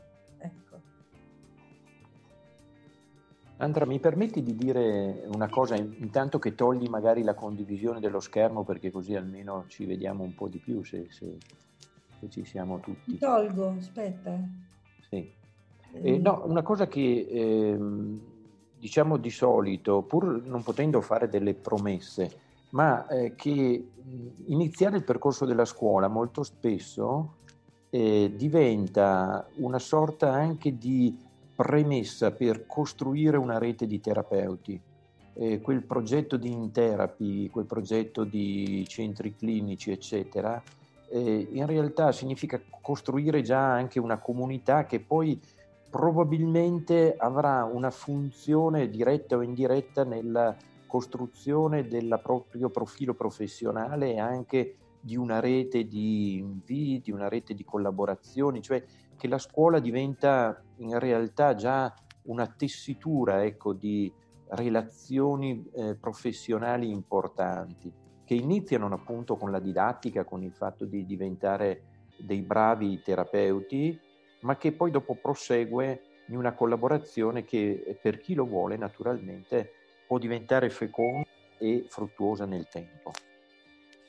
Andra, mi permetti di dire una cosa, intanto che togli magari la condivisione dello schermo perché così almeno ci vediamo un po' di più se, se, se ci siamo tutti. Tolgo, aspetta. Sì. Eh, no, una cosa che eh, diciamo di solito, pur non potendo fare delle promesse, ma eh, che iniziare il percorso della scuola molto spesso eh, diventa una sorta anche di premessa per costruire una rete di terapeuti. Eh, quel progetto di Intherapy, quel progetto di centri clinici, eccetera, eh, in realtà significa costruire già anche una comunità che poi probabilmente avrà una funzione diretta o indiretta nella costruzione del proprio profilo professionale e anche di una rete di invii, di una rete di collaborazioni, cioè che la scuola diventa in realtà già una tessitura ecco, di relazioni eh, professionali importanti, che iniziano appunto con la didattica, con il fatto di diventare dei bravi terapeuti, ma che poi dopo prosegue in una collaborazione che per chi lo vuole naturalmente può diventare feconda e fruttuosa nel tempo.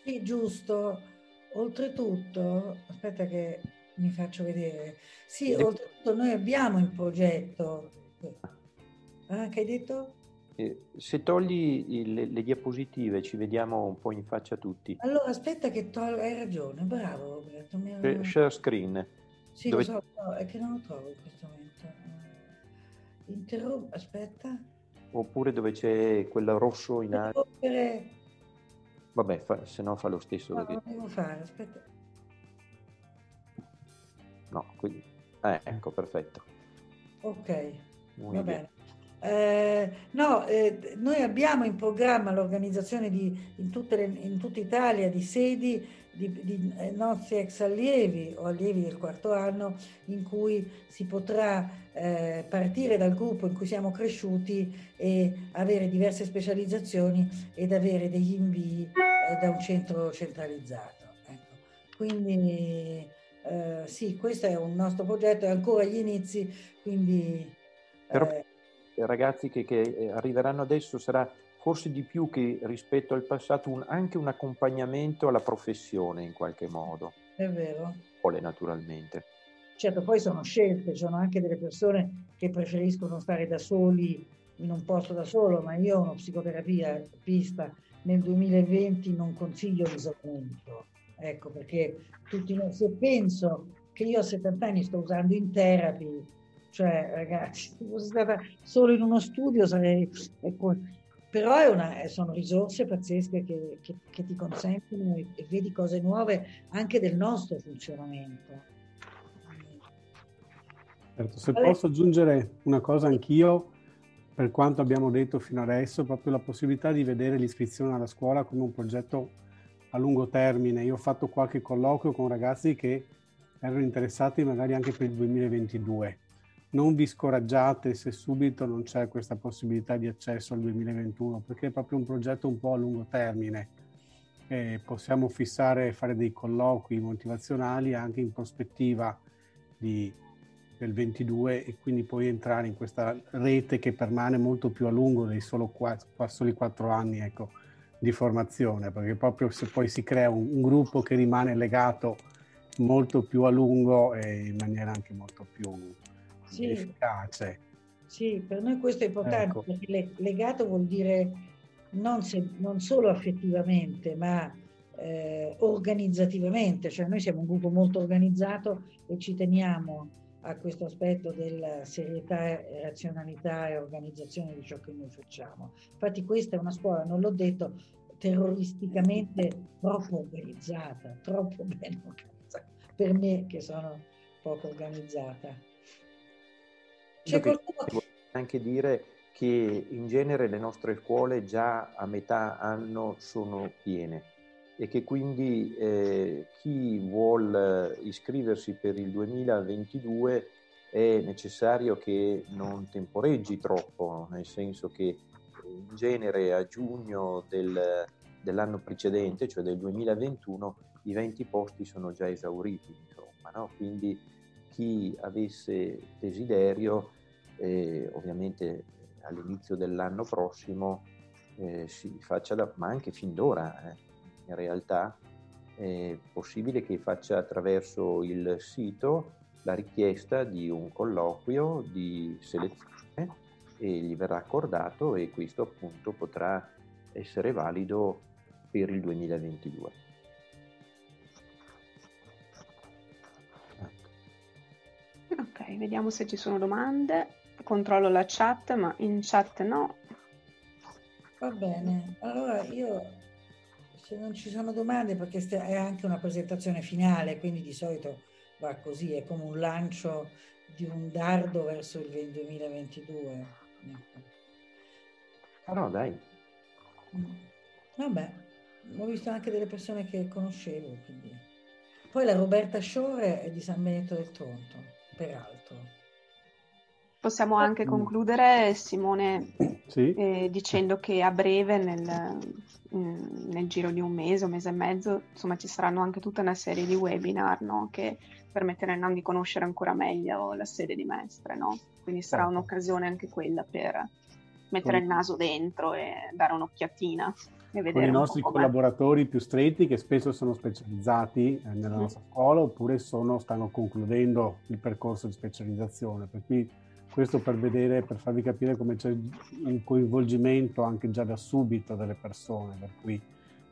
Sì, giusto. Oltretutto, aspetta che mi faccio vedere. Sì, De... oltretutto noi abbiamo in progetto... Ah, che hai detto? Eh, se togli il, le, le, diapositive ci vediamo un po' in faccia tutti. Allora aspetta che tolgo, hai ragione, bravo Roberto. Mi avevo... Share screen. Sì, Dove... lo so, è che non lo trovo in questo momento. Interrompo, aspetta oppure dove c'è quel rosso in alto. Vabbè, fa, se no fa lo stesso. No, perché... devo fare, aspetta. No, quindi... Eh, ecco, perfetto. Ok, Muy va bene. Eh, no, eh, noi abbiamo in programma l'organizzazione di, in, le, in tutta Italia di sedi di, di eh, nozze ex allievi o allievi del quarto anno in cui si potrà eh, partire dal gruppo in cui siamo cresciuti e avere diverse specializzazioni ed avere degli invii eh, da un centro centralizzato. Ecco. Quindi eh, sì, questo è un nostro progetto, è ancora agli inizi, quindi... Però eh, ragazzi che, che arriveranno adesso sarà forse di più che rispetto al passato un, anche un accompagnamento alla professione in qualche modo. È vero. Vuole naturalmente. Certo, poi sono scelte, ci sono anche delle persone che preferiscono stare da soli in un posto da solo, ma io uno psicoterapia pista nel 2020 non consiglio l'isolamento. Ecco, perché tutti, se penso che io a 70 anni sto usando in therapy, cioè ragazzi, se fossi stata solo in uno studio sarei... Ecco, però una, sono risorse pazzesche che, che, che ti consentono e, e, vedi cose nuove anche del nostro funzionamento. Certo, se posso aggiungere una cosa anch'io, per quanto abbiamo detto fino adesso, proprio la possibilità di vedere l'iscrizione alla scuola come un progetto a lungo termine. Io ho fatto qualche colloquio con ragazzi che erano interessati magari anche per il 2022 non vi scoraggiate se subito non c'è questa possibilità di accesso al 2021, perché è proprio un progetto un po' a lungo termine. E possiamo fissare, fare dei colloqui motivazionali anche in prospettiva di del 22 e quindi puoi entrare in questa rete che permane molto più a lungo dei soli quattro anni ecco, di formazione, perché proprio se poi si crea un, un, gruppo che rimane legato molto più a lungo e in maniera anche molto più sì. efficace. Sì, per noi questo è importante ecco. perché legato vuol dire non, se, non solo affettivamente, ma eh, organizzativamente, cioè noi siamo un gruppo molto organizzato e ci teniamo a questo aspetto della serietà, razionalità e organizzazione di ciò che noi facciamo. Infatti questa è una scuola, non l'ho detto, terroristicamente troppo organizzata, troppo ben organizzata, per me che sono poco organizzata. C'è qualcuno anche dire che in genere le nostre scuole già a metà anno sono piene e che quindi eh, chi vuole iscriversi per il 2022 è necessario che non temporeggi troppo, nel senso che in genere a giugno del, dell'anno precedente, cioè del 2021, i 20 posti sono già esauriti, insomma, no? quindi chi avesse desiderio, eh, ovviamente all'inizio dell'anno prossimo eh, si faccia da, ma anche fin d'ora, eh, in realtà è possibile che faccia attraverso il sito la richiesta di un colloquio di selezione e gli verrà accordato e questo appunto potrà essere valido per il 2022. Ok, vediamo se ci sono domande. Controllo la chat, ma in chat no. Va bene, allora io se non ci sono domande, perché è anche una presentazione finale, quindi di solito va così, è come un lancio di un dardo verso il 2022. Ah no, dai. Mm. Vabbè, ho visto anche delle persone che conoscevo. Quindi. Poi la Roberta Sciore è di San Benedetto del Tronto, peraltro. Possiamo anche concludere, Simone, sì. eh, dicendo che a breve, nel, mm, nel, giro di un mese, un mese e mezzo, insomma, ci saranno anche tutta una serie di webinar no? che permetteranno di conoscere ancora meglio la sede di Mestre. No? Quindi sarà certo. un'occasione anche quella per mettere il naso dentro e dare un'occhiatina. E con i nostri collaboratori più stretti che spesso sono specializzati eh, nella mm. nostra scuola oppure sono, stanno concludendo il percorso di specializzazione. Per cui questo per vedere, per farvi capire come c'è un coinvolgimento anche già da subito delle persone, per cui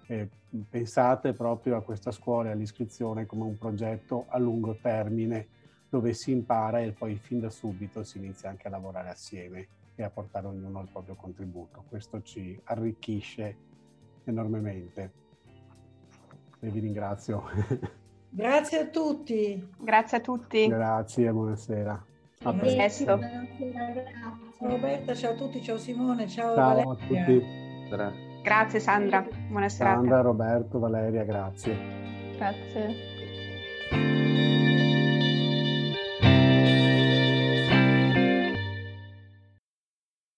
eh, pensate proprio a questa scuola e all'iscrizione come un progetto a lungo termine dove si impara e poi fin da subito si inizia anche a lavorare assieme e a portare ognuno il proprio contributo. Questo ci arricchisce enormemente. E vi ringrazio. Grazie a tutti. Grazie a tutti. Grazie, buonasera. A presto. Ciao Roberta, ciao a tutti, ciao Simone, ciao, ciao Valeria. a tutti. Grazie Sandra, buonasera. Sandra, Roberto, Valeria, grazie. Grazie.